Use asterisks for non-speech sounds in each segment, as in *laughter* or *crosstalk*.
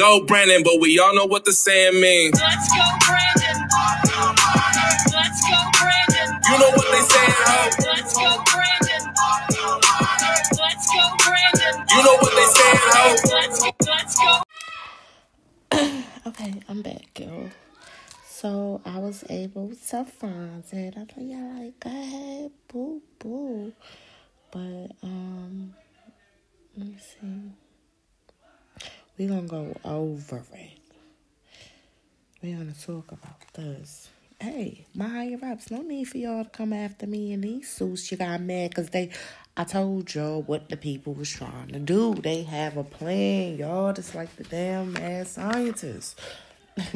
go, Brandon, but we all know what the saying means. Let's go, Brandon. Let's go, Brandon. You know what they saying, ho? Let's go, Brandon. Let's go, Brandon. You know what they saying, ho? Let's go, let's go. *coughs* Okay, I'm back, yo. So I was able to find it. I thought, yeah, like, go ahead, boo, boo. But, um, let me see. We're gonna go over it. We're gonna talk about this. Hey, my higher ups, no need for y'all to come after me in these suits. You got mad because they, I told y'all what the people was trying to do. They have a plan, y'all, just like the damn mad scientists. *laughs*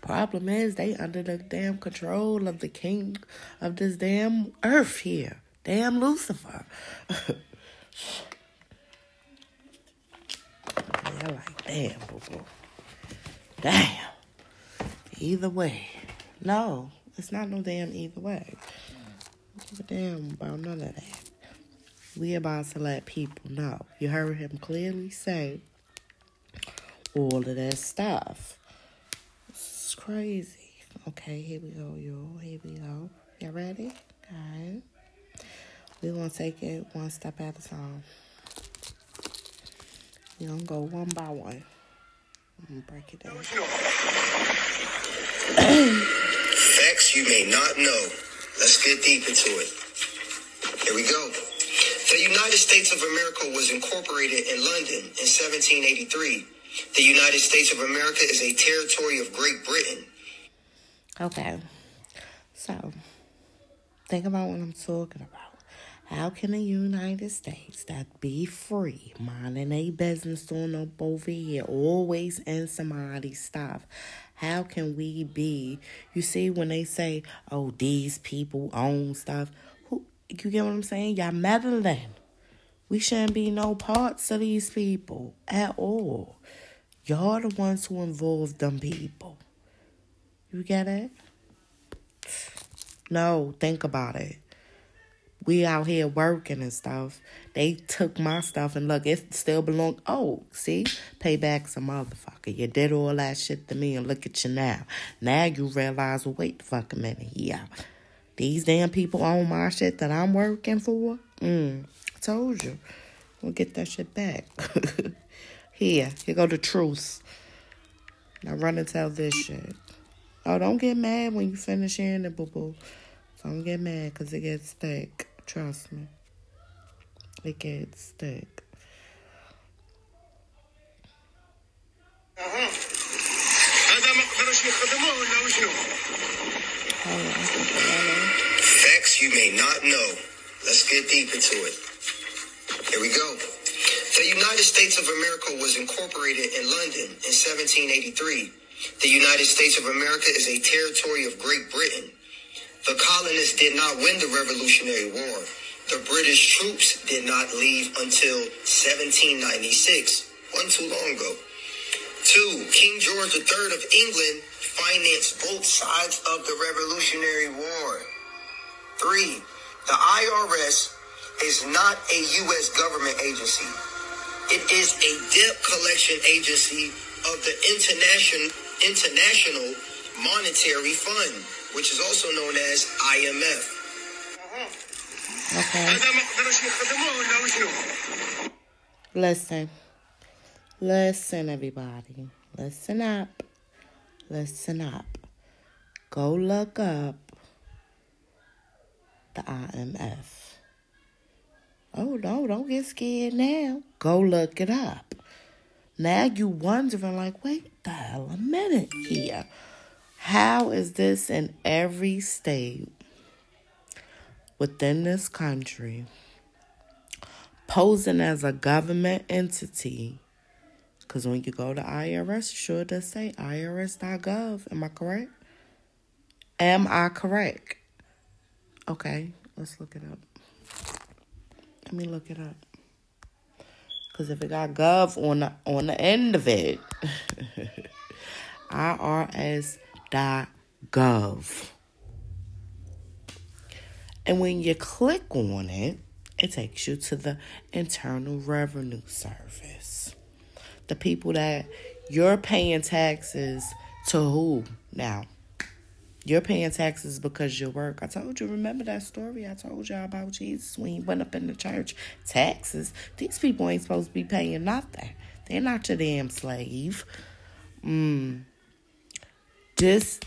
Problem is, they under the damn control of the king of this damn earth here. Damn Lucifer. *laughs* They're like, damn, boo boo. Damn. Either way. No, it's not no damn either way. Give a damn about none of that. We about to let people know. You heard him clearly say all of that stuff. This is crazy. Okay, here we go, y'all. Here we go. Y'all ready? Alright. We're gonna take it one step at a time. We're gonna go one by one. I'm gonna break it down. Facts you may not know. Let's get deep into it. Here we go. The United States of America was incorporated in London in 1783. The United States of America is a territory of Great Britain. Okay. So, think about what I'm talking about. How can the United States that be free, minding a business doing up over here, always in somebody's stuff? How can we be? You see, when they say, "Oh, these people own stuff," who you get what I'm saying? Y'all meddling. We shouldn't be no parts of these people at all. Y'all the ones who involve them people. You get it? No, think about it. We out here working and stuff. They took my stuff and look, it still belong. Oh, see, payback's a motherfucker. You did all that shit to me, and look at you now. Now you realize, wait the fuck a minute, yeah, these damn people own my shit that I'm working for. Mm, told you, we'll get that shit back. *laughs* here, here go the truth. Now run and tell this shit. Oh, don't get mad when you finish hearing it, boo boo. Don't get mad because it gets thick. Trust me, it gets stuck. Facts you may not know. Let's get deep into it. Here we go. The United States of America was incorporated in London in 1783. The United States of America is a territory of Great Britain. The colonists did not win the Revolutionary War. The British troops did not leave until 1796. One too long ago. Two, King George III of England financed both sides of the Revolutionary War. Three, the IRS is not a U.S. government agency. It is a debt collection agency of the International, International Monetary Fund, which is also known as IMF. Okay. Listen. Listen, everybody. Listen up. Listen up. Go look up the IMF. Oh, no, don't get scared now. Go look it up. Now you wondering, like, wait the hell a minute here. How is this in every state within this country posing as a government entity? Because when you go to IRS, sure does say irs.gov. Am I correct? Am I correct? Okay, let's look it up. Let me look it up. Cause if it got gov on the on the end of it, *laughs* irs.gov. And when you click on it, it takes you to the Internal Revenue Service. The people that you're paying taxes to who now? You're paying taxes because you work. I told you, remember that story I told y'all about Jesus when he went up in the church? Taxes. These people ain't supposed to be paying nothing. They're not your damn slave. Mm. This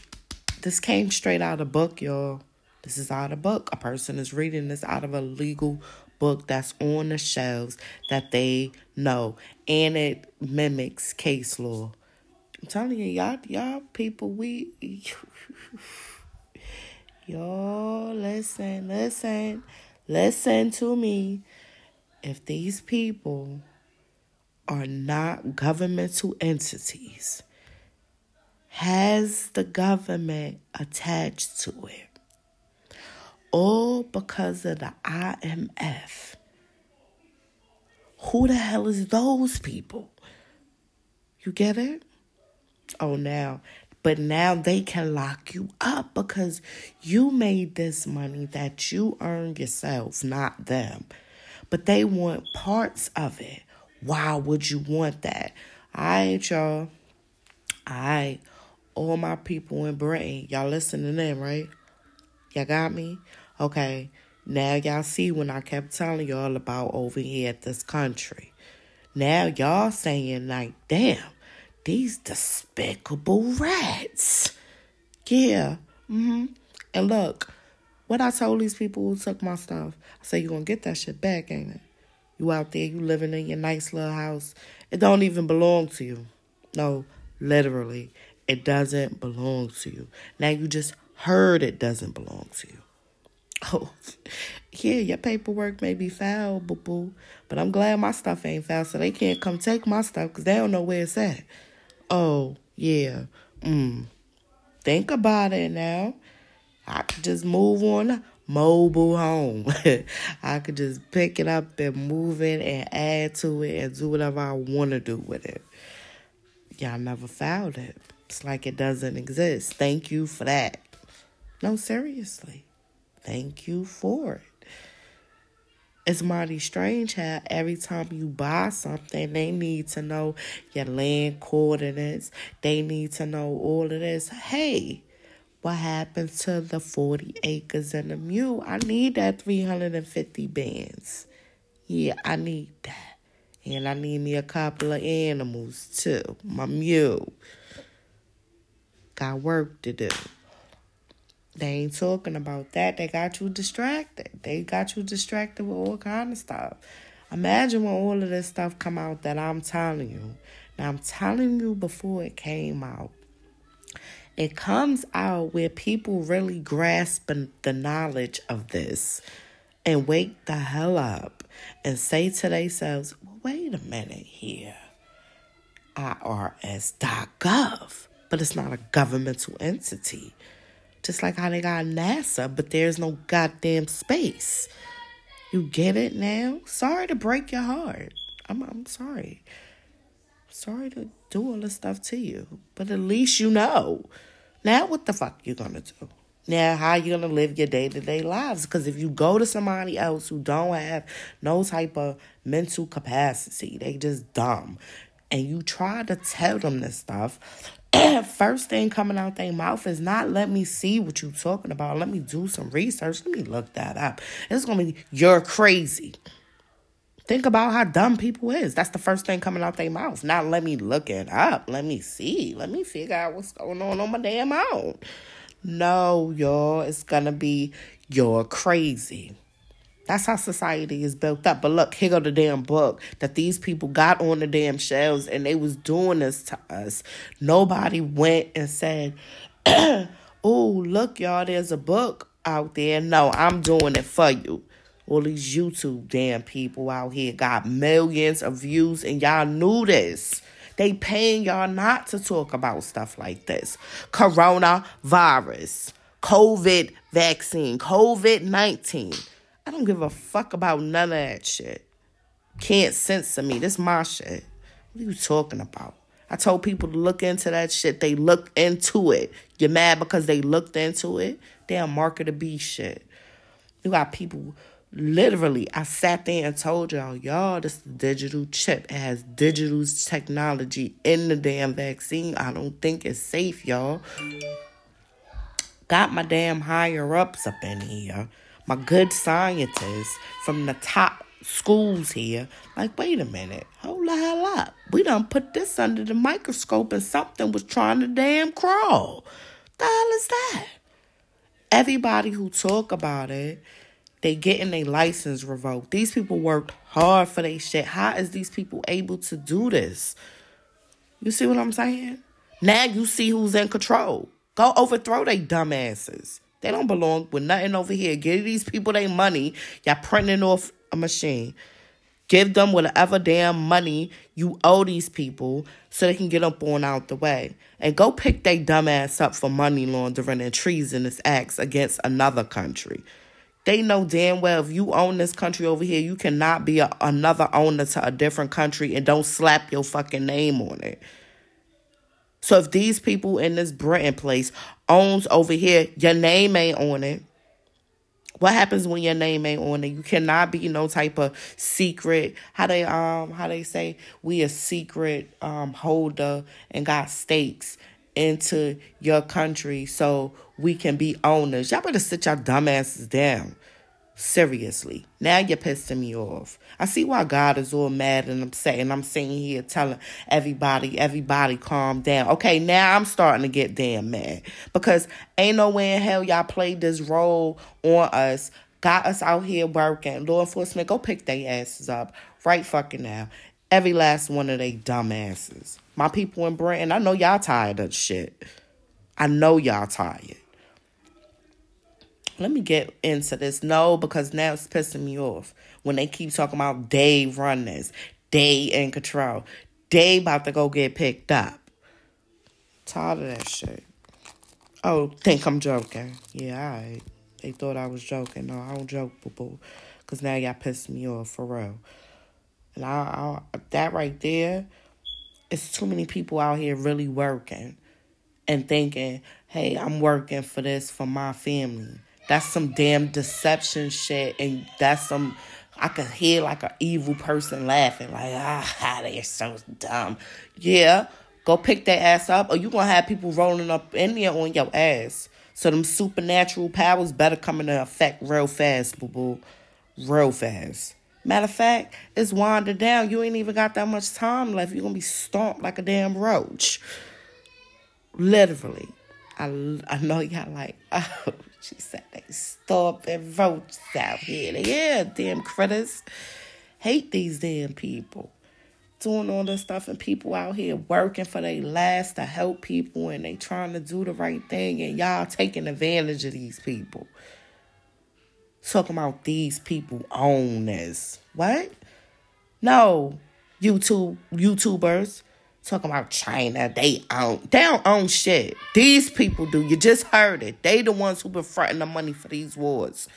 this came straight out of book, y'all. This is out of book. A person is reading this out of a legal book that's on the shelves that they know. And it mimics case law. I'm telling you, y'all, y'all people, we *laughs* y'all listen, listen, listen to me. If these people are not governmental entities, has the government attached to it? All because of the IMF. Who the hell is those people? You get it? Oh, now. But now they can lock you up because you made this money that you earned yourself, not them. But they want parts of it. Why would you want that? I ain't y'all. I all my people in Britain, y'all listening in, right? Y'all got me? Okay. Now y'all see when I kept telling y'all about over here at this country. Now y'all saying like, damn, these despicable rats. Yeah. Mm-hmm. And look, what I told these people who took my stuff, I said, you gonna get that shit back, ain't it? You out there, you living in your nice little house. It don't even belong to you. No, literally. It doesn't belong to you. Now you just heard it doesn't belong to you. *laughs* Oh, yeah, your paperwork may be foul, boo boo, but I'm glad my stuff ain't foul, so they can't come take my stuff because they don't know where it's at. Oh, yeah. Mm. Think about it now. I could just move on mobile home. *laughs* I could just pick it up and move it and add to it and do whatever I want to do with it. Y'all never found it. It's like it doesn't exist. Thank you for that. No, seriously. Thank you for it. It's mighty strange how every time you buy something, they need to know your land coordinates. They need to know all of this. Hey, what happened to the 40 acres and the mule? I need that 350 bands. Yeah, I need that. And I need me a couple of animals too. My mule. Got work to do. They ain't talking about that. They got you distracted. They got you distracted with all kind of stuff. Imagine when all of this stuff come out that I'm telling you. Now I'm telling you before it came out. It comes out where people really grasp the knowledge of this and wake the hell up and say to themselves, well, wait a minute here. IRS.gov, but it's not a governmental entity. Just like how they got NASA, but there's no goddamn space. You get it now? Sorry to break your heart. I'm I'm sorry. Sorry to do all this stuff to you. But at least you know. Now what the fuck you gonna do? Now how you gonna live your day to day lives? Because if you go to somebody else who don't have no type of mental capacity, they just dumb, and you try to tell them this stuff, *clears throat* first thing coming out their mouth is not let me see what you're talking about. Let me do some research. Let me look that up. It's gonna be you're crazy. Think about how dumb people is. That's the first thing coming out their mouth. Not let me look it up. Let me see. Let me figure out what's going on on my damn own. No, y'all, it's gonna be you're crazy. That's how society is built up. But look, here go the damn book that these people got on the damn shelves and they was doing this to us. Nobody went and said, *clears throat* oh, look, y'all, there's a book out there. No, I'm doing it for you. All these YouTube damn people out here got millions of views and y'all knew this. They paying y'all not to talk about stuff like this. Coronavirus, COVID vaccine, COVID 19 I don't give a fuck about none of that shit. Can't censor me. This my shit. What are you talking about? I told people to look into that shit. They looked into it. You're mad because they looked into it? Damn market of beast shit. You got people Literally, I sat there and told y'all, y'all, this digital chip. It has digital technology in the damn vaccine. I don't think it's safe, y'all. Got my damn higher ups up in here, my good scientists from the top schools here. Like, wait a minute, hold the hell up. We done put this under the microscope and something was trying to damn crawl. The hell is that? Everybody who talk about it, they getting their license revoked. These people worked hard for their shit. How is these people able to do this? You see what I'm saying? Now you see who's in control. Go overthrow they dumbasses. They don't belong with nothing over here. Give these people their money. Y'all printing off a machine. Give them whatever damn money you owe these people so they can get up on out the way. And go pick their dumb ass up for money laundering and treasonous acts against another country. They know damn well if you own this country over here, you cannot be a, another owner to a different country and don't slap your fucking name on it. So if these people in this Britain place owns over here, your name ain't on it. What happens when your name ain't on it? You cannot be no type of secret. How they um how they say we a secret um holder and got stakes into your country so we can be owners. Y'all better sit your dumbasses down. Seriously. Now you're pissing me off. I see why God is all mad and upset. And I'm sitting here telling everybody, everybody calm down. Okay, now I'm starting to get damn mad. Because ain't no way in hell y'all played this role on us. Got us out here working. Law enforcement, go pick their asses up right fucking now. Every last one of they dumbasses. My people in Britain, I know y'all tired of shit. I know y'all tired let me get into this. No, because now it's pissing me off when they keep talking about they run this, they in control, they about to go get picked up. Tired of that shit. Oh, think I'm joking. Yeah, right. They thought I was joking. No, I don't joke, boo boo. Because now y'all pissing me off for real. And I, I, that right there, it's too many people out here really working and thinking, hey, I'm working for this for my family. That's some damn deception shit, and that's some. I could hear like an evil person laughing, like ah, *laughs* they're so dumb. Yeah, go pick that ass up, or you gonna have people rolling up in there on your ass. So them supernatural powers better come into effect real fast, boo boo, real fast. Matter of fact, it's winding down. You ain't even got that much time left. You're gonna be stomped like a damn roach. Literally. I, I know y'all like, *laughs* oh, she said they stop and votes out here. Yeah, damn critters. Hate these damn people. Doing all this stuff and people out here working for their last to help people and they trying to do the right thing and y'all taking advantage of these people. Talking about these people own this. What? No, YouTube YouTubers Talking about China, they own they don't own shit. These people do. You just heard it. They the ones who been fronting the money for these wars.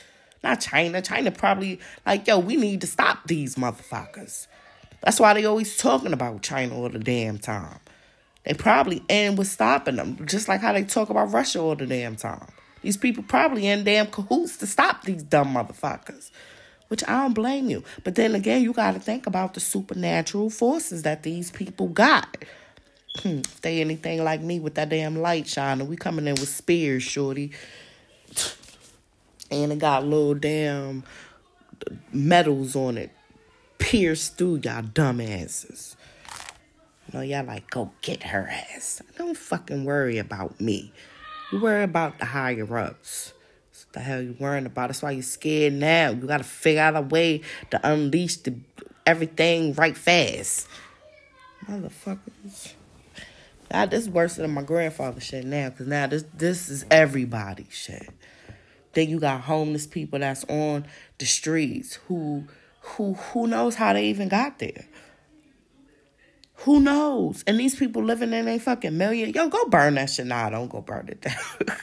Not China. China probably like, yo, we need to stop these motherfuckers. That's why they always talking about China all the damn time. They probably end with stopping them, just like how they talk about Russia all the damn time. These people probably in damn cahoots to stop these dumb motherfuckers which I don't blame you. But then again, you got to think about the supernatural forces that these people got. Hmm, if they anything like me with that damn light shining, we coming in with spears, shorty. And it got little damn metals on it. Pierced through y'all dumbasses. You know, y'all like, go get her ass. Don't fucking worry about me. You worry about the higher ups the hell you worrying about? That's why you're scared now. You gotta figure out a way to unleash the everything right fast. Motherfuckers. Now this is worse than my grandfather shit now, cause now this this is everybody shit. Then you got homeless people that's on the streets who who who knows how they even got there. Who knows? And these people living in a fucking million. Yo, go burn that shit. Nah, don't go burn it down. *laughs*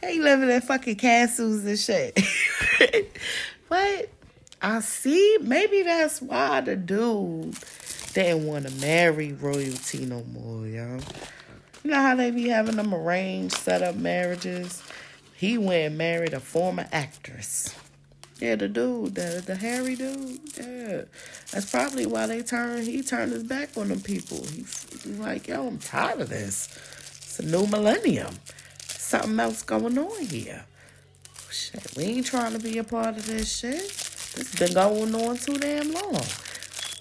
they living in fucking castles and shit. *laughs* but I see, maybe that's why the dude didn't want to marry royalty no more, yo. You know how they be having them arranged, set up marriages? He went and married a former actress. Yeah, the dude, the the hairy dude. Yeah, that's probably why they turned. He turned his back on them people. He, he's like, yo, I'm tired of this. It's a new millennium. Something else going on here. Shit, we ain't trying to be a part of this shit. This been going on too damn long.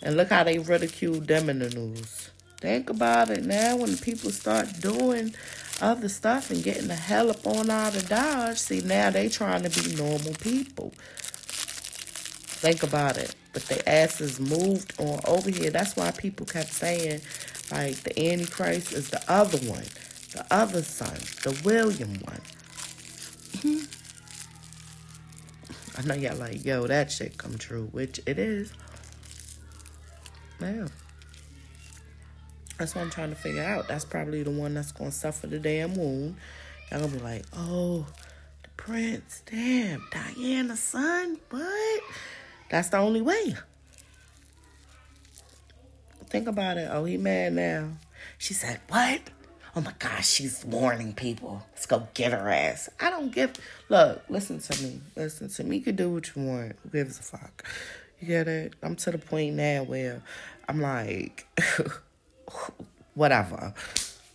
And look how they ridiculed them in the news. Think about it now when people start doing other stuff and getting the hell up on out of Dodge. See, now they trying to be normal people. Think about it. But the asses moved on over here. That's why people kept saying, like, the Antichrist is the other one, the other son, the William one. Mm-hmm. I know y'all like, yo, that shit come true, which it is. Yeah. That's what I'm trying to figure out. That's probably the one that's gonna suffer the damn wound. Y'all gonna be like, oh, the prince, damn, Diana's son, what? That's the only way. Think about it. Oh, he mad now. She said, what? Oh my gosh, she's warning people. Let's go get her ass. I don't give. Look, listen to me. Listen to me. You can do what you want. Who gives a fuck? You get it? I'm to the point now where I'm like, *laughs* whatever.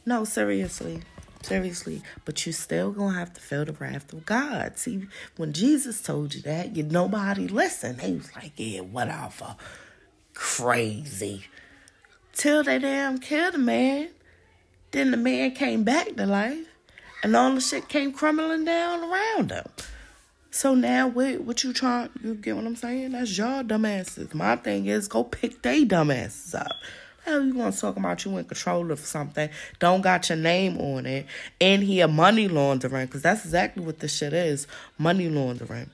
No, seriously. Seriously. But you still gonna have to feel the wrath of God. See, when Jesus told you that, you nobody listened. He was like, yeah, whatever. Crazy. Till they damn killed the man. Then the man came back to life, and all the shit came crumbling down around him. So now, what, what you trying? You get what I'm saying? That's your dumbasses. My thing is, go pick they dumbasses up. Hell, you gonna talk about you in control of something? Don't got your name on it, and he a money laundering because that's exactly what this shit is, money laundering.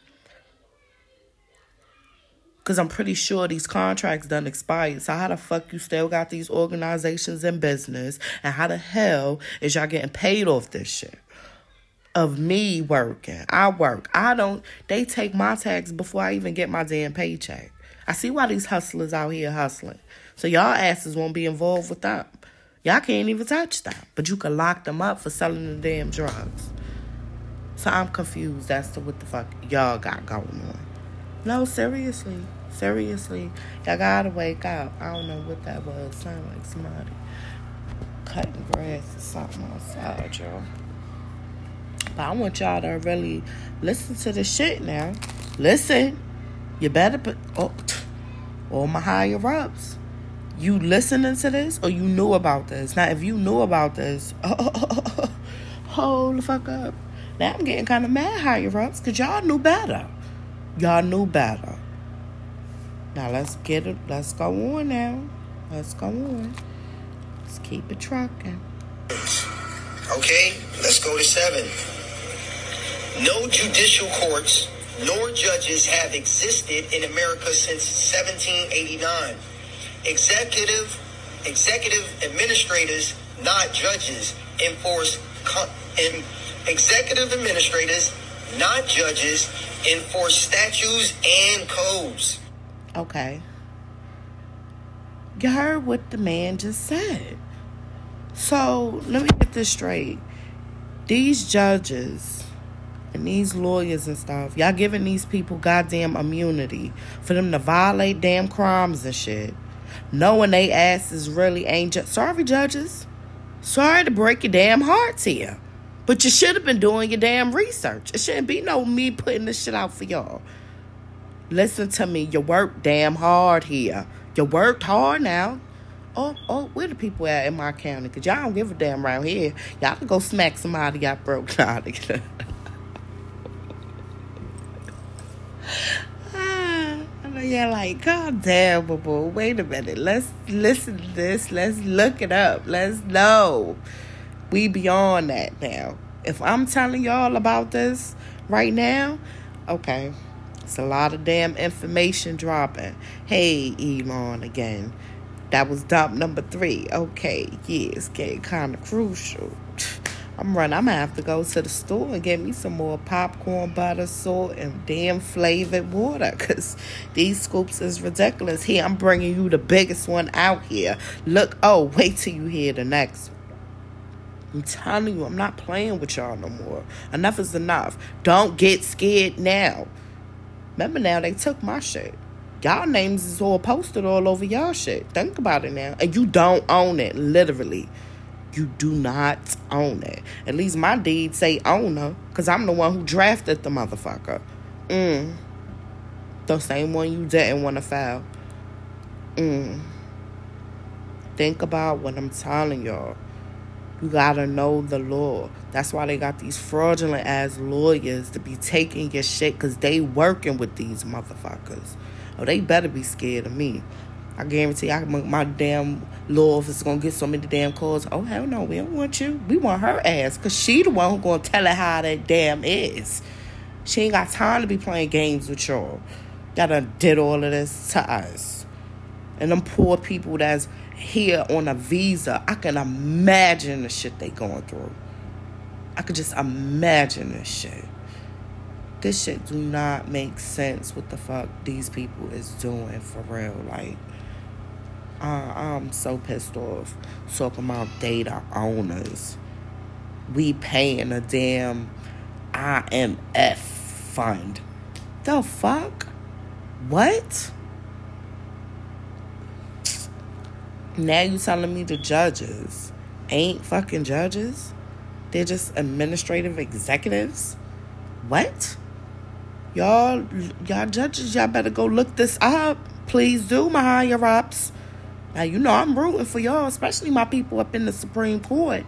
Cause I'm pretty sure these contracts done expired. So how the fuck you still got these organizations in business? And how the hell is y'all getting paid off this shit? Of me working. I work. I don't they take my tax before I even get my damn paycheck. I see why these hustlers out here hustling. So y'all asses won't be involved with them. Y'all can't even touch them. But you can lock them up for selling the damn drugs. So I'm confused as to what the fuck y'all got going on. No, seriously. Seriously. Y'all gotta wake up. I don't know what that was. Sound like somebody cutting grass or something outside, y'all. But I want y'all to really listen to the shit now. Listen. You better put oh, *tsk* all my higher ups. You listening to this or you knew about this? Now, if you knew about this, oh, *laughs* hold the fuck up. Now I'm getting kind of mad higher ups because y'all knew better. Y'all knew better. Now let's get it. Let's go on now. Let's go on. Let's keep it trucking. Okay, let's go to seven. No judicial courts nor judges have existed in America since 1789. Executive, executive administrators, not judges, enforce. Con- executive administrators, not judges, enforce statutes and codes. Okay. You heard what the man just said. So let me get this straight. These judges and these lawyers and stuff, y'all giving these people goddamn immunity for them to violate damn crimes and shit. Knowing they asses really ain't just sorry judges. Sorry to break your damn hearts here. But you should have been doing your damn research. It shouldn't be no me putting this shit out for y'all. Listen to me. You worked damn hard here. You worked hard now. Oh, oh, where the people at in my county? Because y'all don't give a damn around here. Y'all can go smack somebody broke out. *laughs* ah, I know y'all like, God damn, boo. Wait a minute. Let's listen to this. Let's look it up. Let's know. We beyond that now. If I'm telling y'all about this right now, okay. It's a lot of damn information dropping. Hey, Elon again. That was dump number three. Okay, yeah, it's getting kind of crucial. I'm running. I'm gonna have to go to the store and get me some more popcorn, butter, salt, and damn flavored water. Cause these scoops is ridiculous. Here, I'm bringing you the biggest one out here. Look. Oh, wait till you hear the next one. I'm telling you, I'm not playing with y'all no more. Enough is enough. Don't get scared now. Remember now, they took my shit. Y'all names is all posted all over y'all shit. Think about it now. And you don't own it, literally. You do not own it. At least my deeds say owner, because I'm the one who drafted the motherfucker. Mm. The same one you didn't want to file. Mm. Think about what I'm telling y'all. You gotta know the law. That's why they got these fraudulent ass lawyers to be taking your shit because they working with these motherfuckers. Oh, they better be scared of me. I guarantee I my, damn law office gonna get so many damn calls. Oh hell no, we don't want you. We want her ass because she the one who gonna tell her how that damn is. She ain't got time to be playing games with y'all. That done did all of this to us. And them poor people that's here on a visa, I can imagine the shit they going through. I could just imagine this shit. This shit do not make sense what the fuck these people is doing for real. Like, uh, I'm so pissed off talking about data owners. We paying a damn IMF fund. The fuck? What? Now you telling me the judges ain't fucking judges? They're just administrative executives? What? Y'all, y'all judges, y'all better go look this up. Please do, my higher ups. Now you know I'm rooting for y'all, especially my people up in the Supreme Court.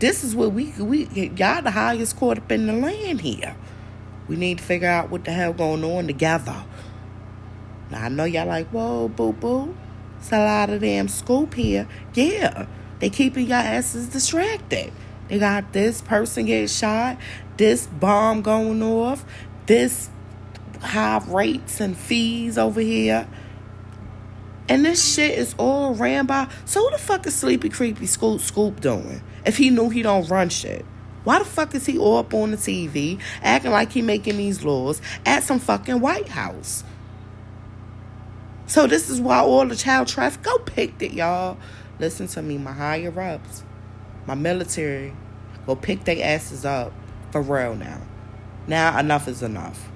This is what we we y'all the highest court up in the land here. We need to figure out what the hell going on together. Now I know y'all like, whoa, boo boo. It's a lot of damn scoop here. Yeah. They keeping your asses distracted. They got this person getting shot, this bomb going off, this high rates and fees over here. And this shit is all ran by. So the fuck is Sleepy Creepy Scoop Scoop doing? If he knew he don't run shit. Why the fuck is he all up on the TV acting like he making these laws at some fucking White House? So this is why all the child traffic go picked it, y'all. Listen to me, my higher ups, my military, go pick their asses up for real now. Now enough is enough.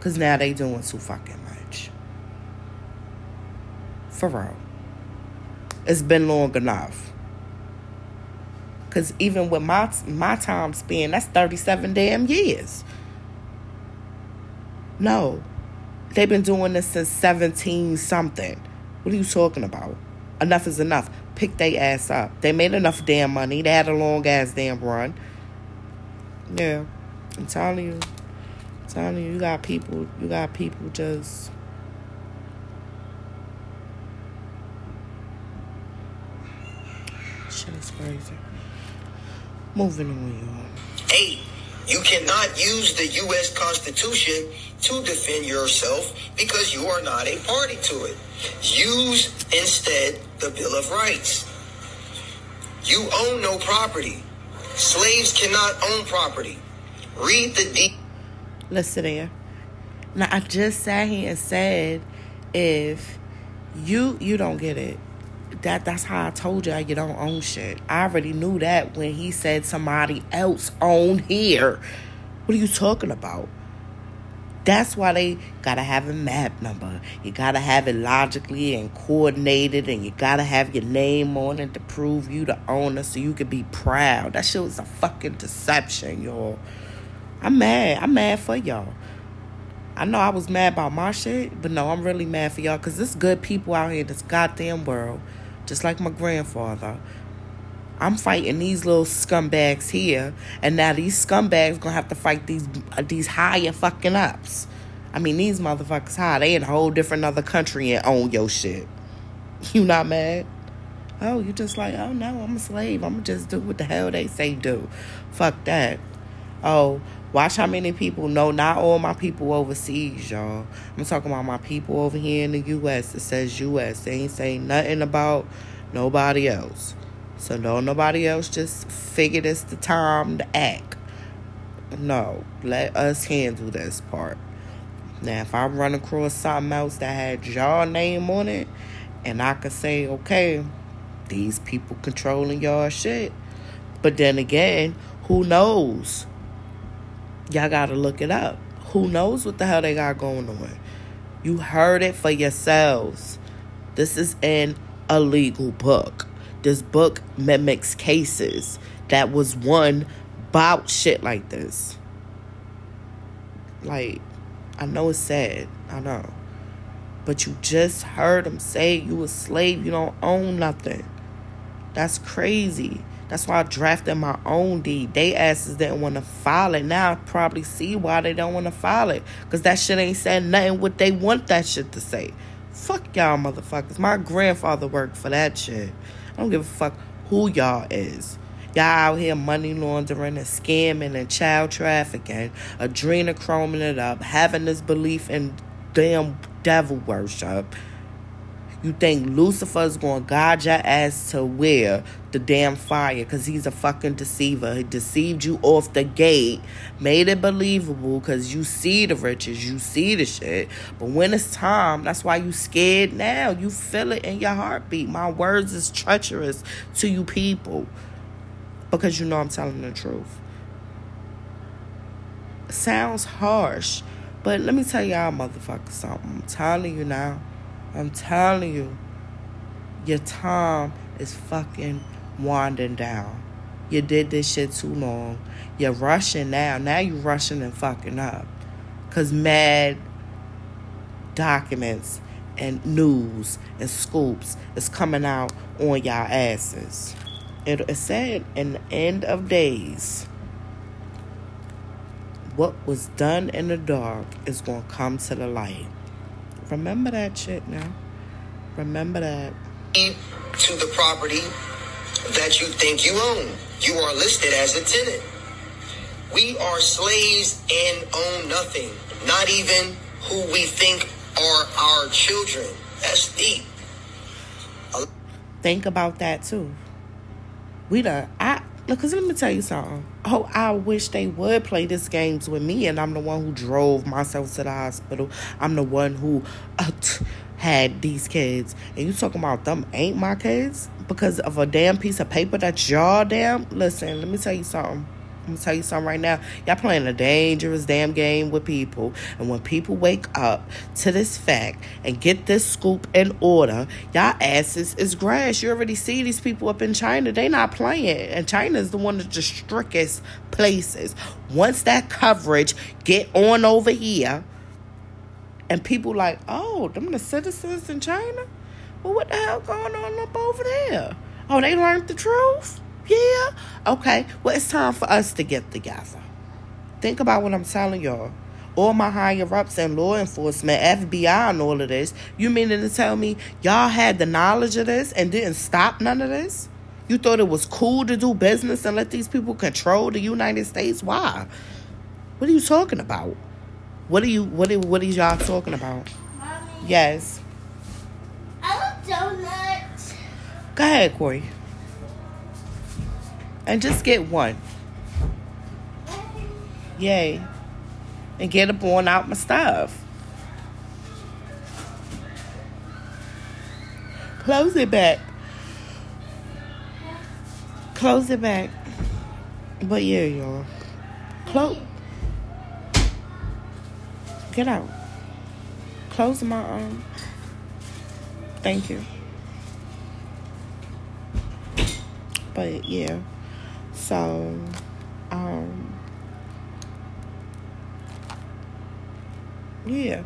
Cause now they doing too fucking much. For real. It's been long enough. Cause even with my my time span, that's 37 damn years. No, They've been doing this since 17 something. What are you talking about? Enough is enough. Pick their ass up. They made enough damn money. They had a long ass damn run. Yeah. I'm telling you. I'm telling you, you got people, you got people just. Shit is crazy. Moving on, y'all. Eight, you cannot use the U.S. Constitution to defend yourself because you are not a party to it. Use instead the Bill of Rights. You own no property. Slaves cannot own property. Read the deed. Listen there. Now I just sat here and said, if you you don't get it, that that's how I told you you don't own shit. I already knew that when he said somebody else owned here. What are you talking about? That's why they gotta have a map number. You gotta have it logically and coordinated, and you gotta have your name on it to prove you the owner so you can be proud. That shit was a fucking deception, y'all. I'm mad. I'm mad for y'all. I know I was mad about my shit, but no, I'm really mad for y'all because there's good people out here in this goddamn world, just like my grandfather. I'm fighting these little scumbags here, and now these scumbags gonna have to fight these uh, these higher fucking ups. I mean, these motherfuckers high. They in a whole different other country and own your shit. *laughs* You not mad? Oh, you just like, oh no, I'm a slave. I'm just do what the hell they say do. Fuck that. Oh, watch how many people know. Not all my people overseas, y'all. I'm talking about my people over here in the U.S. It says U.S. They ain't saying nothing about nobody else. So don't nobody else just figure this the time to act. No, let us handle this part. Now, if I run across something else that had y'all name on it, and I could say, okay, these people controlling y'all shit, But then again, who knows? Y'all gotta look it up. Who knows what the hell they got going on? You heard it for yourselves. This is an illegal book. This book mimics cases that was won about shit like this. Like, I know it's sad. I know. But you just heard him say you a slave. You don't own nothing. That's crazy. That's why I drafted my own deed. They asses didn't want to file it. Now I probably see why they don't want to file it. Because that shit ain't saying nothing what they want that shit to say. Fuck y'all motherfuckers. My grandfather worked for that shit. I don't give a fuck who y'all is. Y'all out here money laundering and scamming and child trafficking, adrenochroming it up, having this belief in damn devil worship. You think Lucifer's gonna guide your ass to where the damn fire because he's a fucking deceiver. He deceived you off the gate, made it believable because you see the riches, you see the shit. But when it's time, that's why you scared now. You feel it in your heartbeat. My words is treacherous to you people because you know I'm telling the truth. Sounds harsh, but let me tell y'all motherfuckers something. I'm telling you now. I'm telling you. Your time is fucking winding down. You did this shit too long. You're rushing now. Now you're rushing and fucking up. Cause mad documents and news and scoops is coming out on y'all asses. It, it said in the end of days, what was done in the dark is going to come to the light. Remember that shit now. Remember that. To the property that you think you own. You are listed as a tenant. We are slaves and own nothing. Not even who we think are our children. That's deep. Think about that too. We done. I because let me tell you something. Oh, I wish they would play this games with me, and I'm the one who drove myself to the hospital. I'm the one who uh, t- had these kids, and you talking about them ain't my kids because of a damn piece of paper that y'all damn. Listen, let me tell you something. I'm gonna tell you something right now. Y'all playing a dangerous damn game with people. And when people wake up to this fact and get this scoop in order, y'all asses is grass. You already see these people up in China. They not playing. And China is the one of the strictest places. Once that coverage get on over here, and people like, oh, them the citizens in China? Well, what the hell going on up over there? Oh, they learned the truth? Yeah. Okay. Well, it's time for us to get together. Think about what I'm telling y'all. All my higher ups and law enforcement, FBI, and all of this. You meaning to tell me y'all had the knowledge of this and didn't stop none of this? You thought it was cool to do business and let these people control the United States? Why? What are you talking about? What are you what are what are y'all talking about? Mommy, Yes. I want donuts. Go ahead, Corey. And just get one. Yay. And get up on out my stuff. Close it back. Close it back. But yeah, y'all. Close. Get out. Close my um. Thank you. But yeah. So, um, yeah,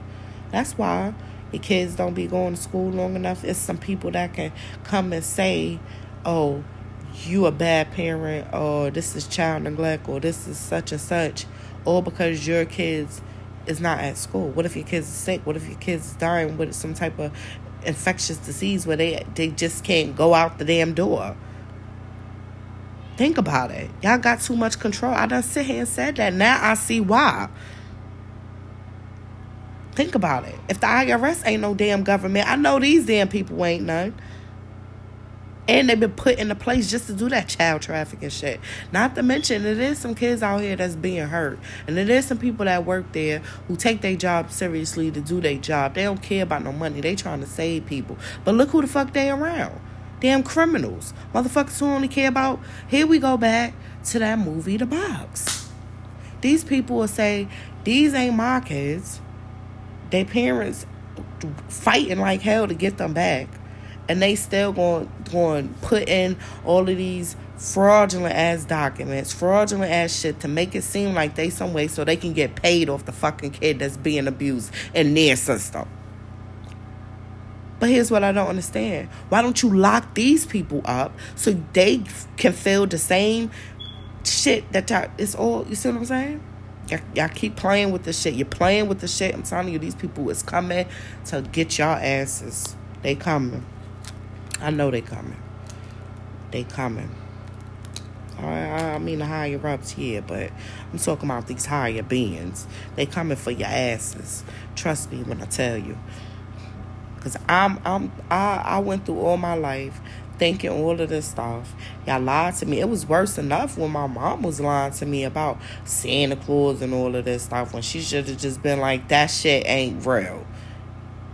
that's why your kids don't be going to school long enough. It's some people that can come and say, "Oh, you a bad parent," or "This is child neglect," or "This is such and such," all because your kids is not at school. What if your kids is sick? What if your kids dying with some type of infectious disease where they they just can't go out the damn door? Think about it. Y'all got too much control. I done sit here and said that. Now I see why. Think about it. If the IRS ain't no damn government, I know these damn people ain't none. And they've been put in into place just to do that child trafficking shit. Not to mention, it is some kids out here that's being hurt. And it is some people that work there who take their job seriously to do their job. They don't care about no money. They trying to save people. But look who the fuck they around. Damn criminals. Motherfuckers who only care about. Here we go back to that movie, The Box. These people will say, These ain't my kids. Their parents fighting like hell to get them back. And they still going going put in all of these fraudulent ass documents, fraudulent ass shit to make it seem like they some way so they can get paid off the fucking kid that's being abused in their system. But here's what I don't understand. Why don't you lock these people up so they can feel the same shit that y'all, it's all, you see what I'm saying? Y'all, y'all keep playing with the shit. You're playing with the shit. I'm telling you, these people is coming to get y'all asses. They coming. I know they coming. They coming. I, I mean the higher ups, yeah, but I'm talking about these higher beings. They coming for your asses. Trust me when I tell you. Cause I'm I'm I, I went through all my life thinking all of this stuff. Y'all lied to me. It was worse enough when my mom was lying to me about Santa Claus and all of this stuff when she should have just been like, that shit ain't real.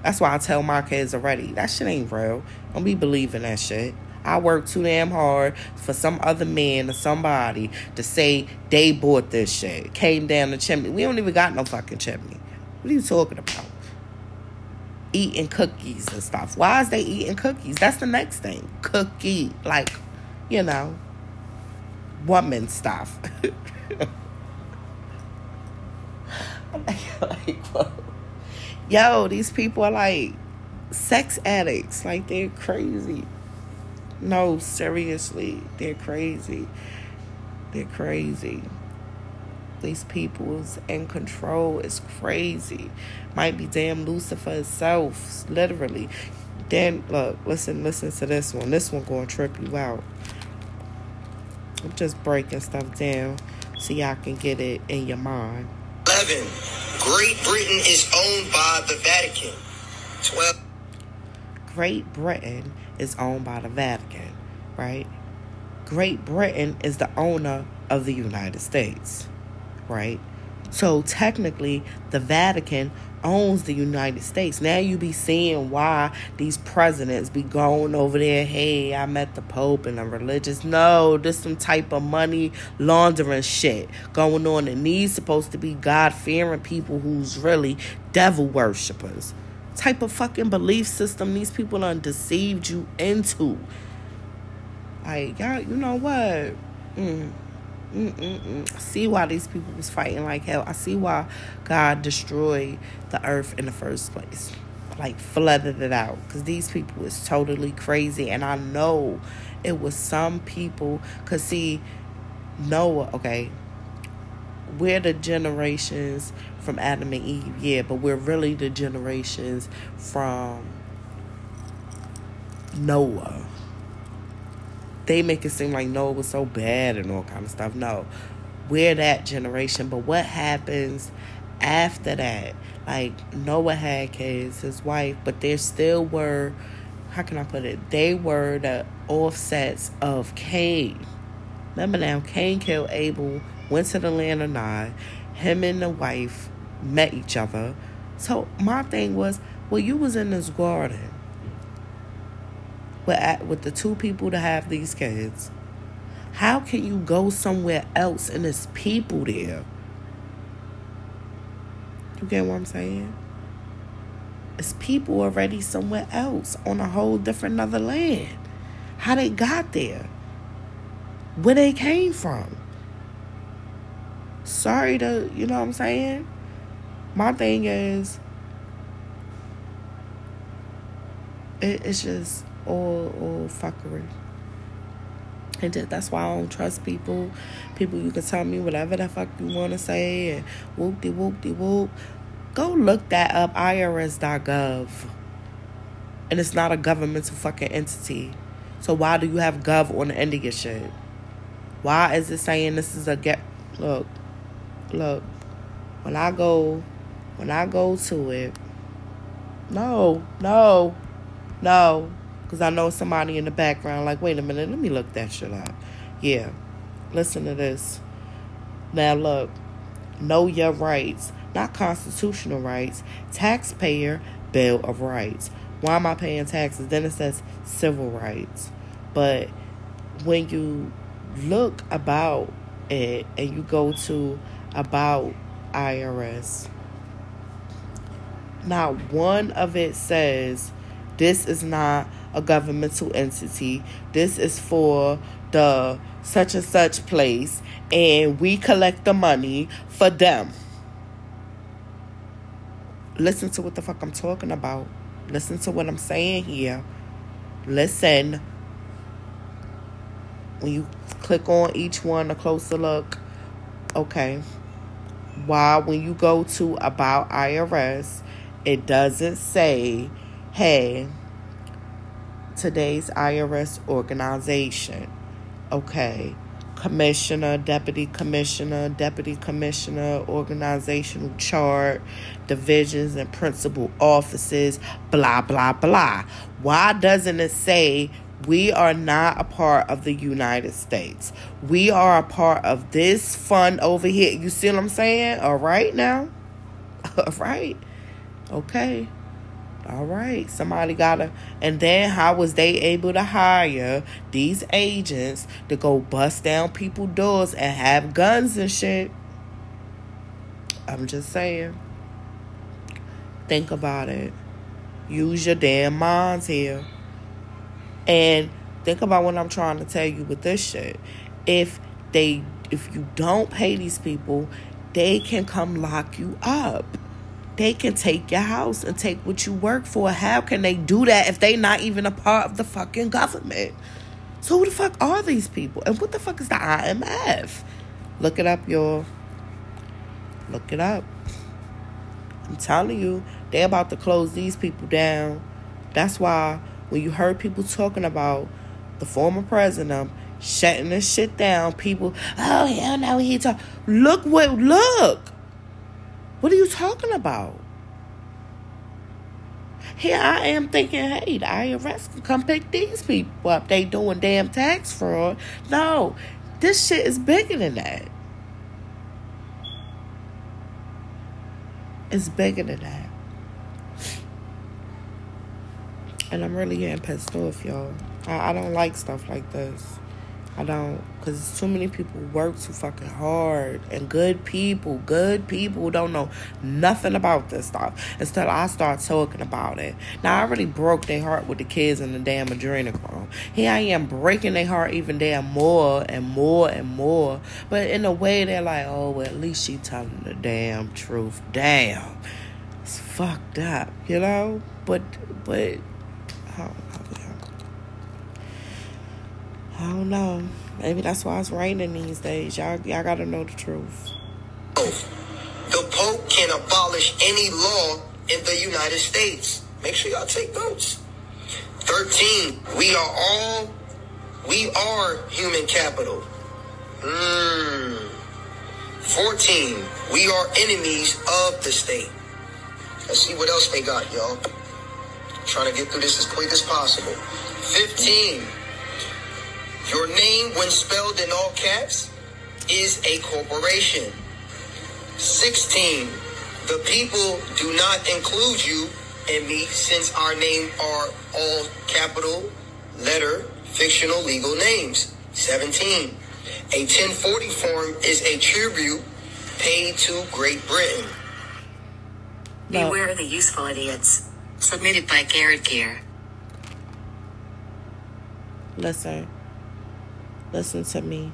That's why I tell my kids already, that shit ain't real. Don't be believing that shit. I work too damn hard for some other man or somebody to say they bought this shit. Came down the chimney. We don't even got no fucking chimney. What are you talking about? Eating cookies and stuff. Why is they eating cookies? That's the next thing. Cookie, like, you know, woman stuff. *laughs* like, *laughs* yo, these people are like sex addicts. Like, they're crazy. No, seriously, they're crazy. They're crazy. These people's in control is crazy. Might be damn Lucifer itself, literally. Damn, look, listen, listen to this one. This one gonna trip you out. I'm just breaking stuff down so y'all can get it in your mind. 11. Great Britain is owned by the Vatican. 12. Great Britain is owned by the Vatican, right? Great Britain is the owner of the United States, right? So technically, the Vatican owns the United States. Now you be seeing why these presidents be going over there. Hey, I met the Pope and I'm religious. No, there's some type of money laundering shit going on, and these supposed to be God fearing people who's really devil worshippers. Type of fucking belief system these people done deceived you into. Like y'all, you know what? Mm. Mm-mm-mm. See why these people was fighting like hell. I see why God destroyed the earth in the first place, like flooded it out. Because these people was totally crazy, and I know it was some people. Cause see, Noah. Okay, we're the generations from Adam and Eve, yeah, but we're really the generations from Noah they make it seem like Noah was so bad and all kind of stuff. No, we're that generation. But what happens after that? Like Noah had kids, his wife, but there still were. How can I put it? They were the offsets of Cain. Remember now, Cain killed Abel, went to the land of Nod. Him and the wife met each other. So my thing was, well, you was in this garden with, with the two people to have these kids, how can you go somewhere else and there's people there? You get what I'm saying? It's people already somewhere else on a whole different other land. How they got there? Where they came from? Sorry to, you know what I'm saying? My thing is, it, it's just all all fuckery. And that's why I don't trust people. People you can tell me whatever the fuck you wanna say and whoop de whoop de whoop. Go look that up, IRS.gov. And it's not a governmental fucking entity. So why do you have gov on the end of your shit? Why is it saying this is a get look, look, when I go when I go to it, no, no, no. Because I know somebody in the background, like, wait a minute, let me look that shit up. Yeah. Listen to this. Now, look. Know your rights, not constitutional rights. Taxpayer Bill of Rights. Why am I paying taxes? Then it says civil rights. But when you look about it and you go to about IRS, not one of it says this is not a governmental entity. This is for the such and such place, and we collect the money for them. Listen to what the fuck I'm talking about. Listen to what I'm saying here. Listen. When you click on each one, a closer look. Okay. Why, when you go to About IRS, it doesn't say, hey, today's IRS organization. Okay. Commissioner, deputy commissioner, deputy commissioner, organizational chart, divisions and principal offices, blah, blah, blah. Why doesn't it say we are not a part of the United States? We are a part of this fund over here. You see what I'm saying? All right now? *laughs* All right. Okay. All right, somebody gotta. And then, how was they able to hire these agents to go bust down people's doors and have guns and shit? I'm just saying. Think about it. Use your damn minds here. And think about what I'm trying to tell you with this shit. If they, if you don't pay these people, they can come lock you up they can take your house and take what you work for. How can they do that if they not even a part of the fucking government? So who the fuck are these people? And what the fuck is the IMF? Look it up, y'all. Look it up. I'm telling you, they about to close these people down. That's why when you heard people talking about the former president shutting this shit down, people, oh hell no, he talk. Look what look. What are you talking about? Here I am thinking, hey, the IRS come pick these people up. They doing damn tax fraud. No, this shit is bigger than that. It's bigger than that. And I'm really getting pissed off, y'all. I, I don't like stuff like this. I don't, because too many people work too fucking hard. And good people, good people don't know nothing about this stuff until I start talking about it. Now, I already broke their heart with the kids in the damn adrenochrome. Here I am breaking their heart even damn more and more and more. But in a way, they're like, oh, well, at least she telling the damn truth. Damn. It's fucked up, you know? But, but, oh, I don't know. Maybe that's why it's raining these days. Y'all, y'all gotta know the truth. The Pope can abolish any law in the United States. Make sure y'all take notes. 13. We are all, we are human capital. Mm. 14. We are enemies of the state. Let's see what else they got, y'all. Trying to get through this as quick as possible. 15. Your name, when spelled in all caps, is a corporation. 16. The people do not include you and me since our name are all capital letter fictional legal names. 17. A 1040 form is a tribute paid to Great Britain. No. Beware the useful idiots. Submitted by Garrett Gear. Listen. Listen to me.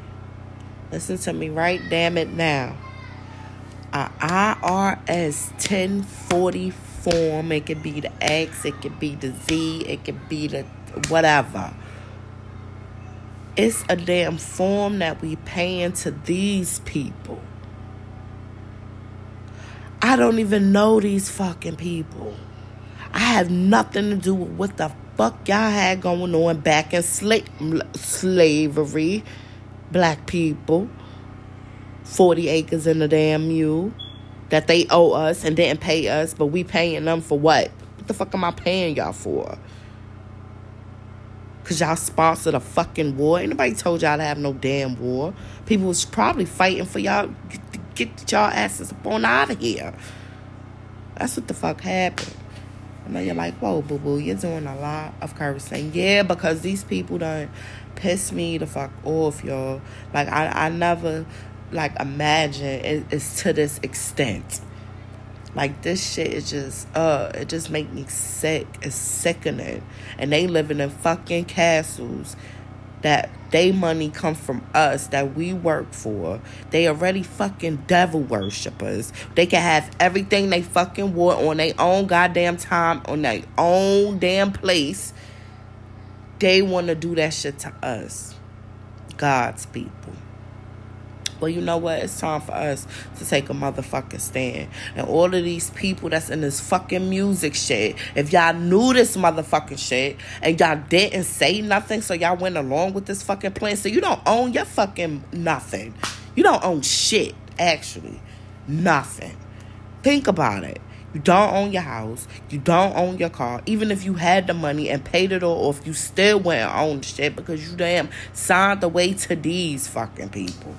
Listen to me right damn it now. A IRS 1040 form, it could be the X, it could be the Z, it could be the whatever. It's a damn form that we paying to these people. I don't even know these fucking people. I have nothing to do with what the fuck y'all had going on back in sla- slavery. Black people. 40 acres in the damn mule that they owe us and didn't pay us, but we paying them for what? What the fuck am I paying y'all for? Cause y'all sponsored a fucking war. Ain't nobody told y'all to have no damn war. People was probably fighting for y'all get, get y'all asses up on out of here. That's what the fuck happened. I know you're like, whoa, boo boo, you're doing a lot of cursing. Yeah, because these people don't piss me the fuck off, y'all. Like, I, I never, like, imagine it, it's to this extent. Like, this shit is just, uh, it just make me sick. It's sickening. And they living in fucking castles that they money come from us that we work for. They already fucking devil worshippers. They can have everything they fucking want on their own goddamn time, on their own damn place. They want to do that shit to us. God's people. Well, you know what? It's time for us to take a motherfucking stand. And all of these people that's in this fucking music shit, if y'all knew this motherfucking shit and y'all didn't say nothing, so y'all went along with this fucking plan, so you don't own your fucking nothing. You don't own shit, actually. Nothing. Think about it. You don't own your house. You don't own your car. Even if you had the money and paid it all off, you still wouldn't own shit because you damn signed away to these fucking people.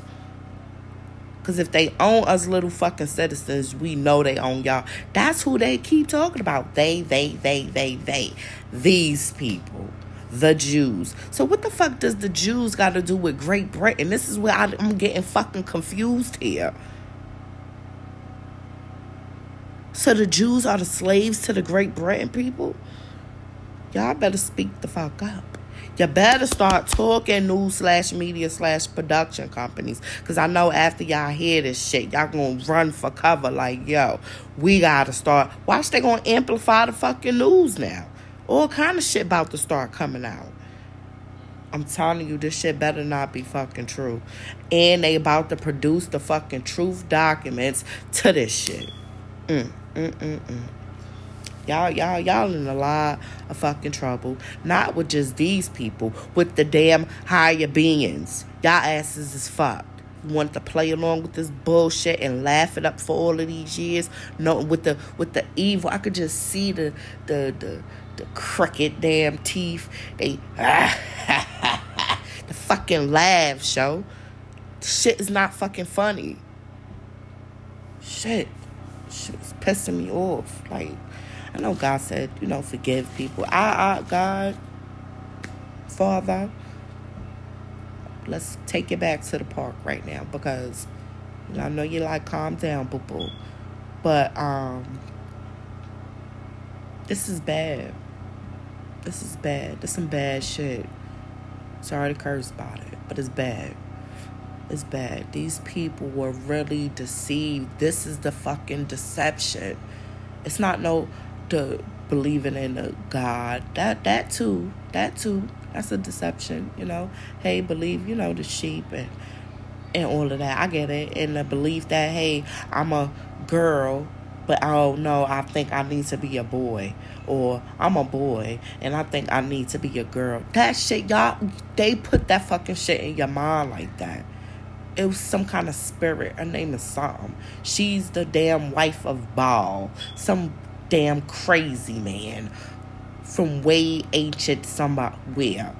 Because if they own us little fucking citizens, we know they own y'all. That's who they keep talking about. They, they, they, they, they. These people. The Jews. So what the fuck does the Jews got to do with Great Britain? This is where I, I'm getting fucking confused here. So the Jews are the slaves to the Great Britain people? Y'all better speak the fuck up. You better start talking news slash media slash production companies. Because I know after y'all hear this shit, y'all gonna run for cover like, yo, we gotta start. Watch, they gonna amplify the fucking news now. All kind of shit about to start coming out. I'm telling you, this shit better not be fucking true. And they about to produce the fucking truth documents to this shit. Mm, mm, mm, mm. Y'all, y'all, y'all in a lot of fucking trouble. Not with just these people, with the damn higher beings. Y'all asses is fucked. You want to play along with this bullshit and laugh it up for all of these years? No, with the with the evil, I could just see the the the the crooked damn teeth. They *laughs* the fucking laugh show. Shit is not fucking funny. Shit. Shit's pissing me off. Like I know God said, you know, forgive people. I, I, God, Father, let's take it back to the park right now because you know, I know you like calm down, boo boo. But um this is bad. This is bad. This some bad shit. Sorry to curse about it, but it's bad. It's bad. These people were really deceived. This is the fucking deception. It's not no believing in a God. That that too. That too. That's a deception, you know. Hey, believe, you know, the sheep and and all of that. I get it. And the belief that, hey, I'm a girl, but oh no, I think I need to be a boy. Or I'm a boy and I think I need to be a girl. That shit, y'all they put that fucking shit in your mind like that. It was some kind of spirit. Her name is something. She's the damn wife of Baal. Some damn crazy man from way ancient somewhere.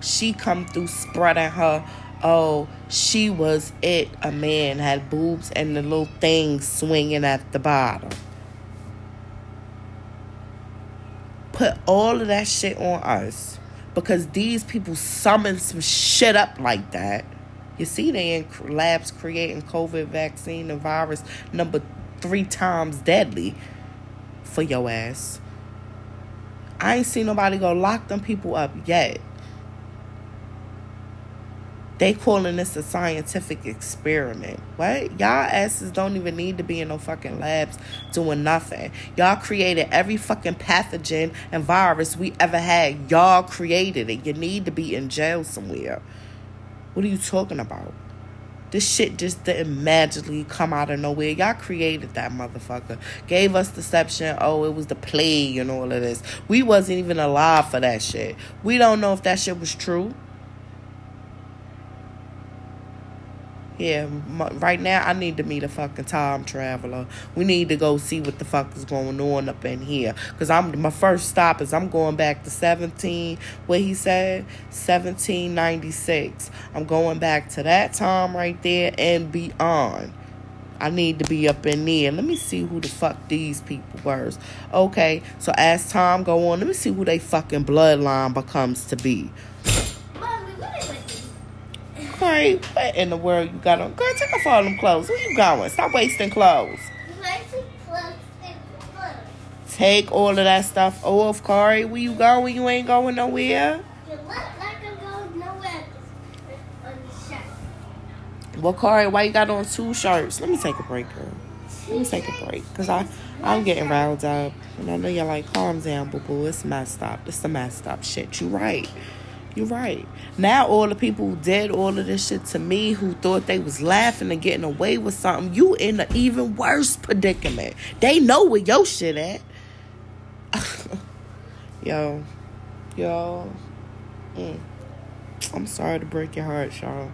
She come through spreading her, oh, she was it. A man had boobs and the little thing swinging at the bottom. Put all of that shit on us because these people summon some shit up like that. You see, they in labs creating COVID vaccine the virus number three times deadly for your ass. I ain't seen nobody go lock them people up yet. They calling this a scientific experiment. What? Y'all asses don't even need to be in no fucking labs doing nothing. Y'all created every fucking pathogen and virus we ever had. Y'all created it. You need to be in jail somewhere. What are you talking about? This shit just didn't magically come out of nowhere. Y'all created that motherfucker. Gave us deception. Oh, it was the plague and all of this. We wasn't even alive for that shit. We don't know if that shit was true. Yeah, right now I need to meet a fucking time traveler. We need to go see what the fuck is going on up in here. Cause I'm my first stop is I'm going back to seventeen. What he said, seventeen ninety six. I'm going back to that time right there and beyond. I need to be up in there. Let me see who the fuck these people were. Okay, so as time go on, let me see who they fucking bloodline becomes to be. What in the world you got on? Girl, take off all them clothes. Where you going? Stop wasting clothes. Take all of that stuff off, Corey. Where you going? You ain't going nowhere. You look like going nowhere. Well, Corey, why you got on two shirts? Let me take a break, girl. Let me take a break, cause I I'm getting riled up, and I know you're like, calm down, boo boo. It's messed up. It's the messed up shit. You right. You right. Now all the people who did all of this shit to me, who thought they was laughing and getting away with something, you in an even worse predicament. They know where your shit at. *laughs* yo, yo. Mm. I'm sorry to break your heart, y'all.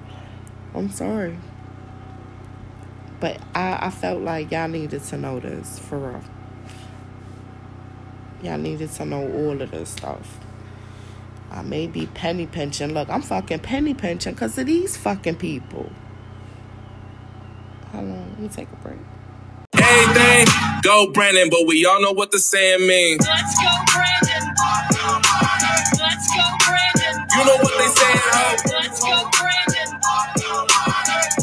I'm sorry. But I, I felt like y'all needed to know this for real. Y'all needed to know all of this stuff. I may be penny pinching. Look, I'm fucking penny pinching because of these fucking people. Hold on, let me take a break. Anything, go Brandon, but we all know what the saying means. Let's go, Brandon. Let's go, Brandon. You know what they saying, ho. Let's go, Brandon.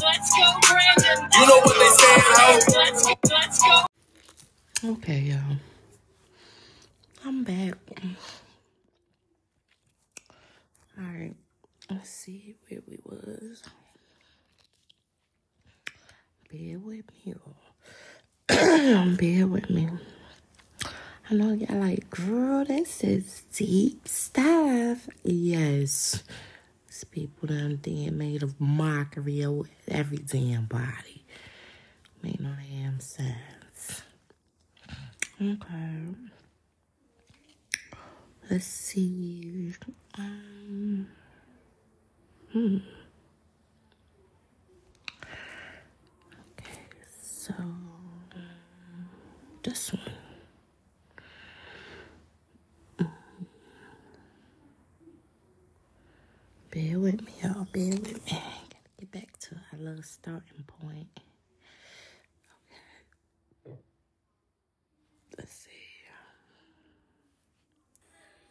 Let's go, Brandon. You know what they saying, ho. Let's go, let's go. Okay, y'all. I'm back. All right. Let's see where we was. Bear with me. *clears throat* Bear with me. I know y'all like, girl, this is deep stuff. Yes. These people done damn made a mockery of every damn body. Make no damn sense. Okay. Let's see. Um, hmm. Okay, so this one. Mm-hmm. Bear with me, y'all. Bear with me. Gotta get back to our little starting point. Okay. Let's see.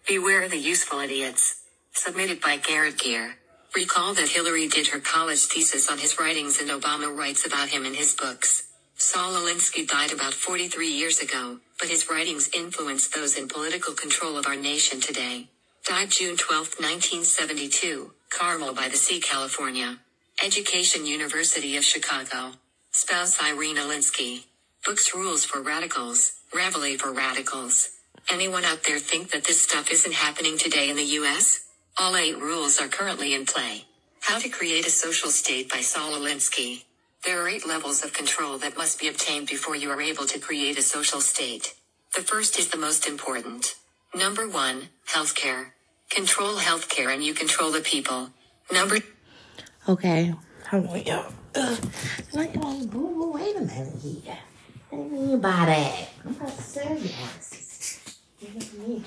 Beware the useful idiots. Submitted by Garrett Gear. Recall that Hillary did her college thesis on his writings and Obama writes about him in his books. Saul Alinsky died about 43 years ago, but his writings influenced those in political control of our nation today. Died June 12, 1972, Carmel by the Sea, California. Education University of Chicago. Spouse Irene Alinsky. Books Rules for Radicals, Reveille for Radicals. Anyone out there think that this stuff isn't happening today in the US? All eight rules are currently in play. How to create a social state by Saul Alinsky. There are eight levels of control that must be obtained before you are able to create a social state. The first is the most important. Number one, healthcare. Control healthcare and you control the people. Number Okay, hold on, y'all. Ugh. Like, oh, boo, boo, wait a minute here. What do you mean by that? I'm about to serve you asses. Give it to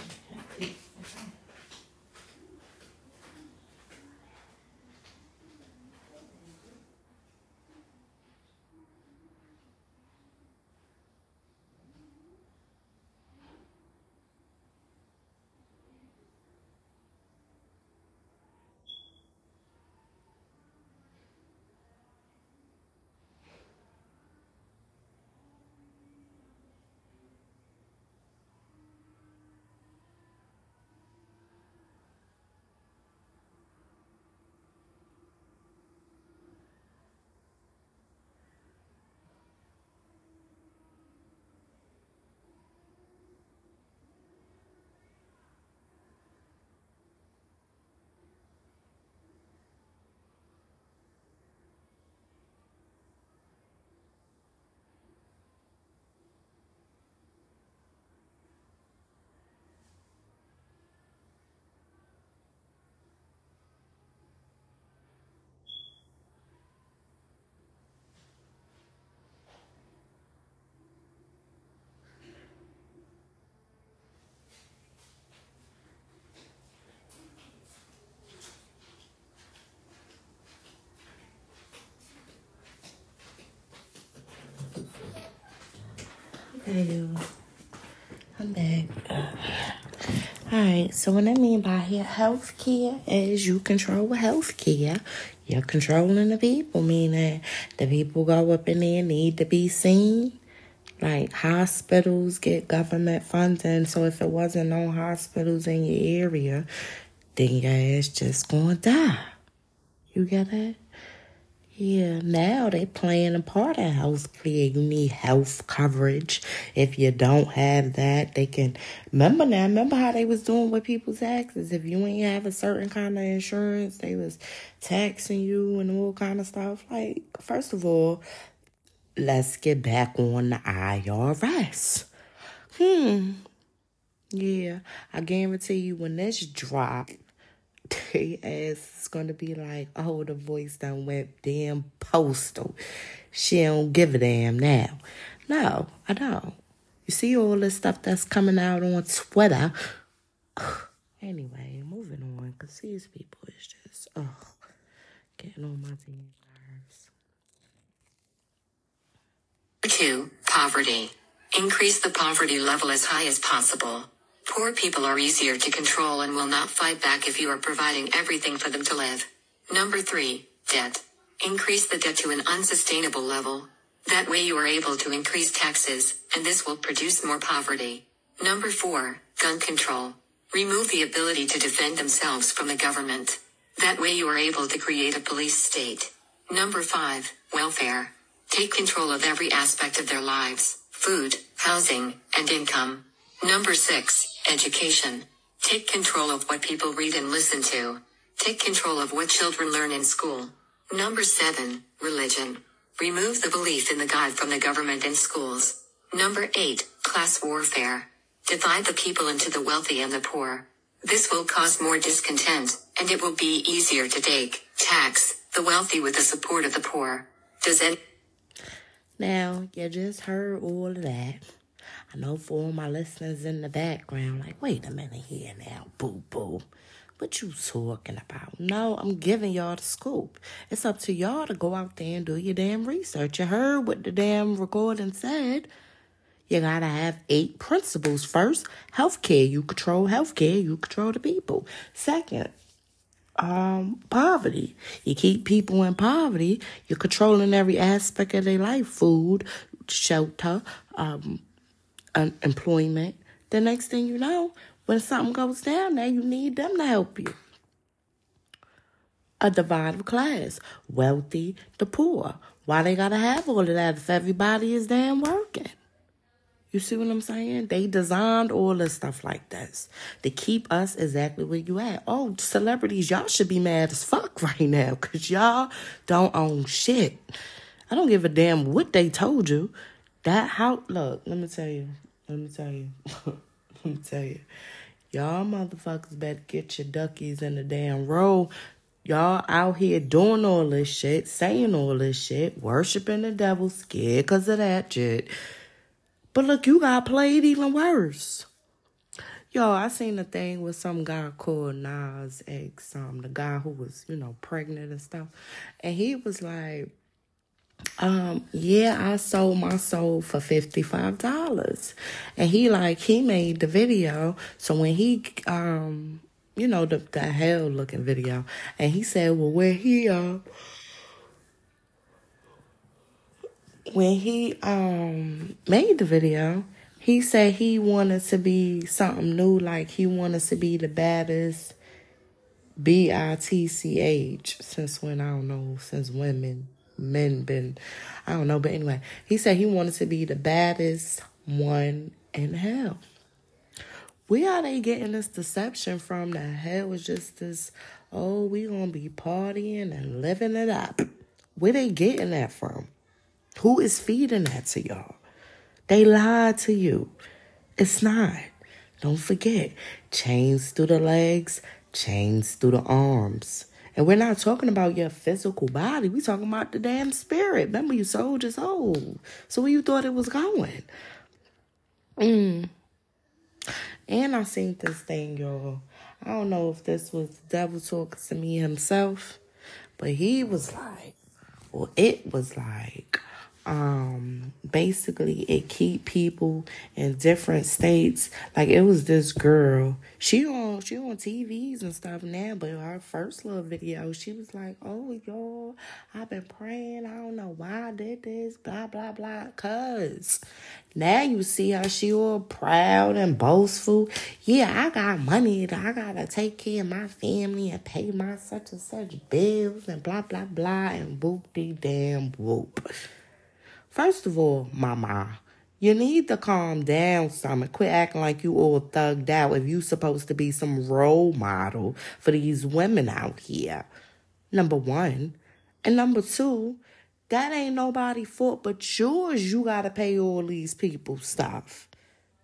I'm back. Alright, so what I mean by here, health care is you control health care. You're controlling the people, meaning the people go up in there need to be seen. Like hospitals get government funding, so if it wasn't no hospitals in your area, then your ass just gonna die. You get it? Yeah, now they playing a part of health care. You need health coverage. If you don't have that, they can remember now. Remember how they was doing with people's taxes. If you ain't have a certain kind of insurance, they was taxing you and all kind of stuff. Like, first of all, let's get back on the IRS. Hmm. Yeah, I guarantee you when this drop they ass is gonna be like, oh, the voice done went damn postal. She don't give a damn now. No, I don't. You see all this stuff that's coming out on Twitter. *sighs* anyway, moving on, because these people is just, oh, getting on my damn nerves. Two, poverty. Increase the poverty level as high as possible. Poor people are easier to control and will not fight back if you are providing everything for them to live. Number three, debt. Increase the debt to an unsustainable level. That way you are able to increase taxes, and this will produce more poverty. Number four, gun control. Remove the ability to defend themselves from the government. That way you are able to create a police state. Number five, welfare. Take control of every aspect of their lives, food, housing, and income. Number six, education. Take control of what people read and listen to. Take control of what children learn in school. Number seven, religion. Remove the belief in the God from the government and schools. Number eight, class warfare. Divide the people into the wealthy and the poor. This will cause more discontent, and it will be easier to take, tax, the wealthy with the support of the poor. Does any Now, you just heard all of that. I know for all my listeners in the background, like, wait a minute here now, boo boo. What you talking about? No, I'm giving y'all the scoop. It's up to y'all to go out there and do your damn research. You heard what the damn recording said. You gotta have eight principles. First, healthcare. You control healthcare. You control the people. Second, um, poverty. You keep people in poverty. You're controlling every aspect of their life: food, shelter, um, employment. The next thing you know, when something goes down, now you need them to help you. A divided class, wealthy, the poor. Why they gotta have all of that if everybody is damn working? You see what I'm saying? They designed all this stuff like this to keep us exactly where you at. Oh, celebrities, y'all should be mad as fuck *laughs* right now because y'all don't own shit. I don't give a damn what they told you. That how look, let me tell you. Let me tell you. *laughs* let me tell you. Y'all motherfuckers better get your duckies in the damn row. Y'all out here doing all this shit, saying all this shit, worshiping the devil, scared because of that shit. But look, you got played even worse. Yo, I seen a thing with some guy called Nas X, um, the guy who was, you know, pregnant and stuff. And he was like, um, yeah, I sold my soul for $55. And he like, he made the video. So when he, um, you know, the, the hell looking video. And he said, well, where he, uh, when he um made the video, he said he wanted to be something new, like he wanted to be the baddest B I T C H since when I don't know, since women men been I don't know, but anyway, he said he wanted to be the baddest one in hell. Where are they getting this deception from that hell was just this, oh, we gonna be partying and living it up? Where they getting that from? Who is feeding that to y'all? They lied to you. It's not. Don't forget, chains through the legs, chains through the arms. And we're not talking about your physical body. We're talking about the damn spirit. Remember, you sold your soul. So where you thought it was going? Mm. And I seen this thing, y'all. I don't know if this was the devil talking to me himself, but he was like, well, it was like, um basically it keep people in different states. Like it was this girl. She on she on tvs and stuff now but her first little video she was like oh y'all i've been praying. I don't know why i did this blah blah blah. Cuz now you see how she all proud and boastful. Yeah i got money. I gotta take care of my family and pay my such and such bills and blah blah blah and whoop de damn whoop First of all, mama, you need to calm down and quit acting like you all thugged out if you supposed to be some role model for these women out here. Number one. And number two, that ain't nobody fault but yours. You gotta pay all these people stuff.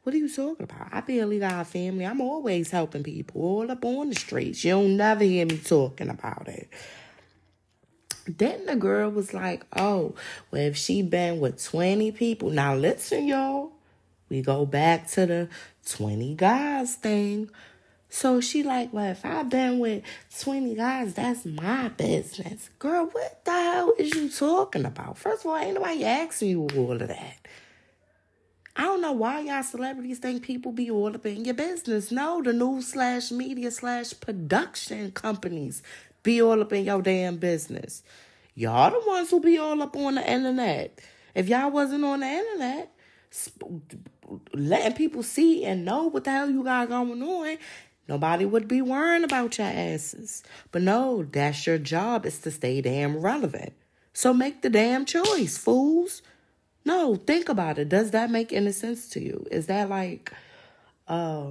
What are you talking about? I barely got a family. I'm always helping people all up on the streets. You'll never hear me talking about it. Then the girl was like, oh, well, if she been with 20 people. Now listen, y'all. We go back to the 20 guys thing. So she like, well, if I been with 20 guys, that's my business. Girl, what the hell is you talking about? First of all, ain't nobody asking you all of that. I don't know why y'all celebrities think people be all up in your business. No, the news slash media slash production companies be all up in your damn business. Y'all the ones who be all up on the internet. If y'all wasn't on the internet, letting people see and know what the hell you got going on, nobody would be worrying about your asses. But no, that's your job is to stay damn relevant. So make the damn choice, fools. No, think about it. Does that make any sense to you? Is that like, uh,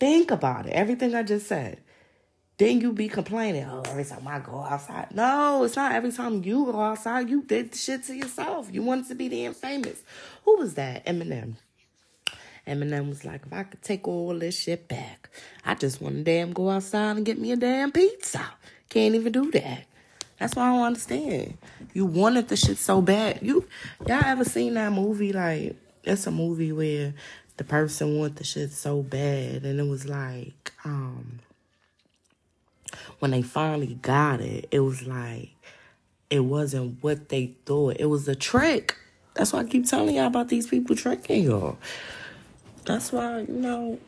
think about it. Everything I just said. Then you be complaining, oh, every time I go outside. No, it's not every time you go outside. You did the shit to yourself. You wanted to be damn famous. Who was that? Eminem. Eminem was like, if I could take all this shit back, I just want to damn go outside and get me a damn pizza. Can't even do that. That's why I don't understand. You wanted the shit so bad. You y'all ever seen that movie? Like, it's a movie where the person wanted the shit so bad and it was like, um, when they finally got it, it was like it wasn't what they thought. It was a trick. That's why I keep telling y'all about these people tricking y'all. That's why, you know,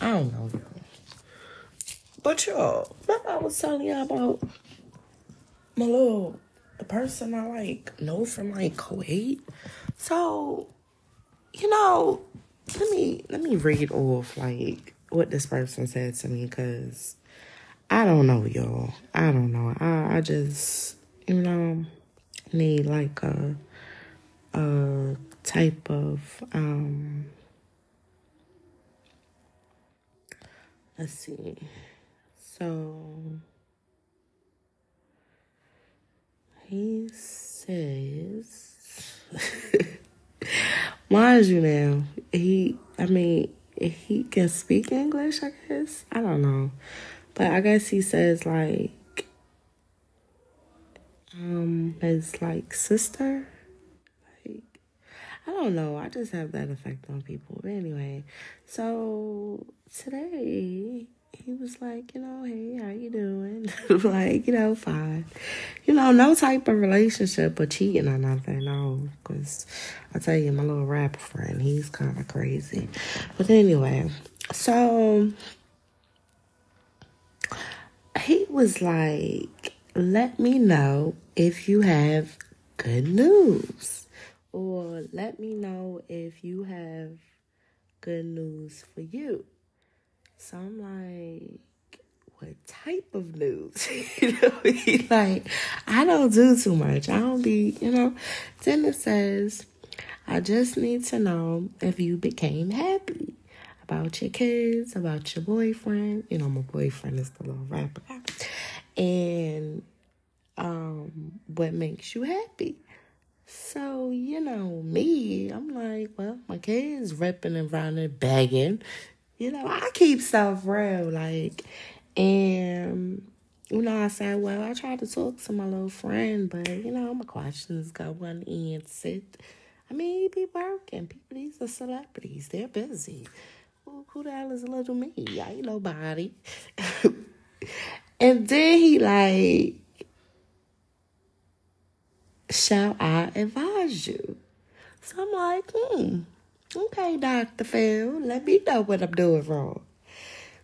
I don't know. y'all. But y'all, remember I was telling y'all about my little the person I like know from like Kuwait. So, you know, let me let me read off like what this person said to me because I don't know, y'all. I don't know. I, I just, you know, need like a, a type of, um, let's see. So, he says, *laughs* mind you now, he, I mean, he can speak English, I guess. I don't know. But I guess he says like um his like sister. Like I don't know. I just have that effect on people. But anyway, so today he was like, you know, hey, how you doing? *laughs* like, you know, fine. You know, no type of relationship or cheating or nothing. No, because I tell you, my little rapper friend, he's kind of crazy. But anyway, so he was like, let me know if you have good news. Or let me know if you have good news for you. So I'm like, what type of news? *laughs* you know, *laughs* he like, I don't do too much. I don't be, you know. Then it says, I just need to know if you became happy about your kids, about your boyfriend. You know, my boyfriend is the little rapper. And um, what makes you happy. So, you know, me, I'm like, well, my kids ripping and running, begging. You know, I keep stuff real, like, and you know, I said, well, I tried to talk to my little friend, but you know, my questions go unanswered. I mean, he be working. People, these are celebrities. They're busy who, the hell is little me? I ain't nobody. *laughs* and then he like, shall I advise you. So I'm like, hmm, okay, Dr. Phil, let me know what I'm doing wrong.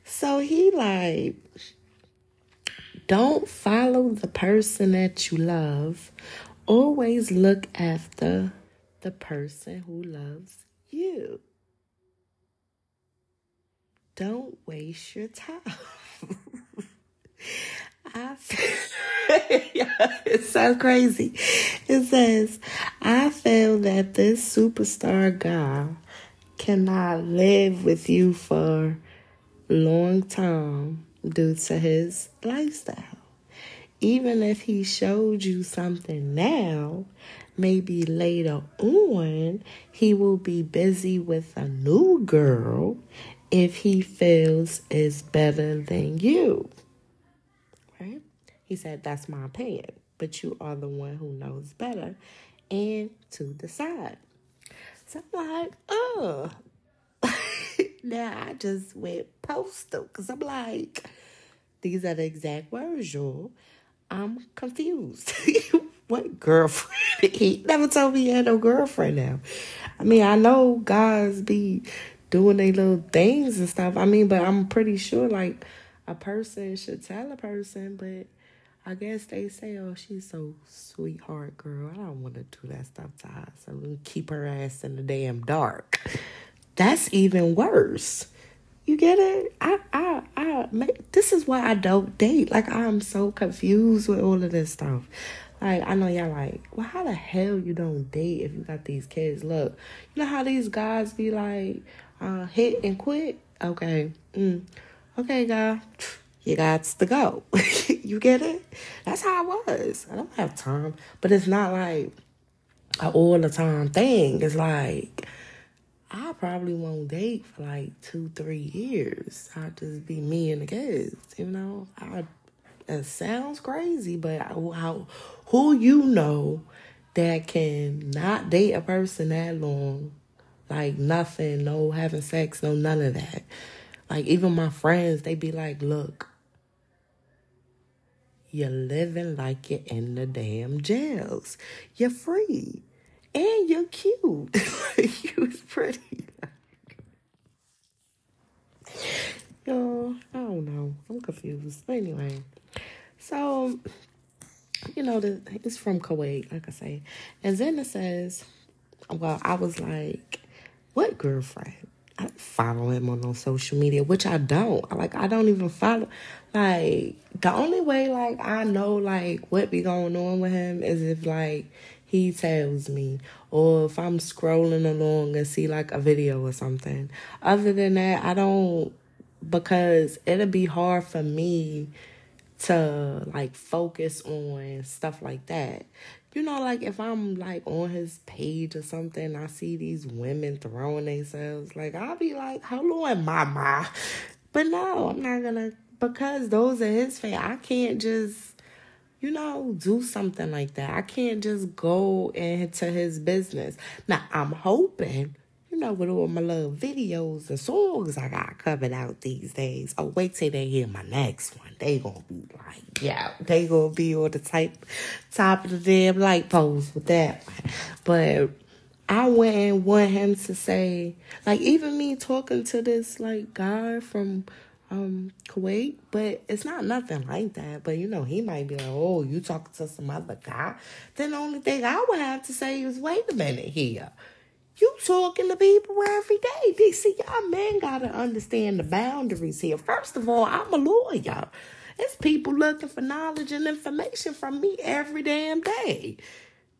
So he like, don't follow the person that you love. Always look after the person who loves you. Don't waste your time. *laughs* I *laughs* it sounds crazy. It says, I feel that this superstar guy cannot live with you for long time due to his lifestyle. Even if he showed you something now, maybe later on he will be busy with a new girl if he feels is better than you. Right? He said, That's my opinion, but you are the one who knows better and to decide. So I'm like, oh. *laughs* now I just went postal because I'm like, these are the exact words, y'all. I'm confused. *laughs* what girlfriend? *laughs* he never told me he had no girlfriend now. I mean, I know guys be doing their little things and stuff. I mean, but I'm pretty sure like a person should tell a person, but I guess they say, oh, she's so sweetheart girl. I don't want to do that stuff to her. So we keep her ass in the damn dark. That's even worse. You get it? I, I, I, make, this is why I don't date. Like, I'm so confused with all of this stuff. Like, I know y'all like, well, how the hell you don't date if you got these kids? Look, you know how these guys be like, uh, hit and quit? Okay. Mm. Okay, guy. You got to go. *laughs* you get it? That's how I was. I don't have time. But it's not like an all the time thing. It's like, I probably won't date for like two, three years. I'll just be me and the kids, you know. I it sounds crazy, but how who you know that can not date a person that long, like nothing, no having sex, no none of that. Like even my friends, they be like, "Look, you're living like you're in the damn jails. You're free." and you're cute. *laughs* you was pretty. Yo, I don't know. I'm confused. But anyway, so you know, the, it's from Kuwait, like I say, and it says, well, I was like, what girlfriend? I follow him on, on social media, which I don't. Like I don't even follow. Like the only way, like I know, like what be going on with him is if like he tells me, or if I'm scrolling along and see like a video or something. Other than that, I don't because it'll be hard for me to like focus on stuff like that. You know, like if I'm like on his page or something, I see these women throwing themselves, like I'll be like, "Hello, on, mama?" But no, I'm not gonna because those are his fans. I can't just you know, do something like that. I can't just go into his business. Now, I'm hoping, you know, with all my little videos and songs I got coming out these days. Oh, wait till they hear my next one. They gonna be like, yeah, they gonna be on the type, top of the damn light post with that. But I and want him to say, like, even me talking to this, like, guy from um Kuwait, but it's not nothing like that. But you know, he might be like, "Oh, you talking to some other guy?" Then the only thing I would have to say is, "Wait a minute here." You talking to people every day. They see y'all men gotta understand the boundaries here. First of all, I'm a lawyer. It's people looking for knowledge and information from me every damn day.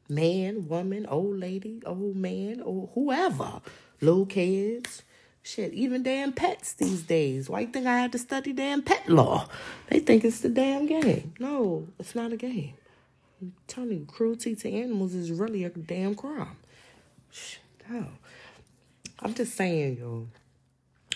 Man, woman, old lady, old man, or whoever. Little kids Shit, even damn pets these days. Why you think I had to study damn pet law? They think it's the damn game. No, it's not a game. I'm telling you, cruelty to animals is really a damn crime. Shit, no. I'm just saying, yo.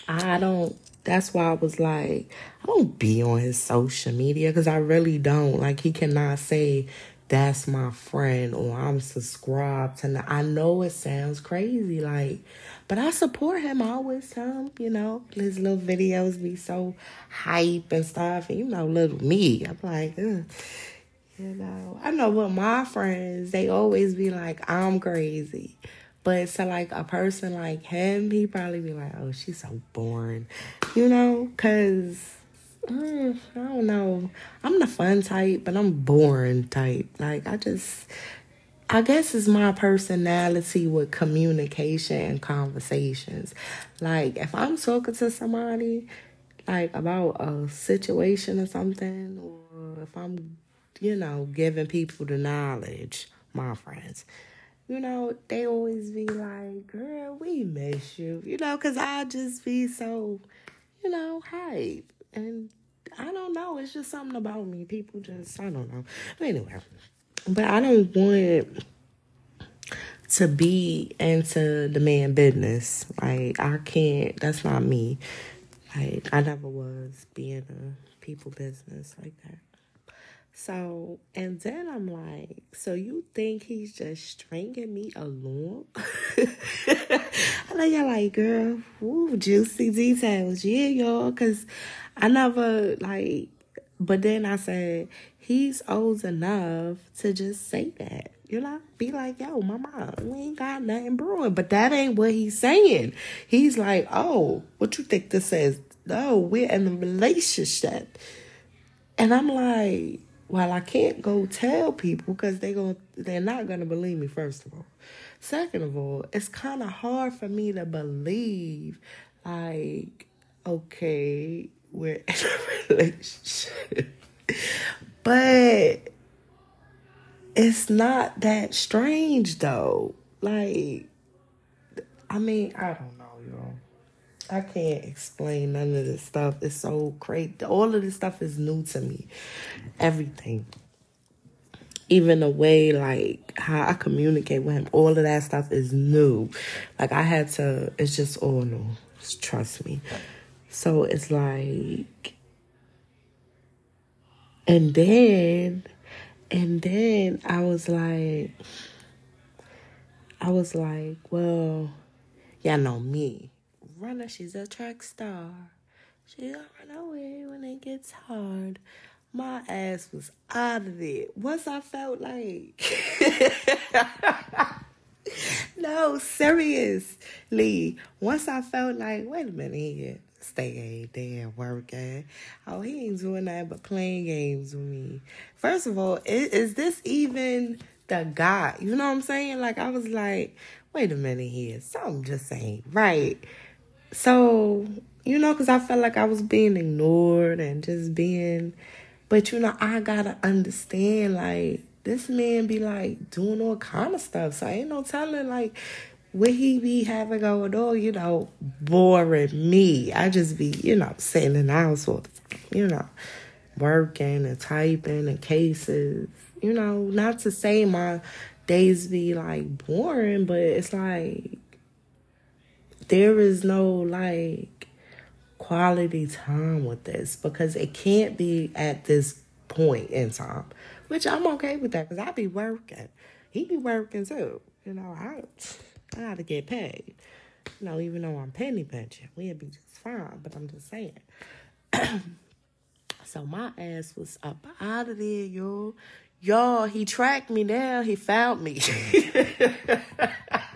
I don't. That's why I was like, I don't be on his social media because I really don't. Like, he cannot say that's my friend or I'm subscribed And I know it sounds crazy, like but I support him. I always tell him, you know, his little videos be so hype and stuff. And you know, little me, I'm like, Ugh. You know, I know with my friends, they always be like, I'm crazy. But to like a person like him, he probably be like, oh, she's so boring. You know, because mm, I don't know. I'm the fun type, but I'm boring type. Like, I just, I guess it's my personality with communication and conversations. Like, if I'm talking to somebody, like about a situation or something, or if I'm you know, giving people the knowledge, my friends. You know, they always be like, girl, we miss you. You know, because I just be so, you know, hype. And I don't know. It's just something about me. People just, I don't know. Anyway, but I don't want to be into the man business. Like, I can't, that's not me. Like, I never was being a people business like that. So, and then I'm like, so you think he's just stringing me along? and then you're like, girl, ooh, juicy details. Yeah, y'all, because I never, like, but then I said, he's old enough to just say that. You know, be like, yo, mama, we ain't got nothing brewing. But that ain't what he's saying. He's like, oh, what you think this says? No, we're in a relationship. And I'm like, well, I can't go tell people because they go they're not gonna believe me. First of all, second of all, it's kind of hard for me to believe. Like, okay, we're in a *laughs* relationship, but it's not that strange though. Like, I mean, I don't know. I can't explain none of this stuff. It's so crazy. All of this stuff is new to me. Everything. Even the way like how I communicate with him, all of that stuff is new. Like I had to it's just all new. Just trust me. So it's like and then and then I was like I was like, well, y'all know me runner, she's a track star. She don't run away when it gets hard. My ass was out of it. Once I felt like *laughs* No, seriously. Once I felt like, wait a minute here. Stay ain't there working. Oh, he ain't doing that but playing games with me. First of all, is, is this even the guy? You know what I'm saying? Like I was like, wait a minute here. Something just ain't right. So, you know, because I felt like I was being ignored and just being, but you know, I gotta understand like this man be like doing all kind of stuff. So ain't no telling like what he be having going on, you know, boring me. I just be, you know, sitting in the house all the time, you know, working and typing and cases. You know, not to say my days be like boring, but it's like there is no like quality time with this because it can't be at this point in time, which I'm okay with that because I be working. He be working too. You know, I I gotta get paid. You know, even though I'm penny pinching, we'd be just fine. But I'm just saying. *clears throat* so my ass was up out of there, yo. Y'all, he tracked me down. He found me. *laughs*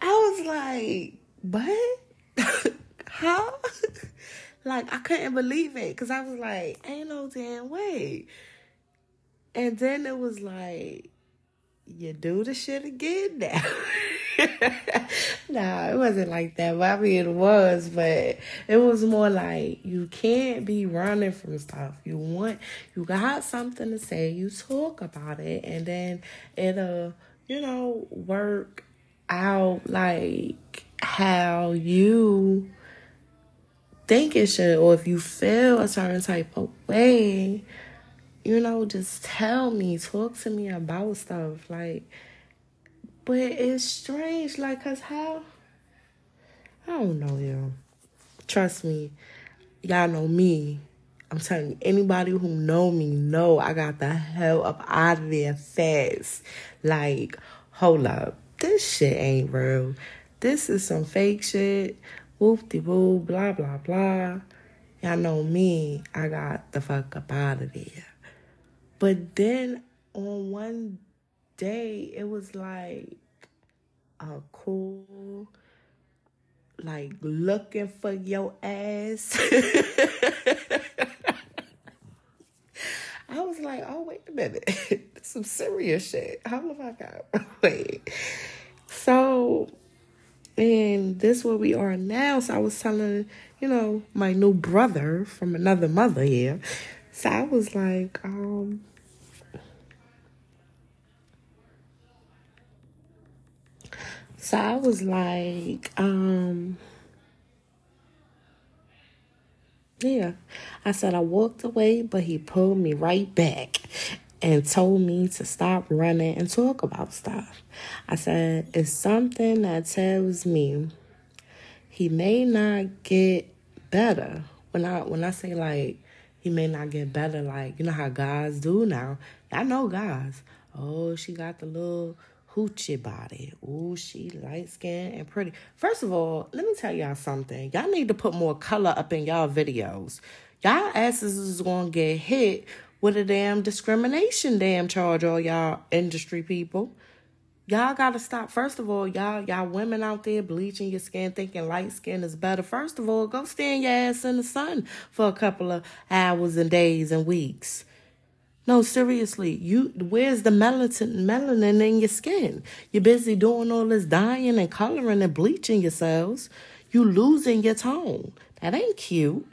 I was like, what? How? like, I couldn't believe it because I was like, ain't no damn way. And then it was like, you do the shit again now. *laughs* nah, it wasn't like that. But I mean, it was, but it was more like you can't be running from stuff. You want, you got something to say, you talk about it, and then it'll, you know, work out like how you think it should, or if you feel a certain type of way, you know, just tell me, talk to me about stuff. Like, but it's strange, like, cause how? I don't know, yo. Trust me, y'all know me. I'm telling you, anybody who know me know I got the hell up out of there fast. Like, hold up this shit ain't real. This is some fake shit. Whoop de woo, blah, blah, blah. Y'all know me, I got the fuck up out of there. But then on one day, it was like a cool, like looking for your ass. *laughs* I was like, oh, wait a minute. *laughs* Some serious shit. How the fuck out? Wait. So, and this where we are now. So I was telling, you know, my new brother from another mother here. So I was like, um, so I was like, um, yeah. I said I walked away, but he pulled me right back and told me to stop running and talk about stuff. I said, it's something that tells me he may not get better. When I when I say like he may not get better, like you know how guys do now. I know guys. Oh, she got the little hoochie body. Ooh, she light skinned and pretty. First of all, let me tell y'all something. Y'all need to put more color up in y'all videos. Y'all asses is gonna get hit with a damn discrimination damn charge, all y'all industry people. Y'all gotta stop. First of all, y'all y'all women out there bleaching your skin, thinking light skin is better. First of all, go stand your ass in the sun for a couple of hours and days and weeks. No, seriously, you where's the melanin melanin in your skin? You're busy doing all this dyeing and coloring and bleaching yourselves. You losing your tone. That ain't cute.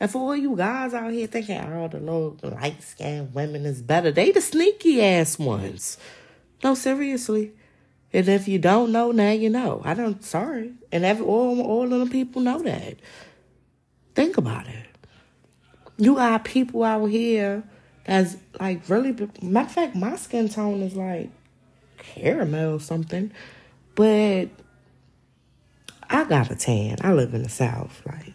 And for all you guys out here thinking, oh, the little light skinned women is better, they the sneaky ass ones. No, seriously. And if you don't know, now you know. I don't, sorry. And every, all, all of the people know that. Think about it. You got people out here that's like really, matter of fact, my skin tone is like caramel something. But I got a tan. I live in the South. Like,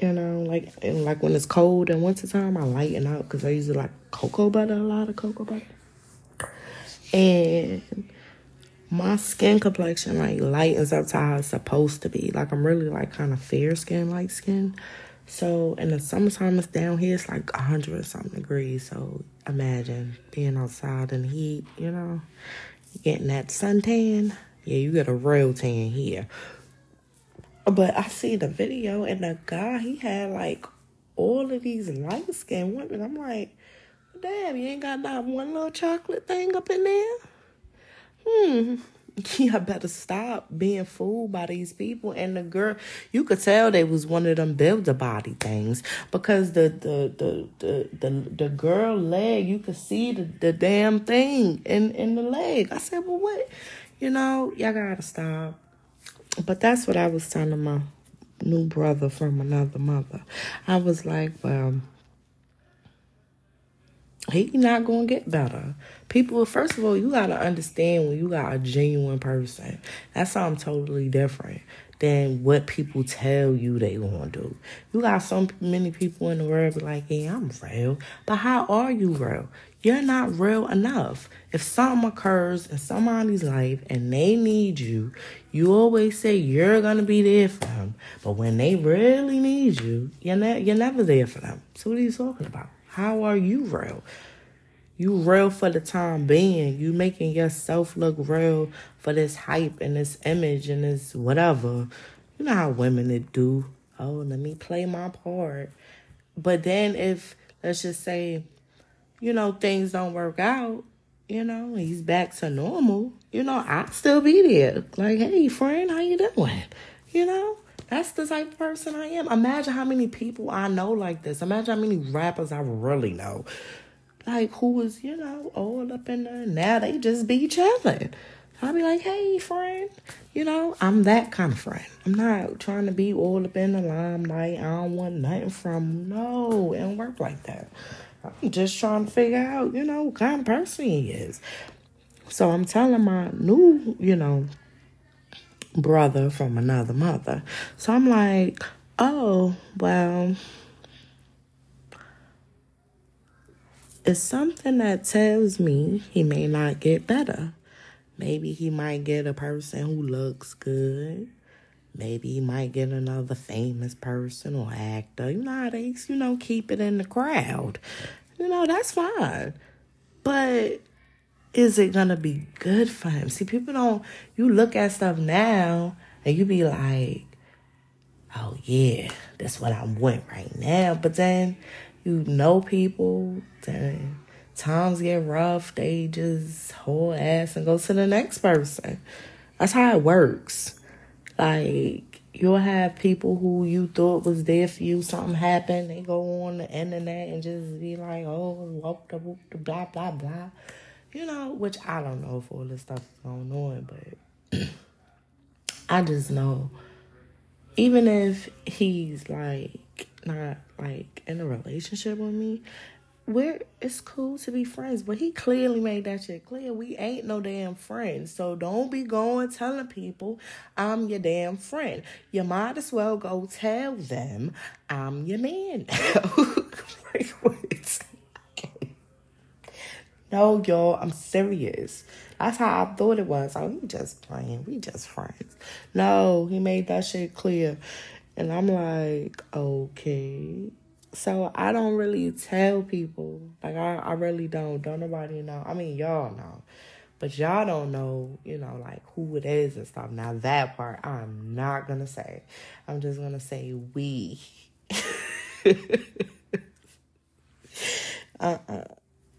you know, like and like when it's cold in wintertime, I lighten up because I use like cocoa butter, a lot of cocoa butter. And my skin complexion like lightens up to how it's supposed to be. Like I'm really like kind of fair skin, light skin. So in the summertime, it's down here. It's like a hundred something degrees. So imagine being outside in the heat. You know, getting that suntan. Yeah, you get a real tan here. But I see the video and the guy he had like all of these light skinned women. I'm like, damn, you ain't got not one little chocolate thing up in there. Hmm. *laughs* Yeah, I better stop being fooled by these people. And the girl, you could tell they was one of them build a body things because the the the the the, the girl leg, you could see the, the damn thing in in the leg. I said, well, what? You know, y'all gotta stop. But that's what I was telling my new brother from another mother. I was like, well, he not gonna get better. People, first of all, you gotta understand when you got a genuine person. That's something totally different than what people tell you they gonna do. You got so many people in the world be like, yeah, I'm real. But how are you real? You're not real enough. If something occurs in somebody's life and they need you, you always say you're gonna be there for them. But when they really need you, you're, you're never there for them. So what are you talking about? How are you real? You real for the time being. You making yourself look real for this hype and this image and this whatever. You know how women it do. Oh, let me play my part. But then if let's just say, you know, things don't work out, you know, he's back to normal, you know, I'll still be there. Like, hey friend, how you doing? You know? That's the type of person I am. Imagine how many people I know like this. Imagine how many rappers I really know. Like who was, you know, all up in there. Now they just be chilling. I'll be like, hey friend. You know, I'm that kind of friend. I'm not trying to be all up in the limelight. I don't want nothing from no, it work like that. I'm just trying to figure out, you know, what kind of person he is. So I'm telling my new, you know, brother from another mother. So I'm like, oh, well, it's something that tells me he may not get better. Maybe he might get a person who looks good. Maybe he might get another famous person or actor. You know how they, you know, keep it in the crowd. You know, that's fine. But is it gonna be good for him? See, people don't you look at stuff now and you be like, oh yeah, that's what I'm with right now. But then you know people, then times get rough, they just hold ass and go to the next person. That's how it works. Like you'll have people who you thought was there for you, something happened, they go on the internet and just be like, oh, whoop the whoop the blah blah blah. You know, which I don't know if all this stuff is going on, but *clears throat* I just know even if he's like not like in a relationship with me, we're it's cool to be friends, but he clearly made that shit clear. We ain't no damn friends. So don't be going telling people I'm your damn friend. You might as well go tell them I'm your man *laughs* like. No, y'all, I'm serious. That's how I thought it was. Oh, we just playing. We just friends. No, he made that shit clear. And I'm like, okay. So I don't really tell people. Like I, I really don't. Don't nobody know. I mean y'all know. But y'all don't know, you know, like who it is and stuff. Now that part I'm not gonna say. I'm just gonna say we. *laughs* uh-uh.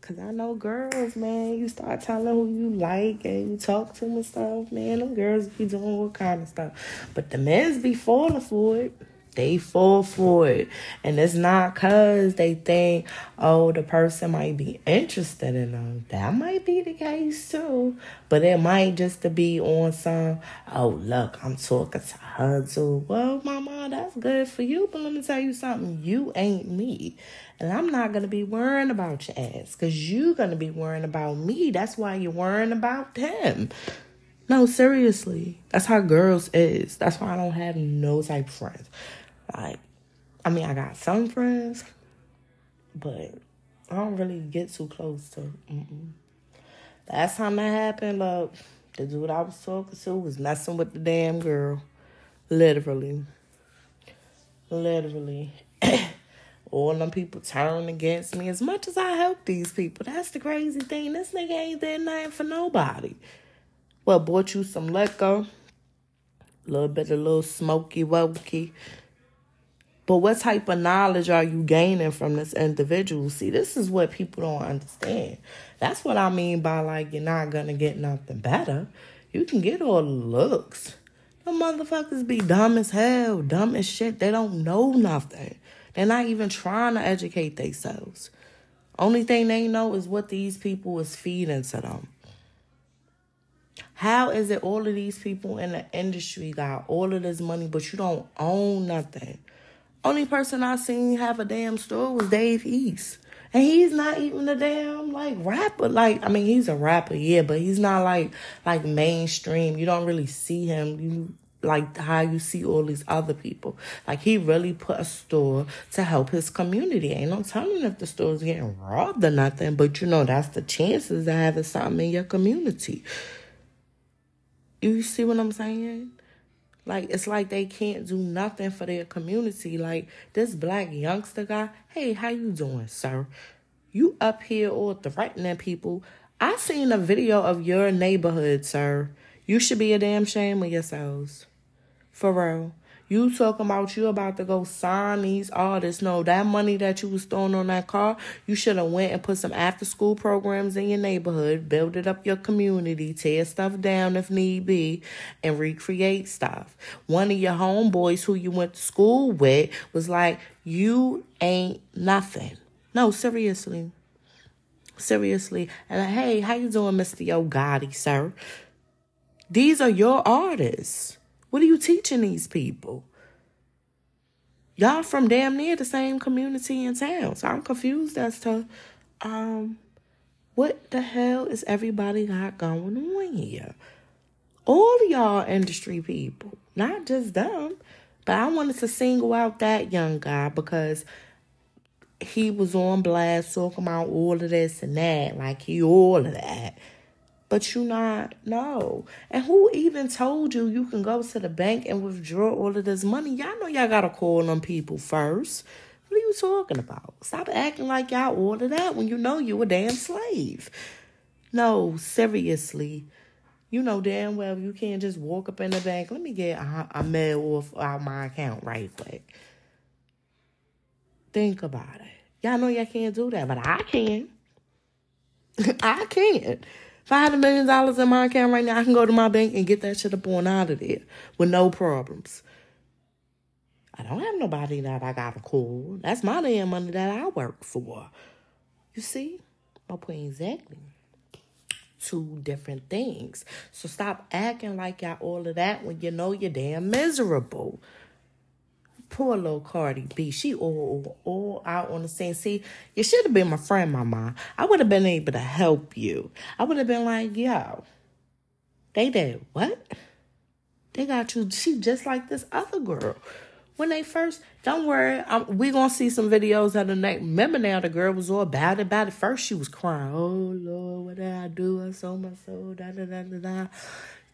Cause I know girls, man, you start telling who you like and you talk to them and stuff, man, them girls be doing all kind of stuff. But the men's be falling for it they fall for it. And it's not because they think, oh, the person might be interested in them. That might be the case too. But it might just to be on some, oh, look, I'm talking to her too. Well, mama, that's good for you. But let me tell you something. You ain't me. And I'm not going to be worrying about your ass because you're going to be worrying about me. That's why you're worrying about them. No, seriously. That's how girls is. That's why I don't have no type friends. Like, I mean, I got some friends, but I don't really get too close to. Mm-mm. Last time that happened, look, the dude I was talking to was messing with the damn girl. Literally. Literally. *coughs* All them people turn against me as much as I help these people. That's the crazy thing. This nigga ain't did nothing for nobody. Well, bought you some liquor, a little bit of little smoky wokey but what type of knowledge are you gaining from this individual? See, this is what people don't understand. That's what I mean by like you're not gonna get nothing better. You can get all the looks. The motherfuckers be dumb as hell, dumb as shit. They don't know nothing. They're not even trying to educate themselves. Only thing they know is what these people is feeding to them. How is it all of these people in the industry got all of this money, but you don't own nothing? Only person I seen have a damn store was Dave East. And he's not even a damn like rapper. Like I mean, he's a rapper, yeah, but he's not like like mainstream. You don't really see him. You like how you see all these other people. Like he really put a store to help his community. Ain't no telling if the store's getting robbed or nothing, but you know that's the chances of having something in your community. You see what I'm saying? Like it's like they can't do nothing for their community. Like this black youngster guy, hey, how you doing, sir? You up here all threatening people. I seen a video of your neighborhood, sir. You should be a damn shame of yourselves. For real. You talking about you about to go sign these artists. No, that money that you was throwing on that car, you should have went and put some after school programs in your neighborhood, build it up your community, tear stuff down if need be, and recreate stuff. One of your homeboys who you went to school with was like, you ain't nothing. No, seriously. Seriously. And hey, how you doing, Mr. Yo Gotti, sir? These are your artists. What are you teaching these people? Y'all from damn near the same community in town. So I'm confused as to um what the hell is everybody got going on here? All y'all industry people, not just them. But I wanted to single out that young guy because he was on blast talking about all of this and that, like he all of that. But you not no. And who even told you you can go to the bank and withdraw all of this money? Y'all know y'all gotta call them people first. What are you talking about? Stop acting like y'all ordered that when you know you a damn slave. No, seriously. You know damn well you can't just walk up in the bank. Let me get a, a mail off out my account right quick. Think about it. Y'all know y'all can't do that, but I can. *laughs* I can. A million dollars in my account right now, I can go to my bank and get that shit up on out of there with no problems. I don't have nobody that I gotta call. That's my damn money that I work for. You see? My point exactly. Two different things. So stop acting like y'all all of that when you know you're damn miserable. Poor little Cardi B. She all, all out on the scene. See, you should have been my friend, Mama. I would have been able to help you. I would have been like, yo, they did what? They got you. She just like this other girl. When they first, don't worry, I'm, we gonna see some videos of the night. Remember now, the girl was all bad about it. First, she was crying, "Oh Lord, what did I do? I sold my soul." Da da da da da.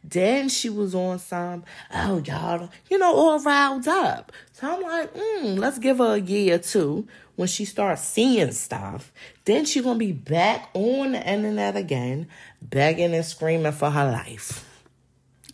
Then she was on some, oh y'all, you know, all riled up. So I'm like, mm, let's give her a year or two when she starts seeing stuff. Then she gonna be back on the internet again, begging and screaming for her life.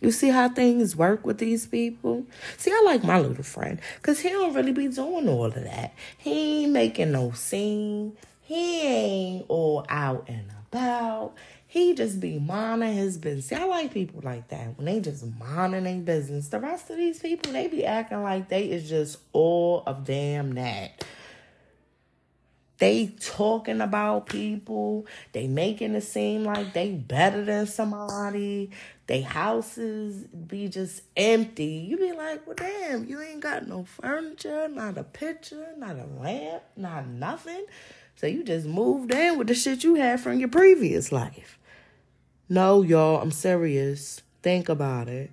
You see how things work with these people? See, I like my little friend because he don't really be doing all of that. He ain't making no scene. He ain't all out and about. He just be minding his business. See, I like people like that when they just minding their business. The rest of these people, they be acting like they is just all of damn that. They talking about people. They making it seem like they better than somebody. They houses be just empty. You be like, well, damn, you ain't got no furniture, not a picture, not a lamp, not nothing. So you just moved in with the shit you had from your previous life. No, y'all, I'm serious. Think about it.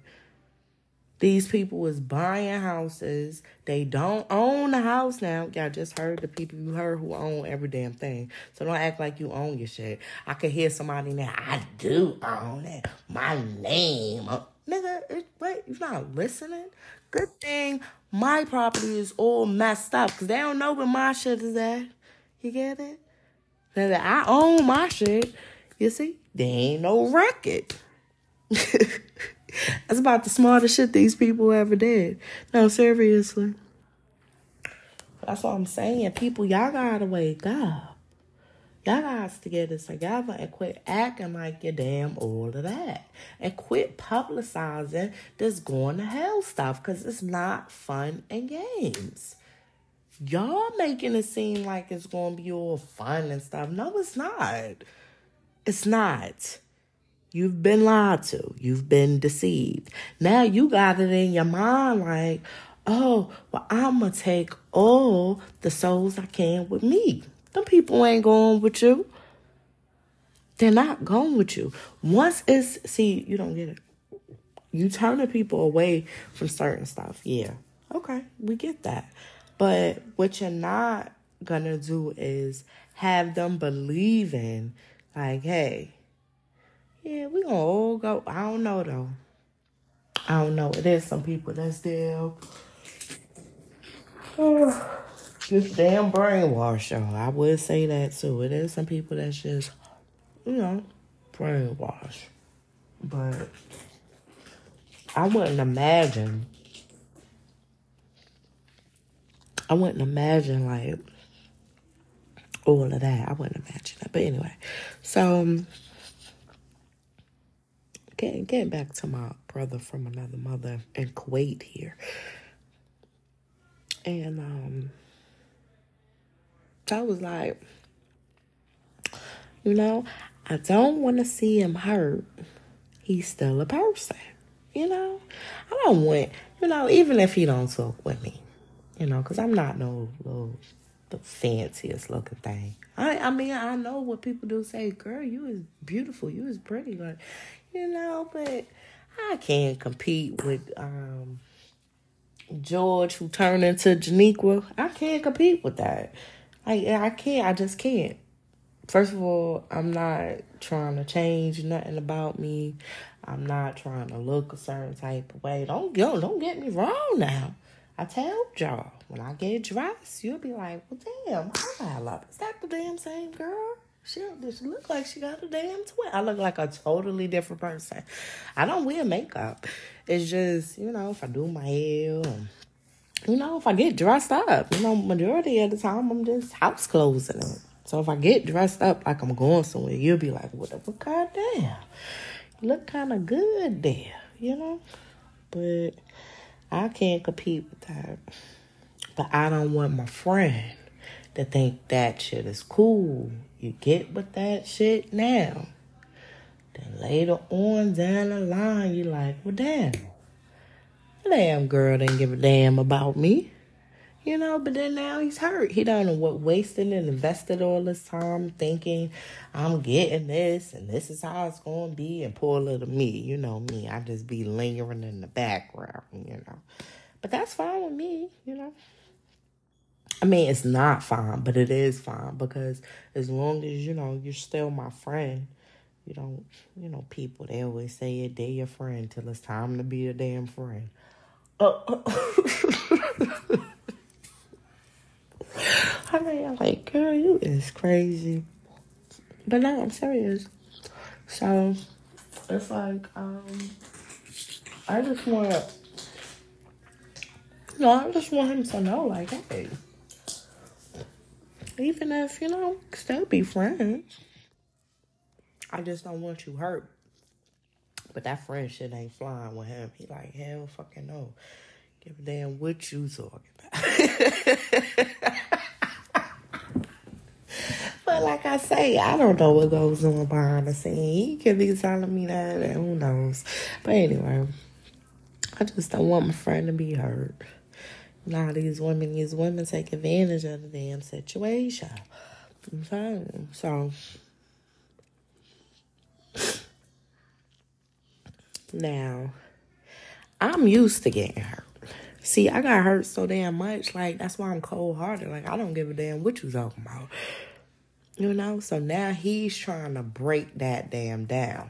These people is buying houses. They don't own the house now. Y'all just heard the people you heard who own every damn thing. So don't act like you own your shit. I could hear somebody now. I do own it. My name. Uh, nigga, it, wait, you not listening? Good thing my property is all messed up because they don't know where my shit is at. You get it? Now that I own my shit. You see? There ain't no record. *laughs* That's about the smartest shit these people ever did. No, seriously. That's what I'm saying. People, y'all gotta wake up. Y'all got to get this together and quit acting like you're damn all of that. And quit publicizing this going to hell stuff because it's not fun and games. Y'all making it seem like it's going to be all fun and stuff. No, it's not. It's not. You've been lied to. You've been deceived. Now you got it in your mind like, oh, well, I'm going to take all the souls I can with me. Them people ain't going with you. They're not going with you. Once it's, see, you don't get it. You turning people away from certain stuff. Yeah. Okay. We get that. But what you're not going to do is have them believing, like, hey, yeah, we gonna all go. I don't know though. I don't know. There's some people that still *sighs* just damn brainwashed. Y'all. I would say that too. It is some people that's just you know brainwashed, but I wouldn't imagine. I wouldn't imagine like all of that. I wouldn't imagine that. But anyway, so. Um, getting getting back to my brother from another mother in Kuwait here. And um I was like, you know, I don't want to see him hurt. He's still a person. You know, I don't want, you know, even if he don't talk with me, you know, because I'm not no little the fanciest looking thing. I I mean I know what people do say, girl, you is beautiful, you is pretty, like you know, but I can't compete with um, George who turned into Janiqua. I can't compete with that. I I can't. I just can't. first of all, I'm not trying to change nothing about me. I'm not trying to look a certain type of way. Don't go, don't get me wrong now. I tell y'all when I get dressed, you'll be like, "Well, damn, I love it. Is that the damn same girl? She she look like she got a damn twin? I look like a totally different person. I don't wear makeup. It's just you know if I do my hair, you know if I get dressed up, you know majority of the time I'm just house closing it. So if I get dressed up like I'm going somewhere, you'll be like, "What? What? Goddamn, you look kind of good there," you know. But I can't compete with that. But I don't want my friend to think that shit is cool. You get with that shit now. Then later on down the line, you're like, well, damn. The damn girl didn't give a damn about me. You know, but then now he's hurt. He don't know what wasted and invested all this time thinking I'm getting this and this is how it's gonna be and poor little me. You know me. I just be lingering in the background, you know. But that's fine with me, you know. I mean, it's not fine, but it is fine because as long as you know you're still my friend, you don't, you know, people they always say they're your friend till it's time to be a damn friend. Uh, *laughs* I mean, I'm like, girl, you is crazy. But no, I'm serious. So it's like, um, I just want, you know, I just want him to know, like, hey, even if you know, still be friends. I just don't want you hurt. But that friend shit ain't flying with him. He like, hell fucking no. Give a damn what you talking about. *laughs* but like I say, I don't know what goes on behind the scene. He could be telling me that, and who knows. But anyway, I just don't want my friend to be hurt. Now these women, these women take advantage of the damn situation. Okay, so now I'm used to getting hurt. See, I got hurt so damn much, like that's why I'm cold hearted. Like I don't give a damn what you talking about. You know, so now he's trying to break that damn down.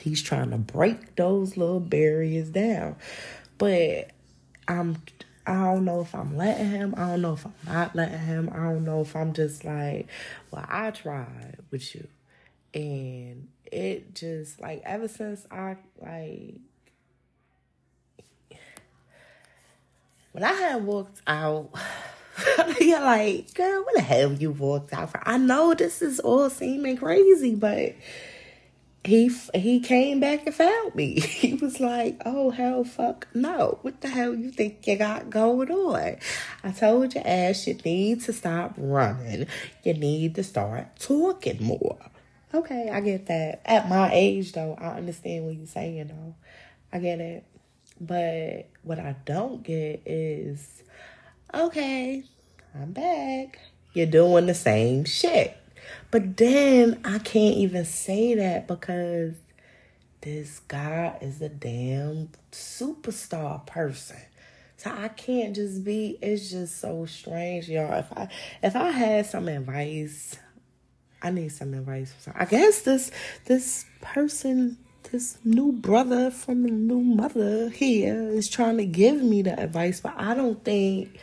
He's trying to break those little barriers down. But I'm I don't know if I'm letting him. I don't know if I'm not letting him. I don't know if I'm just like, well, I tried with you. And it just like ever since I like when I had walked out, *laughs* you're like, girl, what the hell you walked out for? I know this is all seeming crazy, but he he came back and found me. *laughs* He was like, "Oh hell, fuck no! What the hell you think you got going on?" I told your ass you need to stop running. You need to start talking more. Okay, I get that. At my age, though, I understand what you're saying. Though, I get it. But what I don't get is, okay, I'm back. You're doing the same shit. But then I can't even say that because this guy is a damn superstar person. So I can't just be it's just so strange, y'all. If I if I had some advice, I need some advice. I guess this this person, this new brother from the new mother here is trying to give me the advice, but I don't think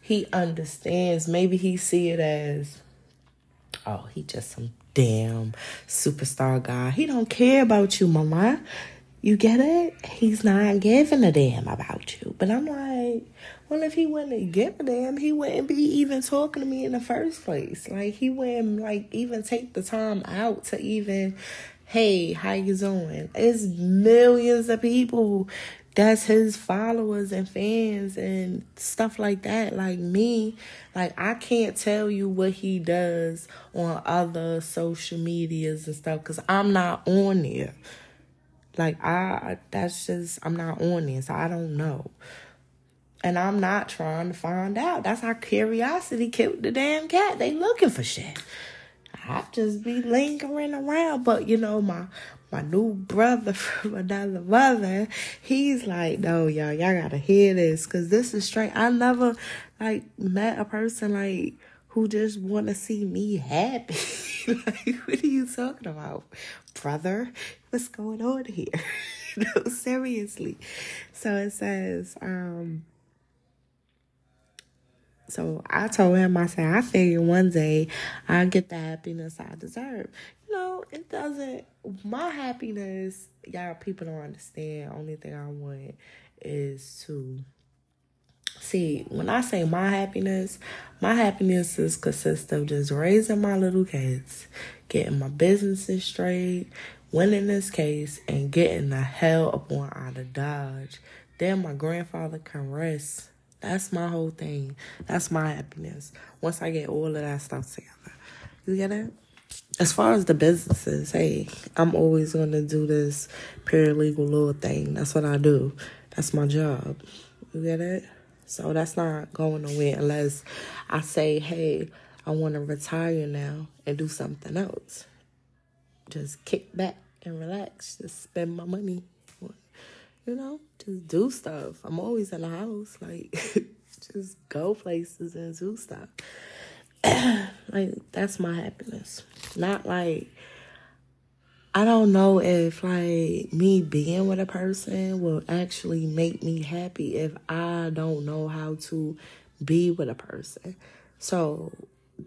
he understands. Maybe he see it as oh, he just some damn superstar guy. He don't care about you, mama. You get it? He's not giving a damn about you. But I'm like, well, if he wouldn't give a damn, he wouldn't be even talking to me in the first place. Like, he wouldn't, like, even take the time out to even, hey, how you doing? It's millions of people that's his followers and fans and stuff like that. Like me, like I can't tell you what he does on other social medias and stuff because I'm not on there. Like I, that's just I'm not on there, so I don't know. And I'm not trying to find out. That's how curiosity killed the damn cat. They looking for shit. I just be lingering around, but you know my my new brother *laughs* from another mother, he's like, no, y'all, y'all gotta hear this, cause this is straight. I never like met a person like who just want to see me happy. *laughs* like, what are you talking about, brother? What's going on here? *laughs* no, seriously. So it says, um, so I told him, I said, I figure one day I'll get the happiness I deserve. Know, it doesn't, my happiness, y'all people don't understand. Only thing I want is to see when I say my happiness, my happiness is consist of just raising my little kids, getting my businesses straight, winning this case, and getting the hell up on out of Dodge. Then my grandfather can rest that's my whole thing. That's my happiness. Once I get all of that stuff together. You get it? As far as the businesses, hey, I'm always going to do this paralegal law thing. That's what I do. That's my job. You get it? So that's not going nowhere unless I say, hey, I want to retire now and do something else. Just kick back and relax. Just spend my money you know, just do stuff. I'm always in the house, like *laughs* just go places and do stuff. *coughs* like that's my happiness. Not like I don't know if like me being with a person will actually make me happy if I don't know how to be with a person. So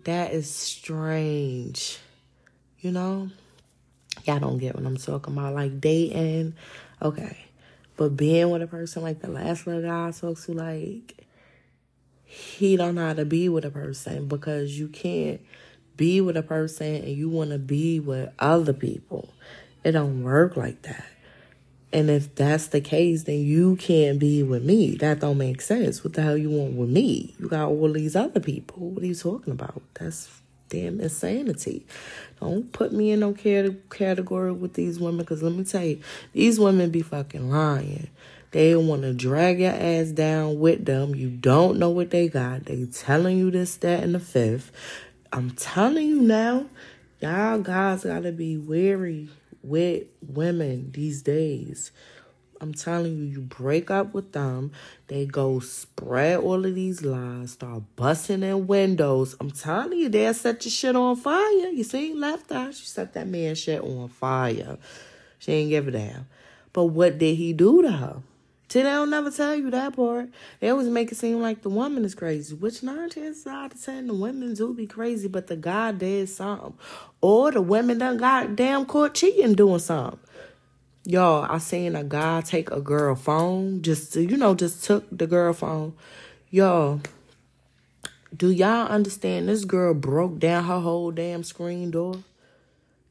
that is strange. You know? Y'all don't get what I'm talking about. Like dating. Okay. But being with a person like the last little guy I talked to, like, he don't know how to be with a person because you can't be with a person and you want to be with other people. It don't work like that. And if that's the case, then you can't be with me. That don't make sense. What the hell you want with me? You got all these other people. What are you talking about? That's damn insanity. Don't put me in no category with these women because let me tell you, these women be fucking lying. They want to drag your ass down with them. You don't know what they got. They telling you this, that, and the fifth. I'm telling you now, y'all guys gotta be wary with women these days. I'm telling you, you break up with them, they go spread all of these lies, start busting in windows. I'm telling you, they'll set your shit on fire. You see, left eye, she set that man shit on fire. She ain't give a damn. But what did he do to her? See, they'll never tell you that part. They always make it seem like the woman is crazy, which nine chances out of ten the women do be crazy, but the guy did something. Or the women done got damn caught cheating doing something. Y'all, I seen a guy take a girl phone, just you know, just took the girl phone. Y'all, do y'all understand this girl broke down her whole damn screen door?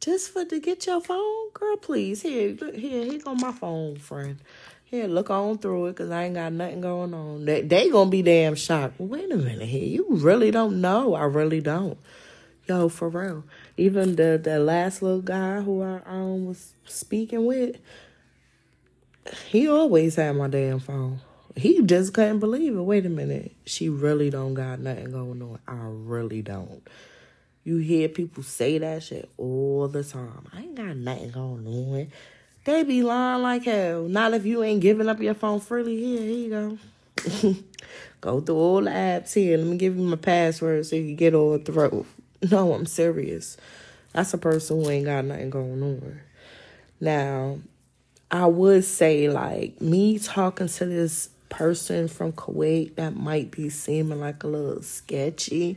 Just for to get your phone? Girl, please. Here, look here, here go my phone, friend. Here, look on through it, cause I ain't got nothing going on. They they gonna be damn shocked. Wait a minute here. You really don't know. I really don't. Yo, for real. Even the the last little guy who I um was speaking with, he always had my damn phone. He just couldn't believe it. Wait a minute. She really don't got nothing going on. I really don't. You hear people say that shit all the time. I ain't got nothing going on. They be lying like hell. Not if you ain't giving up your phone freely. Here, here you go. *laughs* go through all the apps here. Let me give you my password so you can get all through. *laughs* No, I'm serious. That's a person who ain't got nothing going on. Now, I would say, like, me talking to this person from Kuwait, that might be seeming like a little sketchy,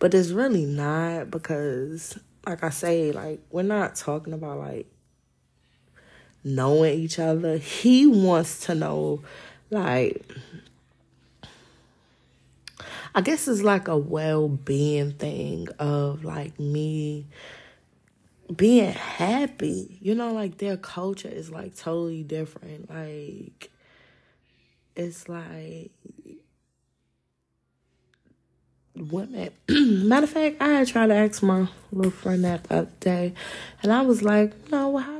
but it's really not because, like I say, like, we're not talking about, like, knowing each other. He wants to know, like, I guess it's like a well being thing of like me being happy. You know, like their culture is like totally different. Like, it's like women. *clears throat* Matter of fact, I tried to ask my little friend that the other day, and I was like, no, how you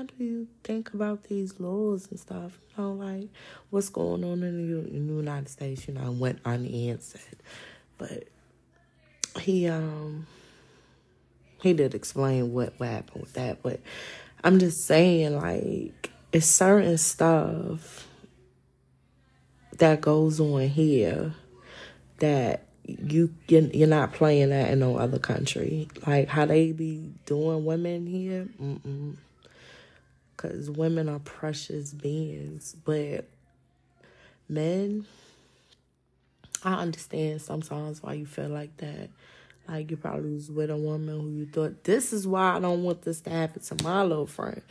how do you think about these laws and stuff? You know, like what's going on in the, United States? You know, went unanswered. But he um he did explain what, what happened with that. But I'm just saying, like, it's certain stuff that goes on here that you you're not playing that in no other country. Like how they be doing women here. Mm-mm. Cause women are precious beings, but men. I understand sometimes why you feel like that. Like you probably was with a woman who you thought this is why I don't want this to happen to my little friend.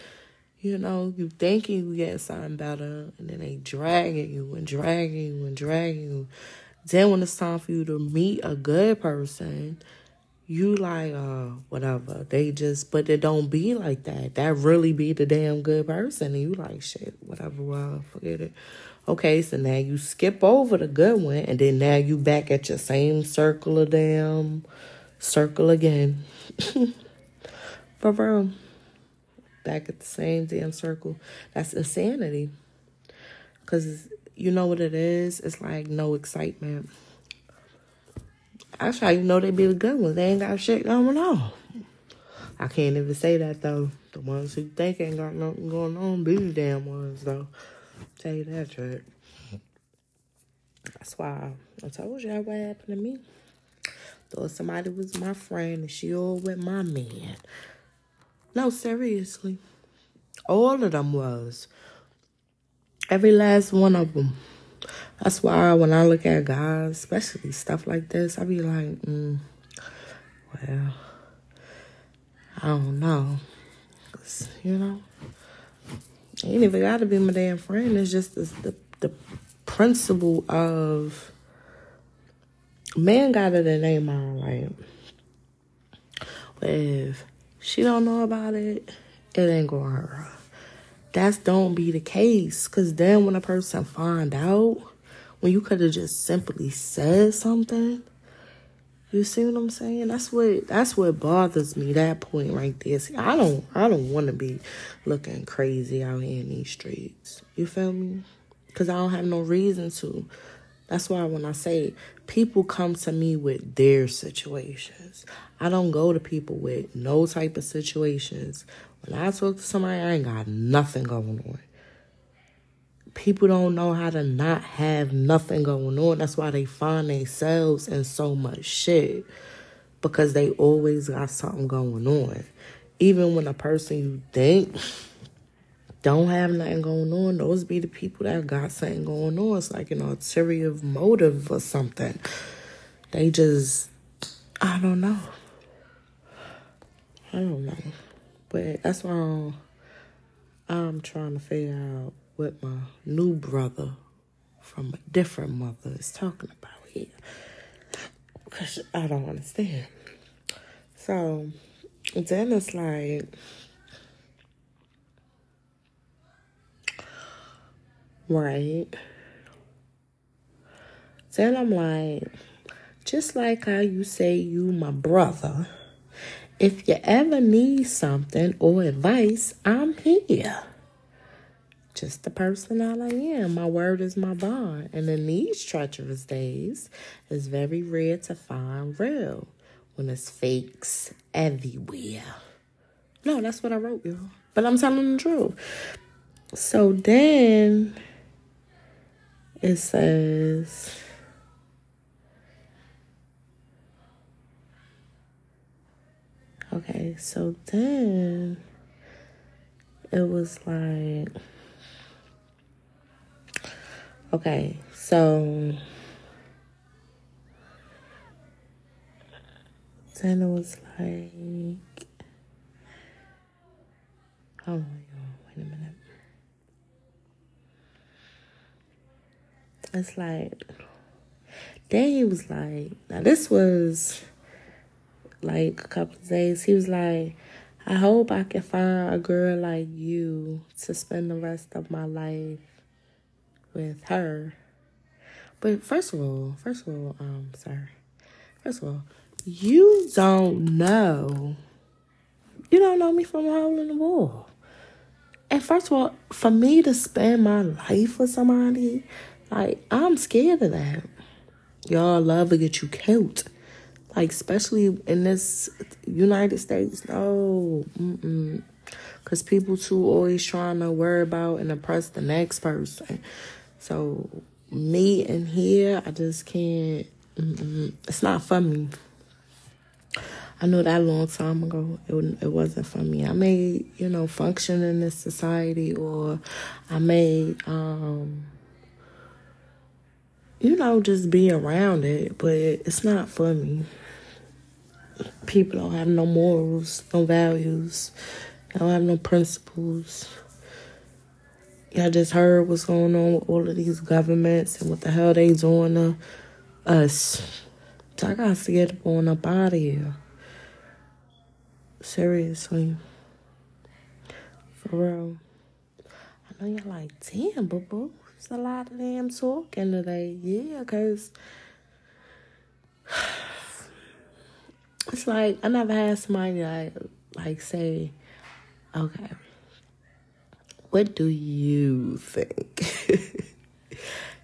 You know, you thinking you getting something better, and then they dragging you and dragging you and dragging you. Then when it's time for you to meet a good person, you like uh whatever. They just but it don't be like that. That really be the damn good person. And you like shit, whatever, well, forget it. Okay, so now you skip over the good one and then now you back at your same circle of damn circle again. *laughs* For real. Back at the same damn circle. That's insanity. Cause you know what it is? It's like no excitement. Actually, you know they be the good ones. They ain't got shit going on. I can't even say that though. The ones who think ain't got nothing going on be the damn ones though. Tell you that trick. That's why I told y'all what happened to me. Thought somebody was my friend and she all with my man. No, seriously. All of them was. Every last one of them. That's why when I look at guys, especially stuff like this, I be like, mm, well, I don't know. You know, ain't even got to be my damn friend. It's just the, the, the principle of man got it in their mind, right? If she don't know about it, it ain't gonna hurt her. That's don't be the case. Cause then when a person find out, when you could have just simply said something, you see what I'm saying? That's what that's what bothers me. That point right there. See, I don't I don't want to be looking crazy out here in these streets. You feel me? Cause I don't have no reason to. That's why when I say people come to me with their situations, I don't go to people with no type of situations. When I talk to somebody, I ain't got nothing going on. People don't know how to not have nothing going on. That's why they find themselves in so much shit because they always got something going on. Even when a person you think don't have nothing going on, those be the people that got something going on. It's like an ulterior motive or something. They just, I don't know. I don't know. But that's why I'm, trying to figure out what my new brother from a different mother is talking about here. Because I don't understand. So then it's like, right? Then I'm like, just like how you say you my brother, if you ever need something or advice, I'm here. Just the person that I am. My word is my bond. And in these treacherous days, it's very rare to find real when there's fakes everywhere. No, that's what I wrote, y'all. But I'm telling the truth. So then it says okay so then it was like okay so it was like hold on wait a minute It's like, then he was like, now this was like a couple of days. He was like, I hope I can find a girl like you to spend the rest of my life with her. But first of all, first of all, um, sir, first of all, you don't know. You don't know me from a hole in the wall. And first of all, for me to spend my life with somebody like, I'm scared of that. Y'all love to get you killed. Like, especially in this United States. No. Mm-mm. Because people, too, always trying to worry about and oppress the next person. So, me in here, I just can't. it's not for me. I know that a long time ago it, it wasn't for me. I may, you know, function in this society or I may, um, you know, just be around it, but it's not for me. People don't have no morals, no values, they don't have no principles. Y'all just heard what's going on with all of these governments and what the hell they doing to us. So I got to get on up out of here. Seriously. For real. I know y'all like, damn, boo boo. It's a lot of damn talking today. Yeah, because *sighs* it's like I never had somebody like, like say, okay, what do you think? *laughs*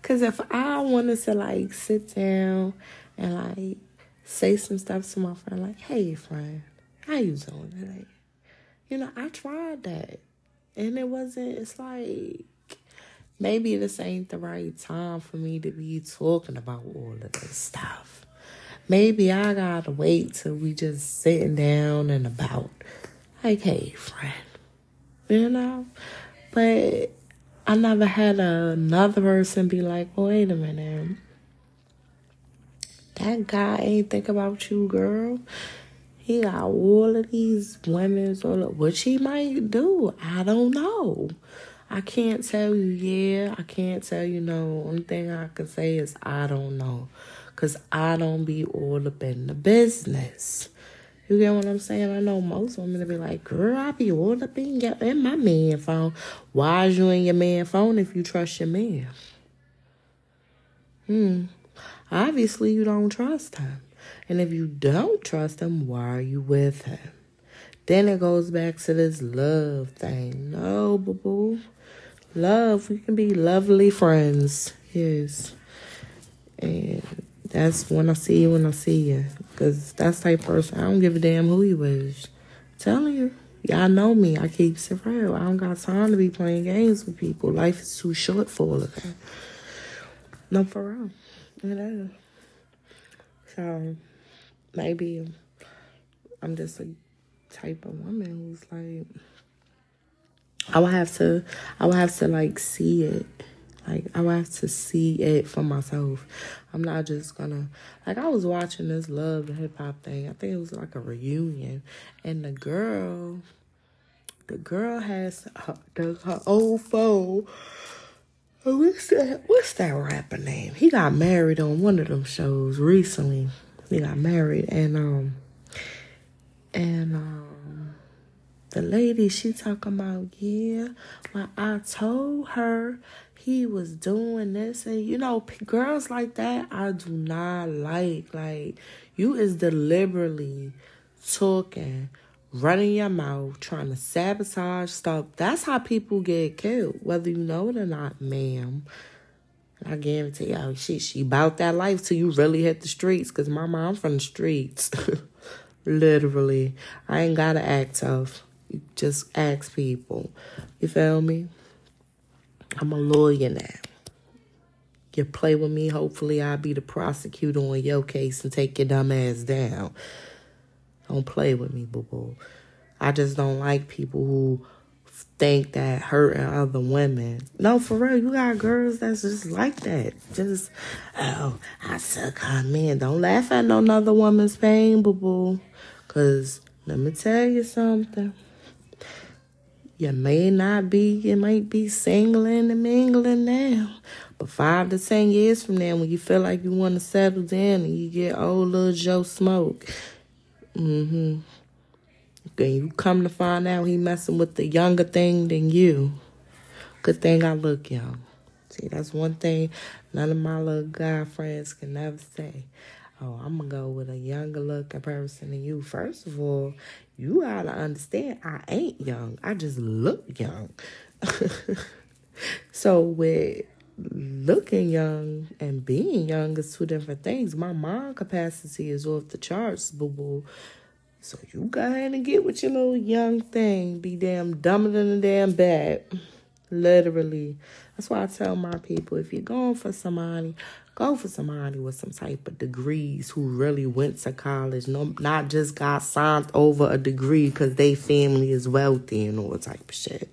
Because if I wanted to like sit down and like say some stuff to my friend, like, hey, friend, how you doing today? You know, I tried that. And it wasn't, it's like, maybe this ain't the right time for me to be talking about all of this stuff. Maybe I gotta wait till we just sitting down and about. Like, hey, friend. You know? But I never had another person be like, wait a minute. That guy ain't think about you, girl. He got all of these women's all of, which he might do. I don't know. I can't tell you yeah. I can't tell you no. Only thing I can say is I don't know. Cause I don't be all up in the business. You get what I'm saying? I know most women will be like, girl, I be all up in, your, in my man phone. Why is you in your man phone if you trust your man? Hmm. Obviously, you don't trust him. And if you don't trust him, why are you with him? Then it goes back to this love thing. No, boo boo. Love, we can be lovely friends. Yes. And that's when I see you when I see you. Because that's type person. I don't give a damn who you is. I'm telling you. Y'all know me. I keep it real. I don't got time to be playing games with people. Life is too short for all of that. No, for real. It is. So maybe I'm just a type of woman who's like I would have to I would have to like see it. Like I would have to see it for myself. I'm not just gonna like I was watching this love and hip hop thing. I think it was like a reunion. And the girl the girl has her, the, her old phone What's that? What's that rapper name? He got married on one of them shows recently. He got married, and um, and um, the lady she talking about, yeah. Well, I told her he was doing this, and you know, girls like that, I do not like. Like you is deliberately talking running your mouth, trying to sabotage stuff. That's how people get killed, whether you know it or not, ma'am. I guarantee y'all, she she about that life till you really hit the streets. Cause my mom from the streets, *laughs* literally. I ain't gotta act tough. You just ask people. You feel me? I'm a lawyer now. You play with me, hopefully I'll be the prosecutor on your case and take your dumb ass down. Don't play with me, boo boo. I just don't like people who think that hurting other women. No, for real, you got girls that's just like that. Just, oh, I suck her man. Don't laugh at no other woman's pain, boo boo. Because let me tell you something. You may not be, you might be singling and mingling now. But five to ten years from now, when you feel like you want to settle down and you get old little Joe Smoke, Mm-hmm. And you come to find out he messing with the younger thing than you. Good thing I look young. See, that's one thing none of my little guy friends can never say. Oh, I'm gonna go with a younger looking person than you. First of all, you gotta understand I ain't young. I just look young. *laughs* so with looking young and being young is two different things. My mind capacity is off the charts, boo boo. So you go ahead and get with your little young thing. Be damn dumber than a damn bat. Literally. That's why I tell my people if you're going for somebody, Go for somebody with some type of degrees who really went to college, no, not just got signed over a degree because they family is wealthy and all type of shit.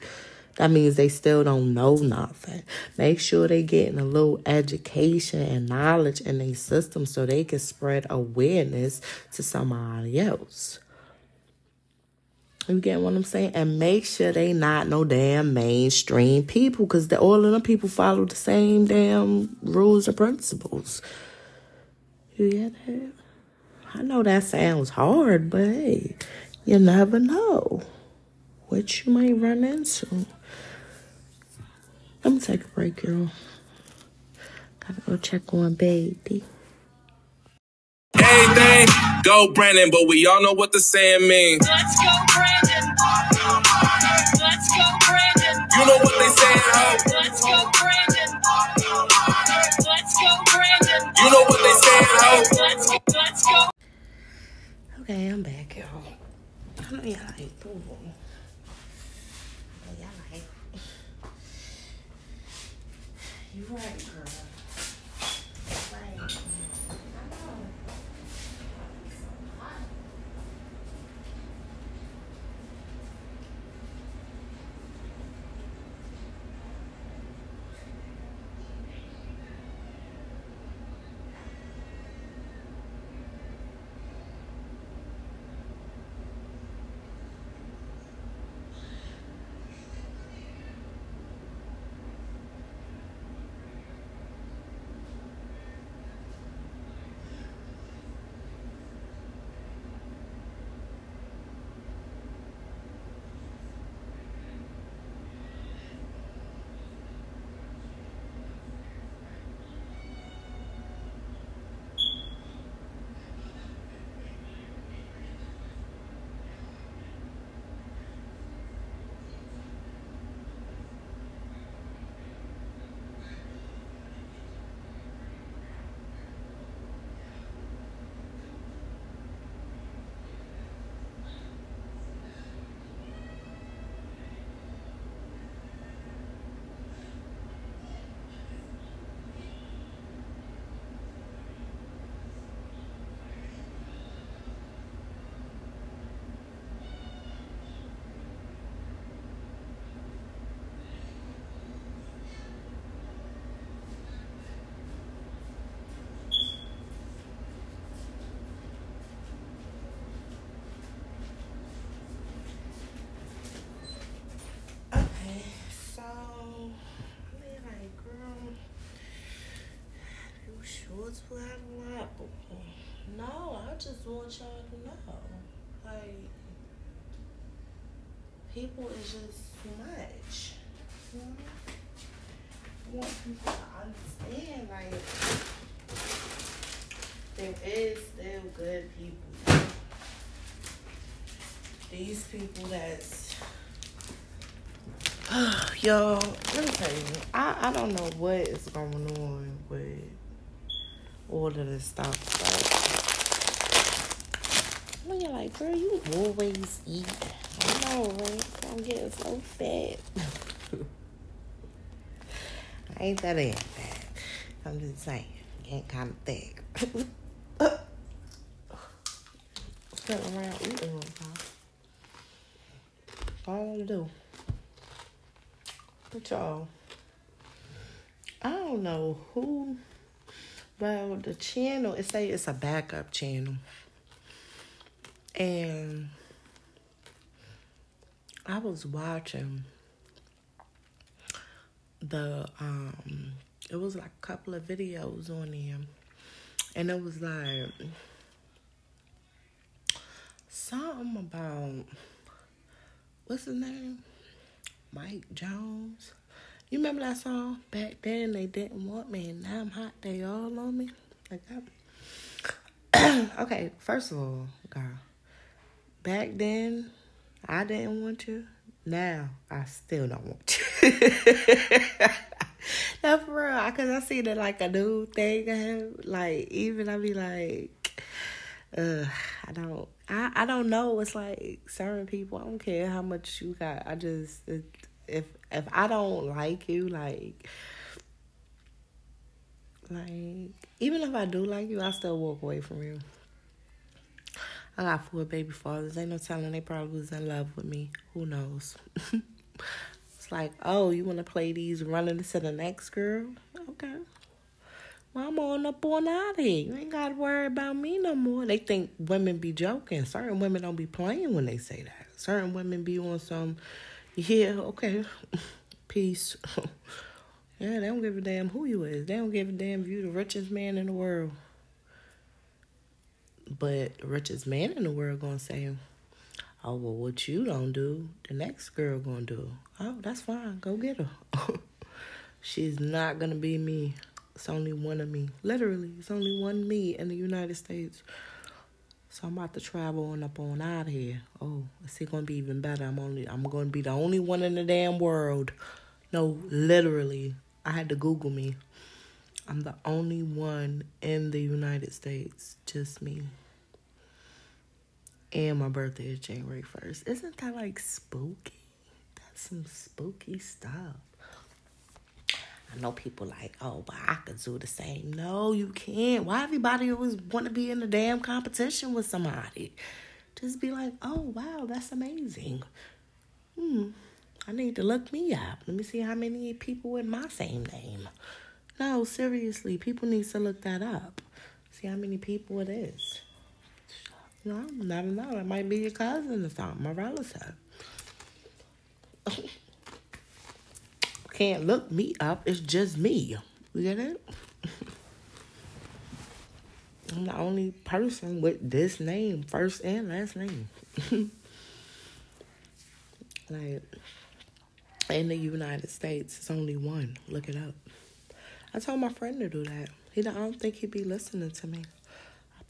That means they still don't know nothing. Make sure they getting a little education and knowledge in their system so they can spread awareness to somebody else. You get what I'm saying? And make sure they not no damn mainstream people because all of them people follow the same damn rules and principles. You get that? I know that sounds hard, but hey, you never know what you might run into. Let me take a break, girl. Gotta go check on baby. Hey, Everything go Brandon, but we all know what the saying means. Let's go, You know what they saying, ho? Let's go, let's go. Okay, I'm back, y'all. I know y'all like Y'all to know, like, people is just much. You know? I want people to understand, like, there is still good people. These people that's *sighs* Yo, let me tell you, I, I don't know what is going on with all of this stuff. But when you're like, girl, you always eat. I know, right? I'm getting so fat. *laughs* I ain't that fat. I'm just saying, getting kind of thick. Sitting around eating all the time. All I do. But y'all, I don't know who. Well, the channel it say it's a backup channel, and I was watching the um. It was like a couple of videos on there, and it was like something about what's his name Mike Jones. You remember that song? Back then they didn't want me, and now I'm hot. They all on me. Like that. *clears throat* okay, first of all, girl. Back then, I didn't want to. Now I still don't want to. *laughs* no, for real. Cause I see that like a new thing. Like even I be like, uh, I don't. I, I don't know. It's like certain people. I don't care how much you got. I just if if I don't like you, like Like, even if I do like you, I still walk away from you. I got four baby fathers. Ain't no telling they probably was in love with me. Who knows? *laughs* it's like, oh, you want to play these running to the next girl? Okay. Well, I'm on up on out here. You ain't got to worry about me no more. They think women be joking. Certain women don't be playing when they say that. Certain women be on some, yeah, okay, *laughs* peace. *laughs* yeah, they don't give a damn who you is. They don't give a damn if you the richest man in the world. But richest man in the world gonna say, oh, well, what you don't do, the next girl gonna do. Oh, that's fine. Go get her. *laughs* She's not gonna be me. It's only one of me. Literally, it's only one me in the United States. So I'm about to travel on up on out of here. Oh, it's gonna be even better. I'm only I'm gonna be the only one in the damn world. No, literally. I had to Google me. I'm the only one in the United States. Just me. And my birthday is January 1st. Isn't that like spooky? That's some spooky stuff. I know people like, oh, but I could do the same. No, you can't. Why everybody always want to be in a damn competition with somebody? Just be like, oh, wow, that's amazing. Hmm, I need to look me up. Let me see how many people with my same name. No, seriously, people need to look that up. See how many people it is. No, I never know. It might be your cousin or something, my relative. *laughs* can't look me up. It's just me. You get it? *laughs* I'm the only person with this name, first and last name. *laughs* like in the United States, it's only one. Look it up. I told my friend to do that. He I don't think he'd be listening to me.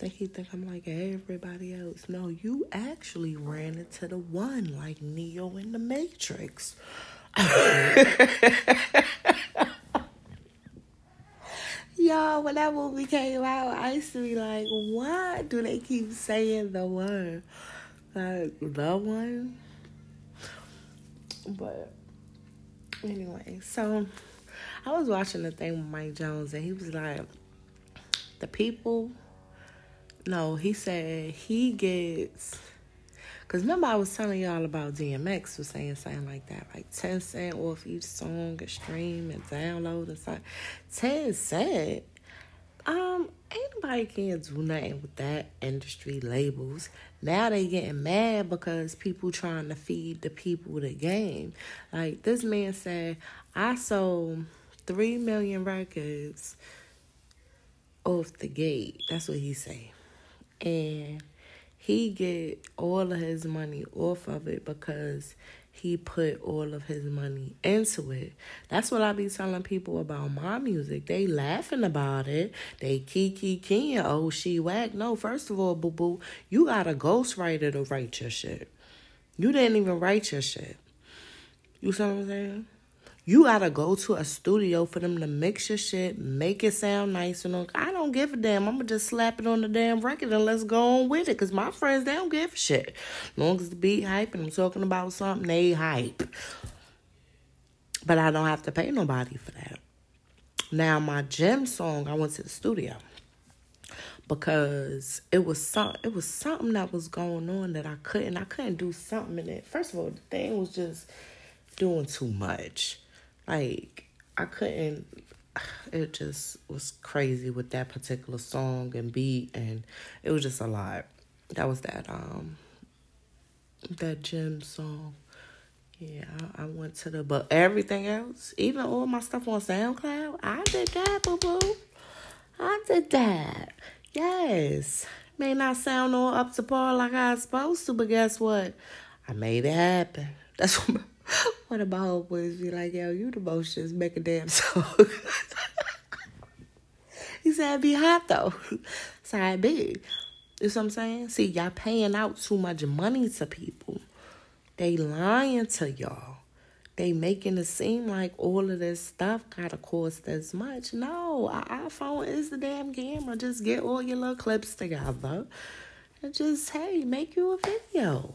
Think he think I'm like everybody else. No, you actually ran into the one like Neo in the Matrix. *laughs* Y'all, when that movie came out, I used to be like, why do they keep saying the one? Like, the one? But, anyway, so I was watching the thing with Mike Jones, and he was like, the people, no, he said he gets because remember, I was telling y'all about DMX was saying something like that, like 10 cent off each song and stream and download and stuff. 10 cent? Um, anybody can do nothing with that industry labels. Now they getting mad because people trying to feed the people the game. Like this man said, I sold three million records off the gate. That's what he say. And he get all of his money off of it because he put all of his money into it. That's what I be telling people about my music. They laughing about it. They kiki king. Oh, she whack. No, first of all, boo boo, you got a ghostwriter to write your shit. You didn't even write your shit. You see what I'm saying? You gotta go to a studio for them to mix your shit, make it sound nice. And I don't give a damn. I'm gonna just slap it on the damn record and let's go on with it. Cause my friends they don't give a shit. Long as the beat hype and I'm talking about something, they hype. But I don't have to pay nobody for that. Now my gym song, I went to the studio because it was some it was something that was going on that I couldn't I couldn't do something in it. First of all, the thing was just doing too much. Like I couldn't it just was crazy with that particular song and beat and it was just a lot. That was that um that gym song. Yeah, I, I went to the but everything else, even all my stuff on SoundCloud, I did that, boo boo. I did that. Yes. May not sound all up to par like I was supposed to, but guess what? I made it happen. That's what one of my homeboys be like, yo, you the most just make a damn song. *laughs* he said, be hot though. *laughs* I be. You know what I'm saying? See, y'all paying out too much money to people. They lying to y'all. They making it seem like all of this stuff gotta cost as much. No, our iPhone is the damn camera. Just get all your little clips together and just hey, make you a video.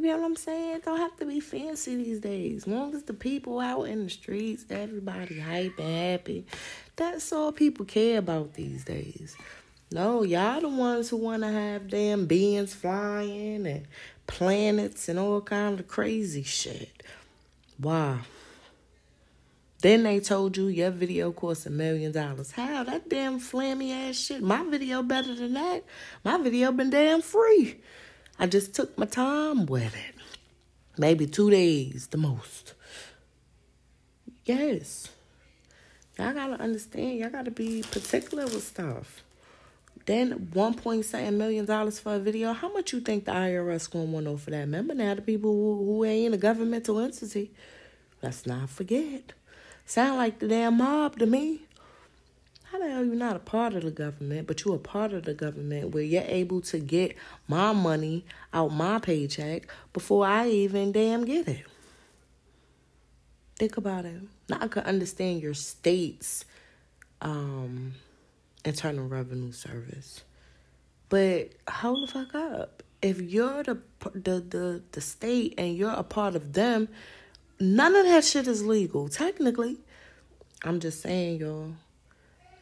You know what I'm saying? It don't have to be fancy these days. As long as the people out in the streets, everybody hype and happy. That's all people care about these days. No, y'all the ones who want to have damn beings flying and planets and all kind of crazy shit. Wow. Then they told you your video costs a million dollars. How? That damn flammy ass shit. My video better than that. My video been damn free. I just took my time with it. Maybe two days, the most. Yes. Y'all gotta understand, y'all gotta be particular with stuff. Then one point seven million dollars for a video. How much you think the IRS gonna want over that? Remember now the people who, who ain't a governmental entity. Let's not forget. Sound like the damn mob to me. How the hell you not a part of the government, but you're a part of the government where you're able to get my money out my paycheck before I even damn get it? Think about it. Now I can understand your state's um, internal revenue service, but hold the fuck up. If you're the the the the state and you're a part of them, none of that shit is legal technically. I'm just saying, y'all.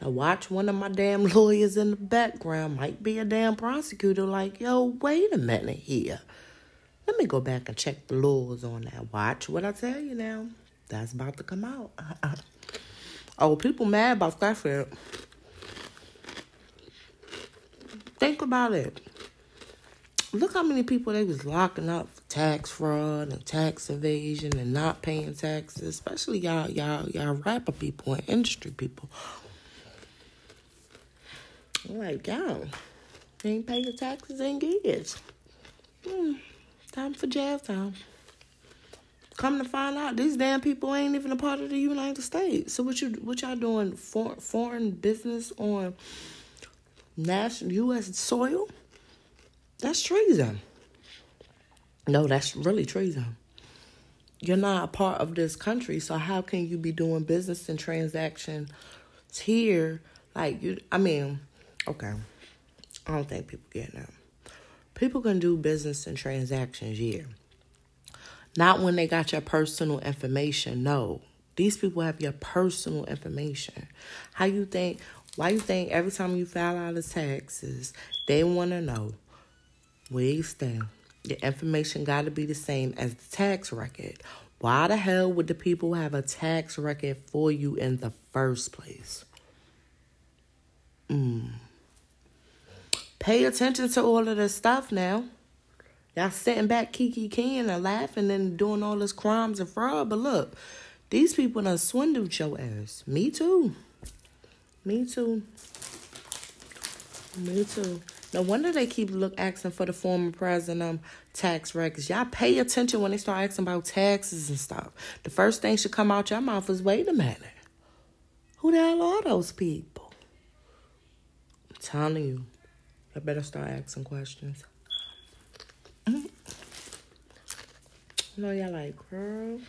Now watch one of my damn *laughs* lawyers in the background might be a damn prosecutor like, yo, wait a minute here. Let me go back and check the laws on that. Watch what I tell you now. That's about to come out. *laughs* oh, people mad about shit. Think about it. Look how many people they was locking up for tax fraud and tax evasion and not paying taxes, especially y'all y'all y'all rapper people and industry people. I'm like, y'all ain't paying your taxes in years. Hmm, time for jail time. Come to find out, these damn people ain't even a part of the United States. So what you what y'all doing? For, foreign business on national U.S. soil? That's treason. No, that's really treason. You're not a part of this country, so how can you be doing business and transactions here? Like you, I mean, okay. I don't think people get that. People can do business and transactions here. Not when they got your personal information. No. These people have your personal information. How you think why you think every time you file out the taxes, they want to know where you stand. Your information got to be the same as the tax record. Why the hell would the people have a tax record for you in the first place? Mm. Pay attention to all of this stuff now. Y'all sitting back kiki keying and laughing and doing all this crimes and fraud. But look, these people done swindled your ass. Me too. Me too. Me too. No wonder they keep look asking for the former president um tax records. Y'all pay attention when they start asking about taxes and stuff. The first thing should come out your mouth is, wait a minute. Who the hell are those people? I'm telling you. I better start asking questions. Mm-hmm. No, y'all like, girl.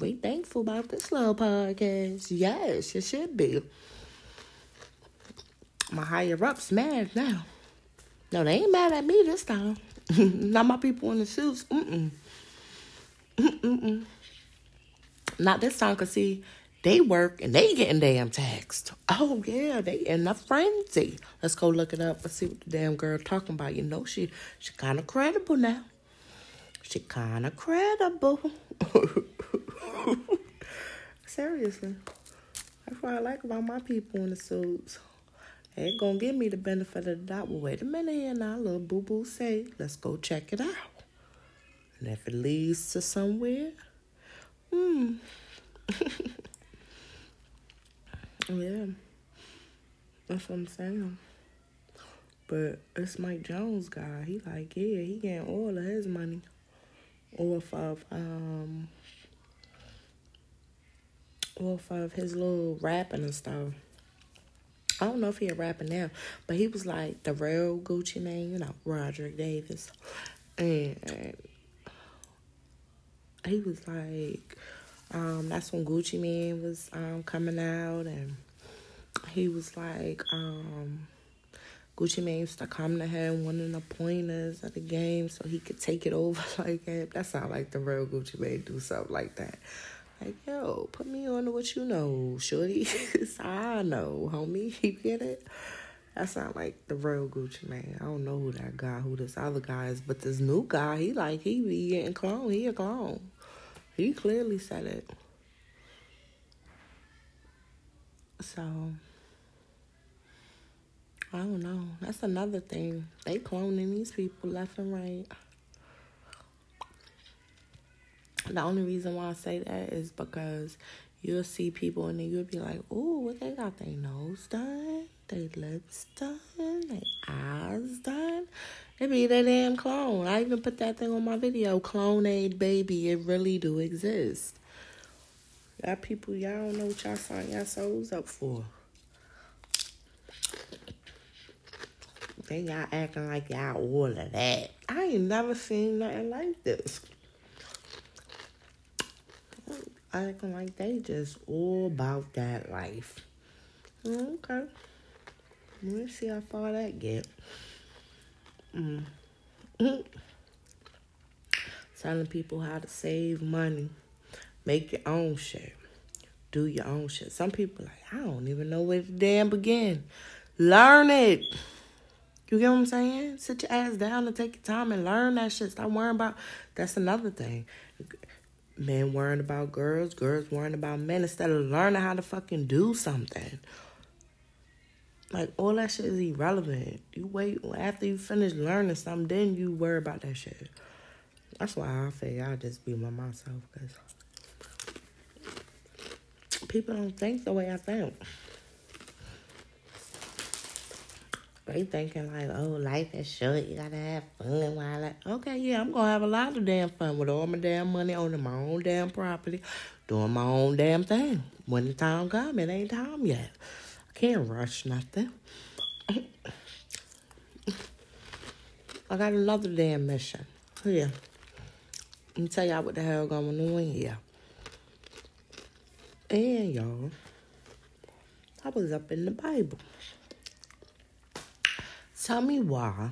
We thankful about this little podcast. Yes, it should be. My higher ups mad now. No, they ain't mad at me this time. *laughs* Not my people in the suits. Mm-mm. Mm-mm. Not this time, cause see, they work and they getting damn taxed. Oh yeah, they in a frenzy. Let's go look it up Let's see what the damn girl talking about. You know she she kind of credible now. She kind of credible. *laughs* Seriously, that's what I like about my people in the suits. They gonna give me the benefit of the doubt. Well, wait a minute here now, little boo boo say, let's go check it out. And if it leads to somewhere, hmm. *laughs* yeah, that's what I'm saying. But it's Mike Jones guy. He like, yeah, he getting all of his money off of um off of his little rapping and stuff. I don't know if he a rapper now, but he was like the real Gucci Mane, you know, Roderick Davis. And he was like, um, that's when Gucci Mane was um coming out and he was like, um, Gucci Mane used to come to him winning the pointers at the game so he could take it over *laughs* like that. That sound like the real Gucci Mane do something like that. Like, yo, put me on to what you know, shorty. *laughs* I know, homie. *laughs* You get it? That sound like the real Gucci Mane. I don't know who that guy, who this other guy is, but this new guy, he like he be getting clone. He a clone. He clearly said it. So I don't know. That's another thing. They cloning these people left and right. The only reason why I say that is because you'll see people and then you'll be like, "Ooh, what they got They nose done, they lips done, they eyes done." It be that damn clone. I even put that thing on my video. Clonade baby, it really do exist. Y'all people, y'all don't know what y'all sign y'all souls up for. Then y'all acting like y'all all of that. I ain't never seen nothing like this. Acting like they just all about that life. Okay. Let's see how far that get. Mm. Telling people how to save money. Make your own shit. Do your own shit. Some people like, I don't even know where to damn begin. Learn it. You get what I'm saying? Sit your ass down and take your time and learn that shit. Stop worrying about. That's another thing. Men worrying about girls, girls worrying about men instead of learning how to fucking do something. Like all that shit is irrelevant. You wait after you finish learning something, then you worry about that shit. That's why I figure I just be by myself because people don't think the way I think. They thinking like, oh, life is short. You gotta have fun while I okay, yeah, I'm gonna have a lot of damn fun with all my damn money owning my own damn property, doing my own damn thing. When the time come, it ain't time yet. Can't rush nothing. I got another damn mission. Here. Let me tell y'all what the hell going on here. And y'all, I was up in the Bible. Tell me why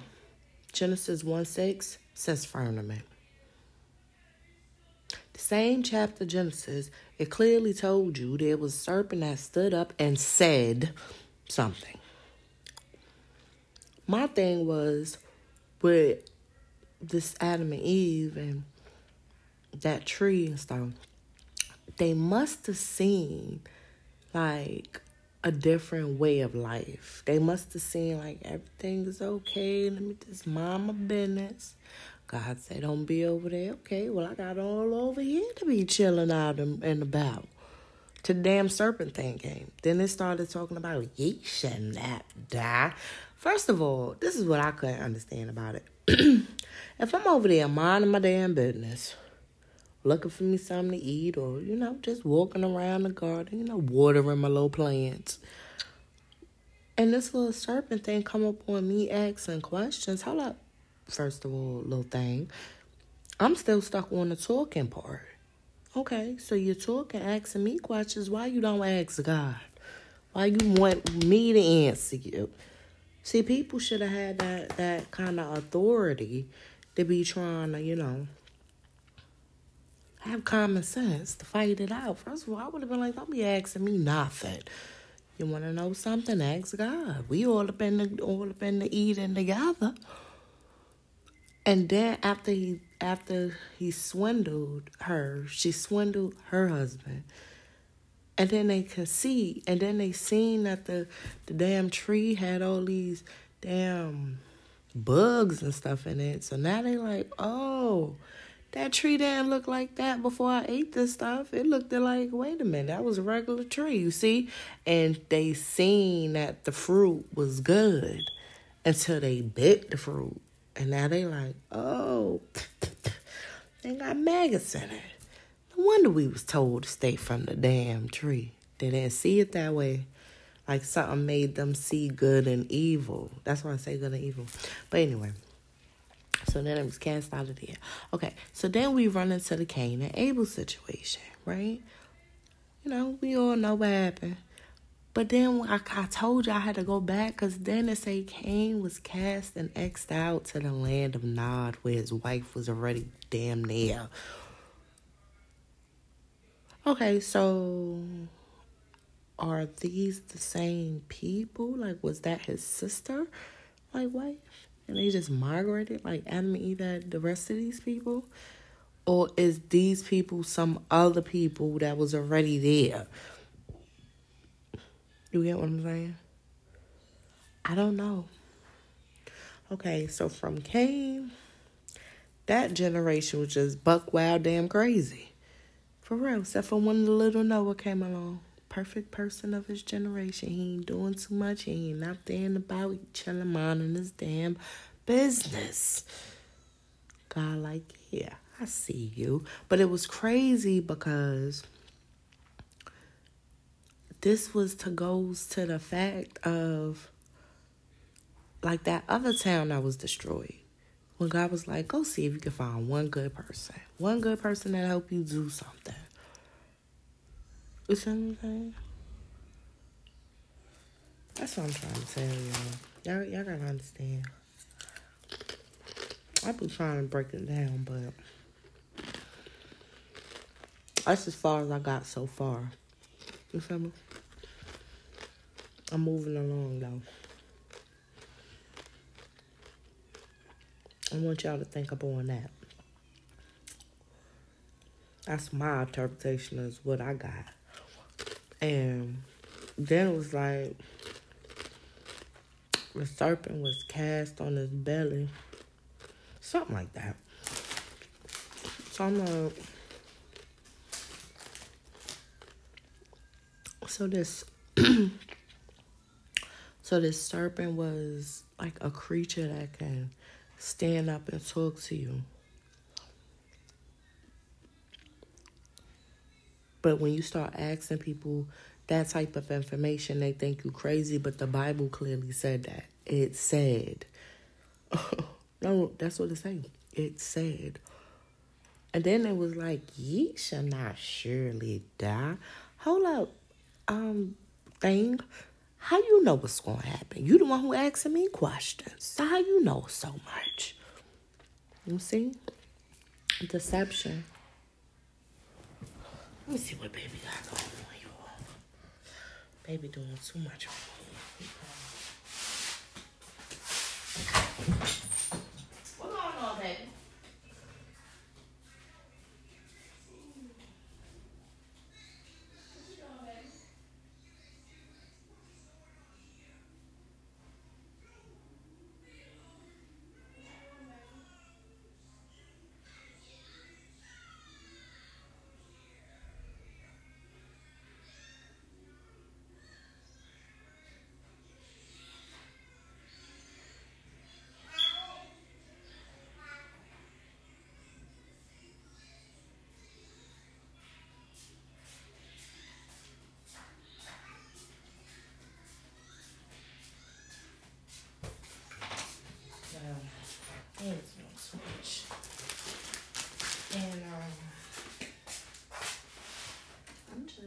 Genesis 1 6 says firmament. Same chapter, Genesis, it clearly told you there was a serpent that stood up and said something. My thing was with this Adam and Eve and that tree and stuff, they must have seen like a different way of life. They must have seen like everything is okay. Let me just mind my business. God said, don't be over there. Okay, well, I got all over here to be chilling out and, about. To the damn serpent thing came. Then it started talking about ye shall not die. First of all, this is what I couldn't understand about it. *clears throat* if I'm over there minding my damn business, looking for me something to eat or, you know, just walking around the garden, you know, watering my little plants. And this little serpent thing come up on me asking questions. Hold up. First of all, little thing. I'm still stuck on the talking part. Okay, so you're talking, asking me questions. Why you don't ask God? Why you want me to answer you? See, people should have had that that kind of authority to be trying to, you know, have common sense to fight it out. First of all, I would have been like, don't be asking me nothing. You want to know something? Ask God. We all up in the all up in the eating together. And then after he after he swindled her, she swindled her husband. And then they could see, and then they seen that the the damn tree had all these damn bugs and stuff in it. So now they like, oh, that tree didn't look like that before I ate this stuff. It looked like, wait a minute, that was a regular tree, you see? And they seen that the fruit was good until they bit the fruit. And now they like, oh, they got maggots in it. No wonder we was told to stay from the damn tree. They didn't see it that way. Like something made them see good and evil. That's why I say good and evil. But anyway. So then it was cast out of there. Okay, so then we run into the Cain and Abel situation, right? You know, we all know what happened. But then I, I told you I had to go back because then it say Cain was cast and out to the land of Nod where his wife was already damn near. Okay, so are these the same people? Like, was that his sister, like wife? And they just migrated like Adam and Eve the rest of these people? Or is these people some other people that was already there? You get what I'm saying? I don't know. Okay, so from Cain, that generation was just buck wild damn crazy. For real, except for when the little Noah came along. Perfect person of his generation. He ain't doing too much. He ain't out there about chilling, minding his damn business. God, like, yeah, I see you. But it was crazy because this was to goes to the fact of like that other town that was destroyed. When God was like, go see if you can find one good person. One good person that help you do something. You see what I'm saying? That's what I'm trying to tell y'all. Y'all, y'all gotta understand. I've been trying to break it down, but that's as far as I got so far. You feel me? I'm moving along though. I want y'all to think upon that. That's my interpretation is what I got. And then it was like the serpent was cast on his belly. Something like that. So I'm like so this *clears throat* so this serpent was like a creature that can stand up and talk to you. But when you start asking people that type of information, they think you crazy. But the Bible clearly said that. It said. *laughs* no, that's what it said. It said. And then it was like, ye shall not surely die. Hold up, um, thing. How you know what's gonna happen? You the one who asking me questions. So how you know so much? You see? Deception. Let me see what baby got going on, y'all. Baby doing too much.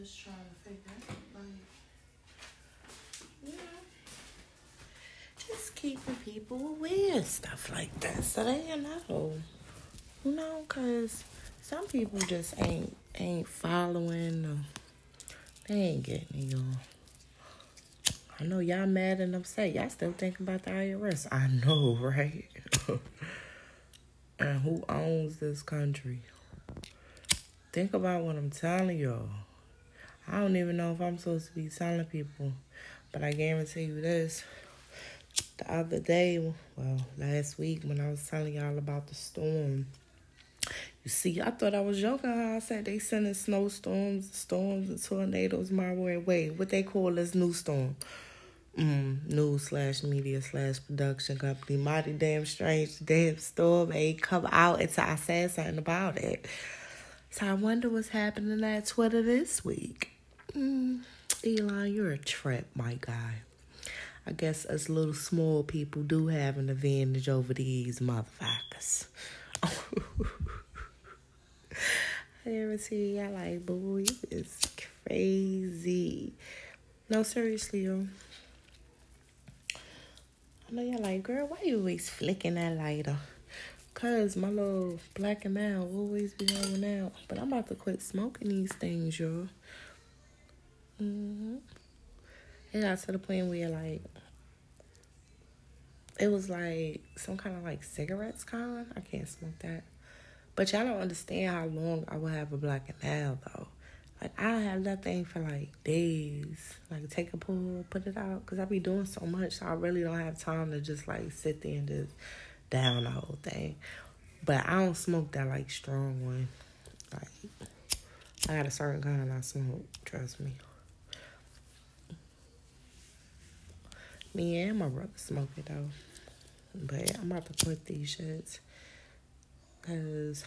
Just trying to figure like, you know, just keeping people aware stuff like that so they know, you know, cause some people just ain't ain't following. Or they ain't getting y'all. I know y'all mad and upset. Y'all still thinking about the IRS. I know, *laughs* right? and who owns this country? Think about what I'm telling y'all. I don't even know if I'm supposed to be telling people, but I guarantee you this. The other day, well, last week, when I was telling y'all about the storm, you see, I thought I was joking I said they sending snowstorms, storms, and tornadoes my way. Wait, what they call this new storm? Mm, news slash media slash production company. Mighty damn strange damn storm ain't come out until I said something about it. So I wonder what's happening at Twitter this week. Mm, Elon, you're a trip, my guy. I guess us little small people do have an advantage over these motherfuckers. I ever see y'all like, boy, it's crazy. No, seriously, yo. I know y'all like, girl, why you always flicking that lighter? Cause my little black and mild always be going out. But I'm about to quit smoking these things, yo. Mm-hmm. It got to the point where like it was like some kind of like cigarettes kind. I can't smoke that. But y'all don't understand how long I will have a black and mild though. Like I have that thing for like days. Like take a pull, put it out, cause I be doing so much. So I really don't have time to just like sit there and just down the whole thing. But I don't smoke that like strong one. Like I got a certain kind I smoke. Trust me. Me and my brother smoke it though. But I'm about to quit these shits. Cause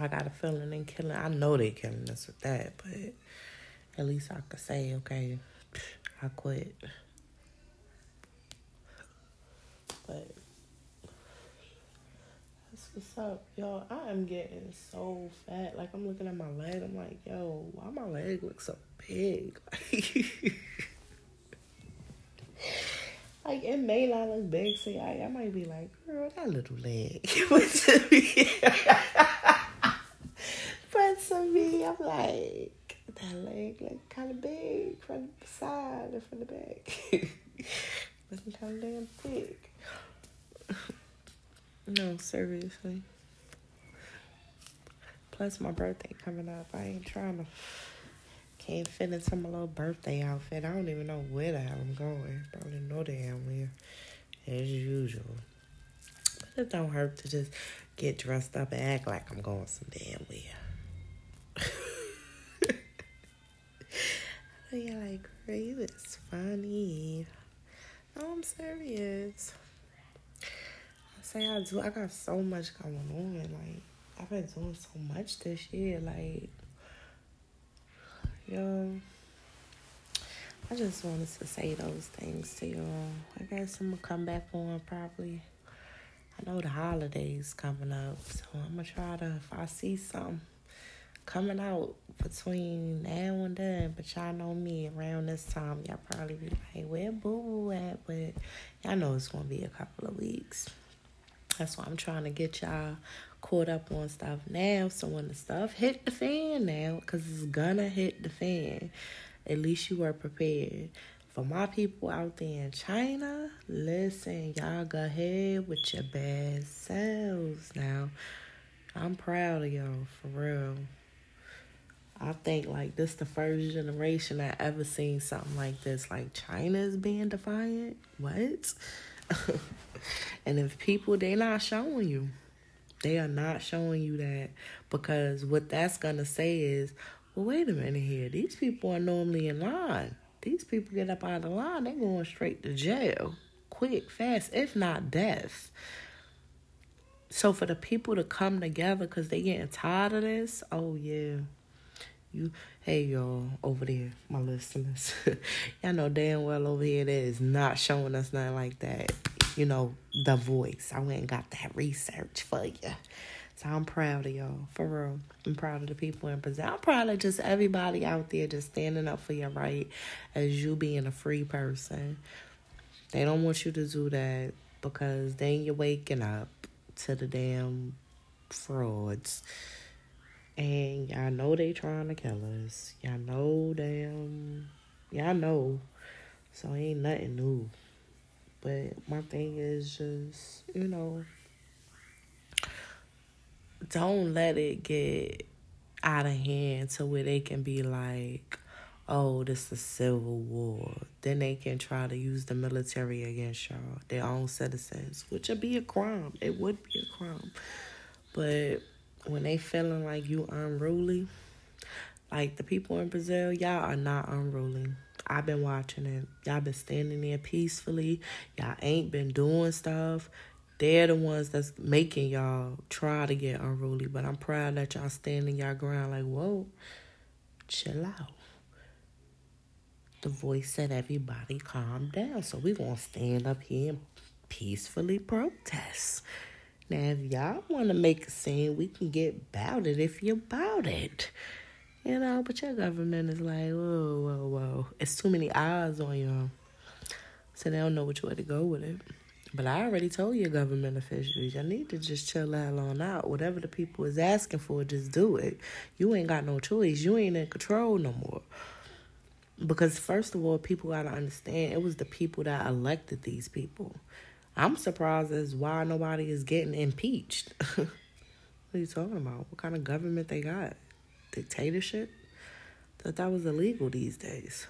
I got a feeling they killing. I know they killing us with that, but at least I could say, okay, I quit. But that's what's up, y'all. I am getting so fat. Like I'm looking at my leg. I'm like, yo, why my leg look so big? like *laughs* it may not look big, so I, I might be like, girl, that little leg. *laughs* *laughs* but to me, I'm like, that leg look kind of big from the side and from the back. Looking kind of damn thick. *laughs* no, seriously. Plus, my birthday coming up. I ain't trying to. Can't fit into my little birthday outfit. I don't even know where the hell I'm going. Probably know damn where, as usual. But it don't hurt to just get dressed up and act like I'm going some damn where. *laughs* You're like, Ray, it's funny. No, I'm serious. I say I do. I got so much going on. Like, I've been doing so much this year. Like, yo, I just wanted to say those things to y'all. I guess I'm gonna come back on probably. I know the holidays coming up, so I'm gonna try to if I see something coming out between now and then. But y'all know me around this time, y'all probably be like, "Where Boo Boo at?" But y'all know it's gonna be a couple of weeks. That's why I'm trying to get y'all caught up on stuff now. So when the stuff hit the fan now, because it's gonna hit the fan, at least you were prepared. For my people out there in China, listen, y'all go ahead with your bad selves now. I'm proud of y'all, for real. I think like this the first generation I ever seen something like this. Like China is being defiant. What? *laughs* and if people they not showing you. They are not showing you that because what that's gonna say is, well, wait a minute here. These people are normally in line. These people get up out of the line, they going straight to jail. Quick, fast, if not death. So for the people to come together because they getting tired of this, oh yeah. You hey y'all over there, my listeners. *laughs* y'all know damn well over here that is not showing us nothing like that. You know, the voice. I went and got that research for you. So I'm proud of y'all, for real. I'm proud of the people in Brazil. I'm proud of just everybody out there just standing up for your right as you being a free person. They don't want you to do that because then you're waking up to the damn frauds. And y'all know they trying to kill us. Y'all know damn y'all know. So ain't nothing new. But my thing is just, you know, don't let it get out of hand to where they can be like, oh, this is a civil war. Then they can try to use the military against y'all, their own citizens, which would be a crime. It would be a crime. But when they feeling like you unruly, like the people in Brazil, y'all are not unruly. I've been watching it. Y'all been standing there peacefully. Y'all ain't been doing stuff. They're the ones that's making y'all try to get unruly. But I'm proud that y'all standing y'all ground like, whoa, chill out. The voice said everybody calm down. So we gonna stand up here and peacefully protest. Now if y'all wanna make a scene, we can get about it if you're about it. You know, but your government is like, whoa, whoa, whoa. It's too many eyes on you. So they don't know which way to go with it. But I already told your government officials, you need to just chill hell on out. Whatever the people is asking for, just do it. You ain't got no choice. You ain't in control no more. Because first of all, people gotta understand it was the people that elected these people. I'm surprised as why nobody is getting impeached. *laughs* what are you talking about? What kind of government they got? Dictatorship? Thought that was illegal these days.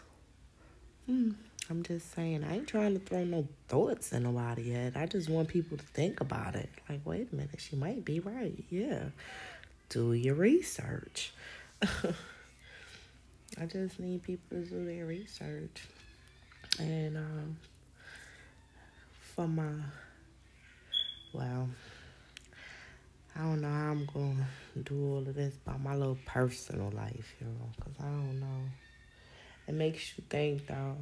Hmm. I'm just saying, I ain't trying to throw no thoughts in nobody yet. I just want people to think about it. Like, wait a minute, she might be right. Yeah. Do your research. *laughs* I just need people to do their research. And um, for my, well, I don't know how I'm going to do all of this about my little personal life, you know, because I don't know. It makes you think, though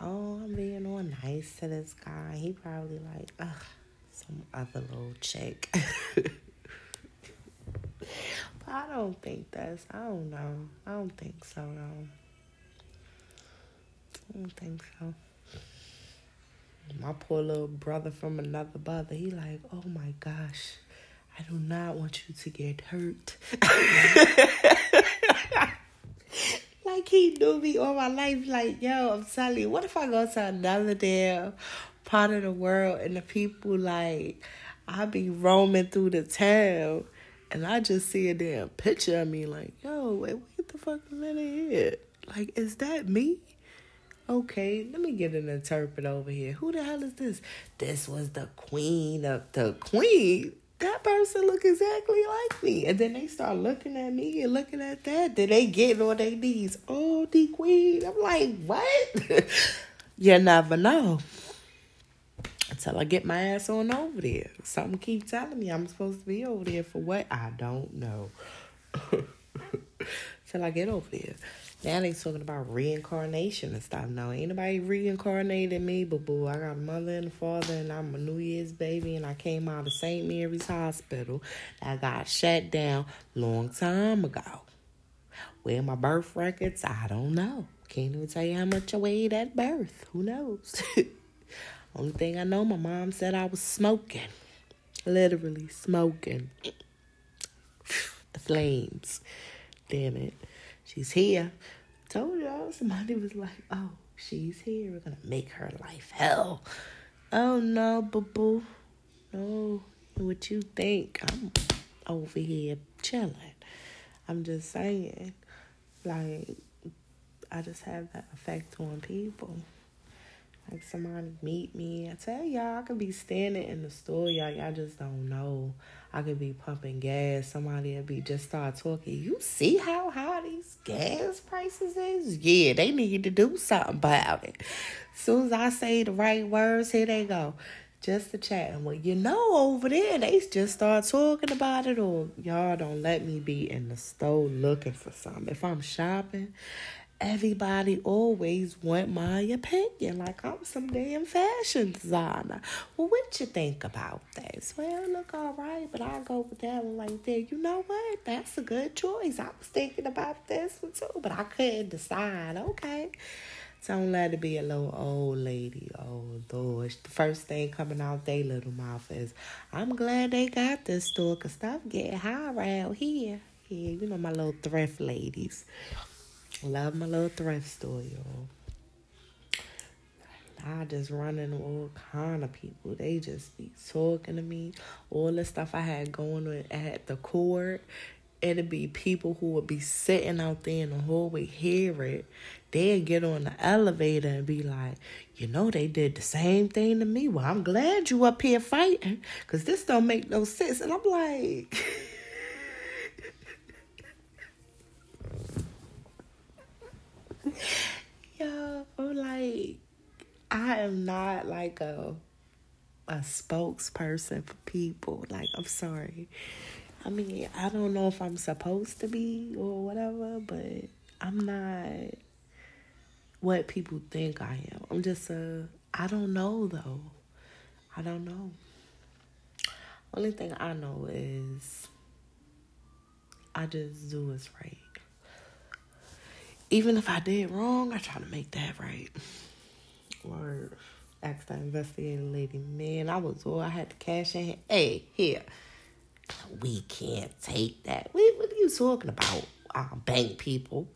oh, I'm being all nice to this guy. He probably like, ugh, some other little chick. *laughs* but I don't think that's, I don't know. I don't think so, though. I don't think so. My poor little brother from another brother, he like, oh my gosh, I do not want you to get hurt. *laughs* like he knew me all my life. Like, yo, I'm telling you, what if I go to another damn part of the world and the people like I be roaming through the town and I just see a damn picture of me like, yo, wait, what the fuck is that here? Like, is that me? Okay, let me get an interpreter over here. Who the hell is this? This was the queen of the queen that person look exactly like me. And then they start looking at me and looking at that. Then they get on their knees. Oh, the queen. I'm like, what? *laughs* you never know. Until I get my ass on over there. Something keep telling me I'm supposed to be over there for what? I don't know. *laughs* Till I get over there. Now they talking about reincarnation and stuff. No, ain't nobody reincarnated me, but boo, I got a mother and a father, and I'm a New Year's baby, and I came out of St. Mary's Hospital. I got shut down long time ago. Where my birth records? I don't know. Can't even tell you how much I weighed at birth. Who knows? *laughs* Only thing I know, my mom said I was smoking. Literally smoking. *clears throat* the flames. Damn it. She's here. Told y'all somebody was like, oh, she's here. We're gonna make her life hell. Oh no, boo boo. No, what you think? I'm over here chilling. I'm just saying, like, I just have that effect on people. Like somebody meet me. I tell y'all, I could be standing in the store, y'all. Y'all just don't know. I could be pumping gas. Somebody would be just start talking. You see how high these gas prices is? Yeah, they need to do something about it. As soon as I say the right words, here they go. Just to chat. And well, you know, over there, they just start talking about it, or y'all don't let me be in the store looking for something. If I'm shopping everybody always want my opinion like I'm some damn fashion designer. Well, what you think about this? Well, look all right, but I go with that one like that. You know what? That's a good choice. I was thinking about this one too, but I couldn't decide. Okay. Don't let it be a little old lady. Oh Lord. The first thing coming out their little mouth is, I'm glad they got this store because stuff get high around here. Yeah, you know my little thrift ladies. Love my little thrift store, y'all. I just run into all kind of people. They just be talking to me. All the stuff I had going on at the court. It'd be people who would be sitting out there in the hallway, hear it. They'd get on the elevator and be like, you know, they did the same thing to me. Well, I'm glad you up here fighting because this don't make no sense. And I'm like... *laughs* Yo, like I am not like a a spokesperson for people. Like I'm sorry. I mean, I don't know if I'm supposed to be or whatever, but I'm not what people think I am. I'm just a I don't know though. I don't know. Only thing I know is I just do what's right. Even if I did wrong, I try to make that right. Word. Asked that investigating lady, man, I was all I had to cash in. Hey, here. We can't take that. What, what are you talking about? Uh, bank people.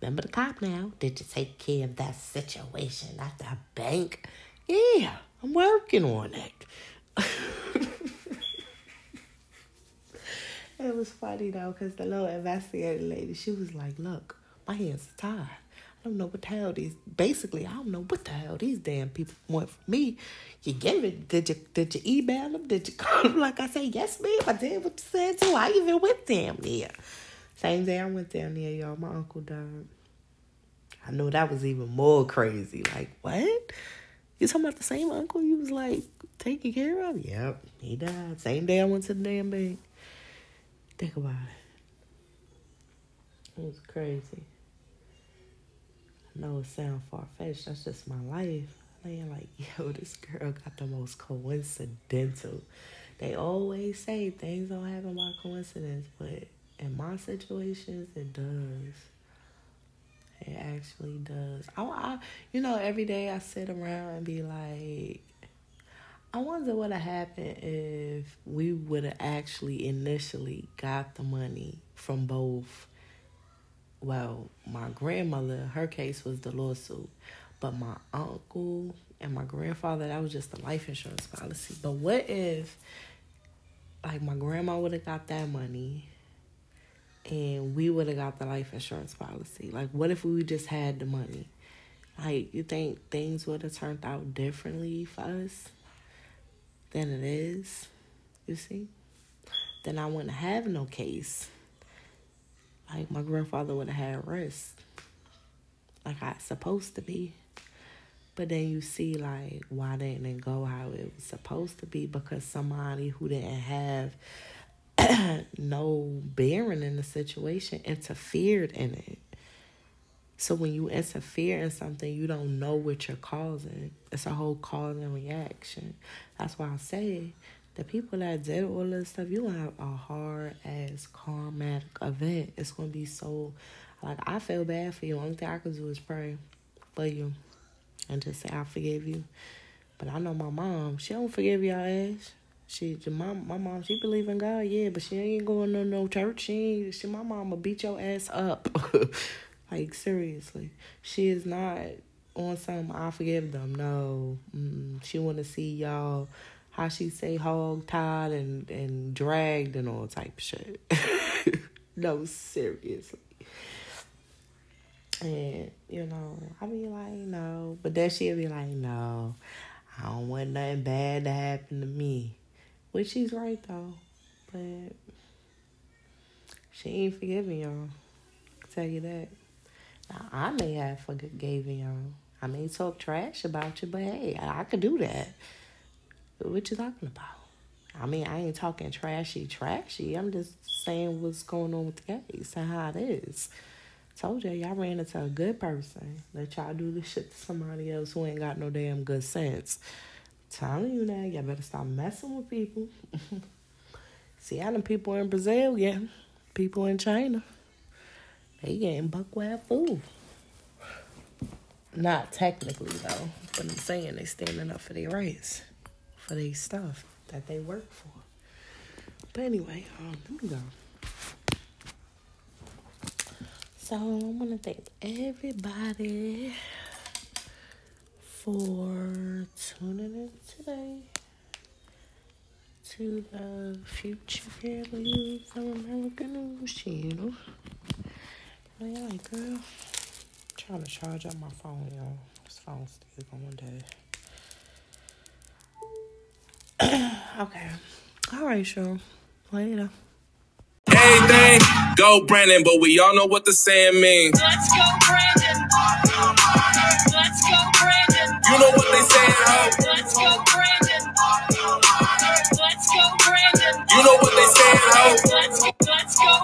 Remember the cop now? Did you take care of that situation at the bank? Yeah, I'm working on it. *laughs* it was funny though, because the little investigating lady, she was like, look, my hands are tied. I don't know what the hell these. Basically, I don't know what the hell these damn people want from me. You gave it. Did you? Did you email them? Did you call them? *laughs* Like I say, yes, ma'am. I did what you said too. I even went down there. Same day I went down there, y'all. My uncle died. I know that was even more crazy. Like what? You talking about the same uncle you was like taking care of? Yep, he died. Same day I went to the damn bank. Think about it. It was crazy. Know it sounds far fetched. That's just my life. Man, like, *laughs* yo, this girl got the most coincidental. They always say things don't happen by coincidence, but in my situations, it does. It actually does. I, I, you know, every day I sit around and be like, I wonder what would have happened if we would have actually initially got the money from both well, my grandmother, her case was the lawsuit, but my uncle and my grandfather, that was just a life insurance policy. But what if, like, my grandma would have got that money and we would have got the life insurance policy? Like, what if we just had the money? Like, you think things would have turned out differently for us than it is? You see? Then I wouldn't have no case like my grandfather would have had rest. Like I supposed to be. But then you see like why didn't it go how it was supposed to be because somebody who didn't have *clears throat* no bearing in the situation interfered in it. So when you interfere in something, you don't know what you're causing. It's a whole cause and reaction. That's why I say the people that did all this stuff, you gonna have a hard ass karmatic event. It's gonna be so like I feel bad for you. Only thing I can do is pray for you and just say I forgive you. But I know my mom, she don't forgive y'all ass. She, my, my mom, she believe in God, yeah, but she ain't going to no church. She, she, my will beat your ass up. *laughs* like seriously, she is not on some. I forgive them. No, mm, she want to see y'all how she say hog tied and, and dragged and all type shit. *laughs* no, seriously. And, you know, I be like, no. But then she'll be like, no, I don't want nothing bad to happen to me. Which she's right, though. But she ain't forgiving y'all. I tell you that. Now, I may have forgiven y'all. I may talk trash about you, but hey, I, I could do that. What you talking about? I mean, I ain't talking trashy, trashy. I'm just saying what's going on with the case and how it is. Told you, y'all ran into a good person. Let y'all do this shit to somebody else who ain't got no damn good sense. Telling you now, y'all better stop messing with people. *laughs* See how them people in Brazil yeah, people in China, they getting buckwild food. Not technically though, but I'm saying they standing up for their rights for their stuff that they work for. But anyway, um, let me go. So I want to thank everybody for tuning in today to the Future Family from American News Channel. Like, girl, I'm trying to charge up my phone, y'all. This phone's still going dead. *clears throat* okay. All right, sure. Later. Hey, they go Brandon, but we all know what the saying means. Let's go, Brandon. Let's go, Brandon. You know what they say, ho. Let's go, Brandon. Let's go, Brandon. You know what they say, ho. Let's go.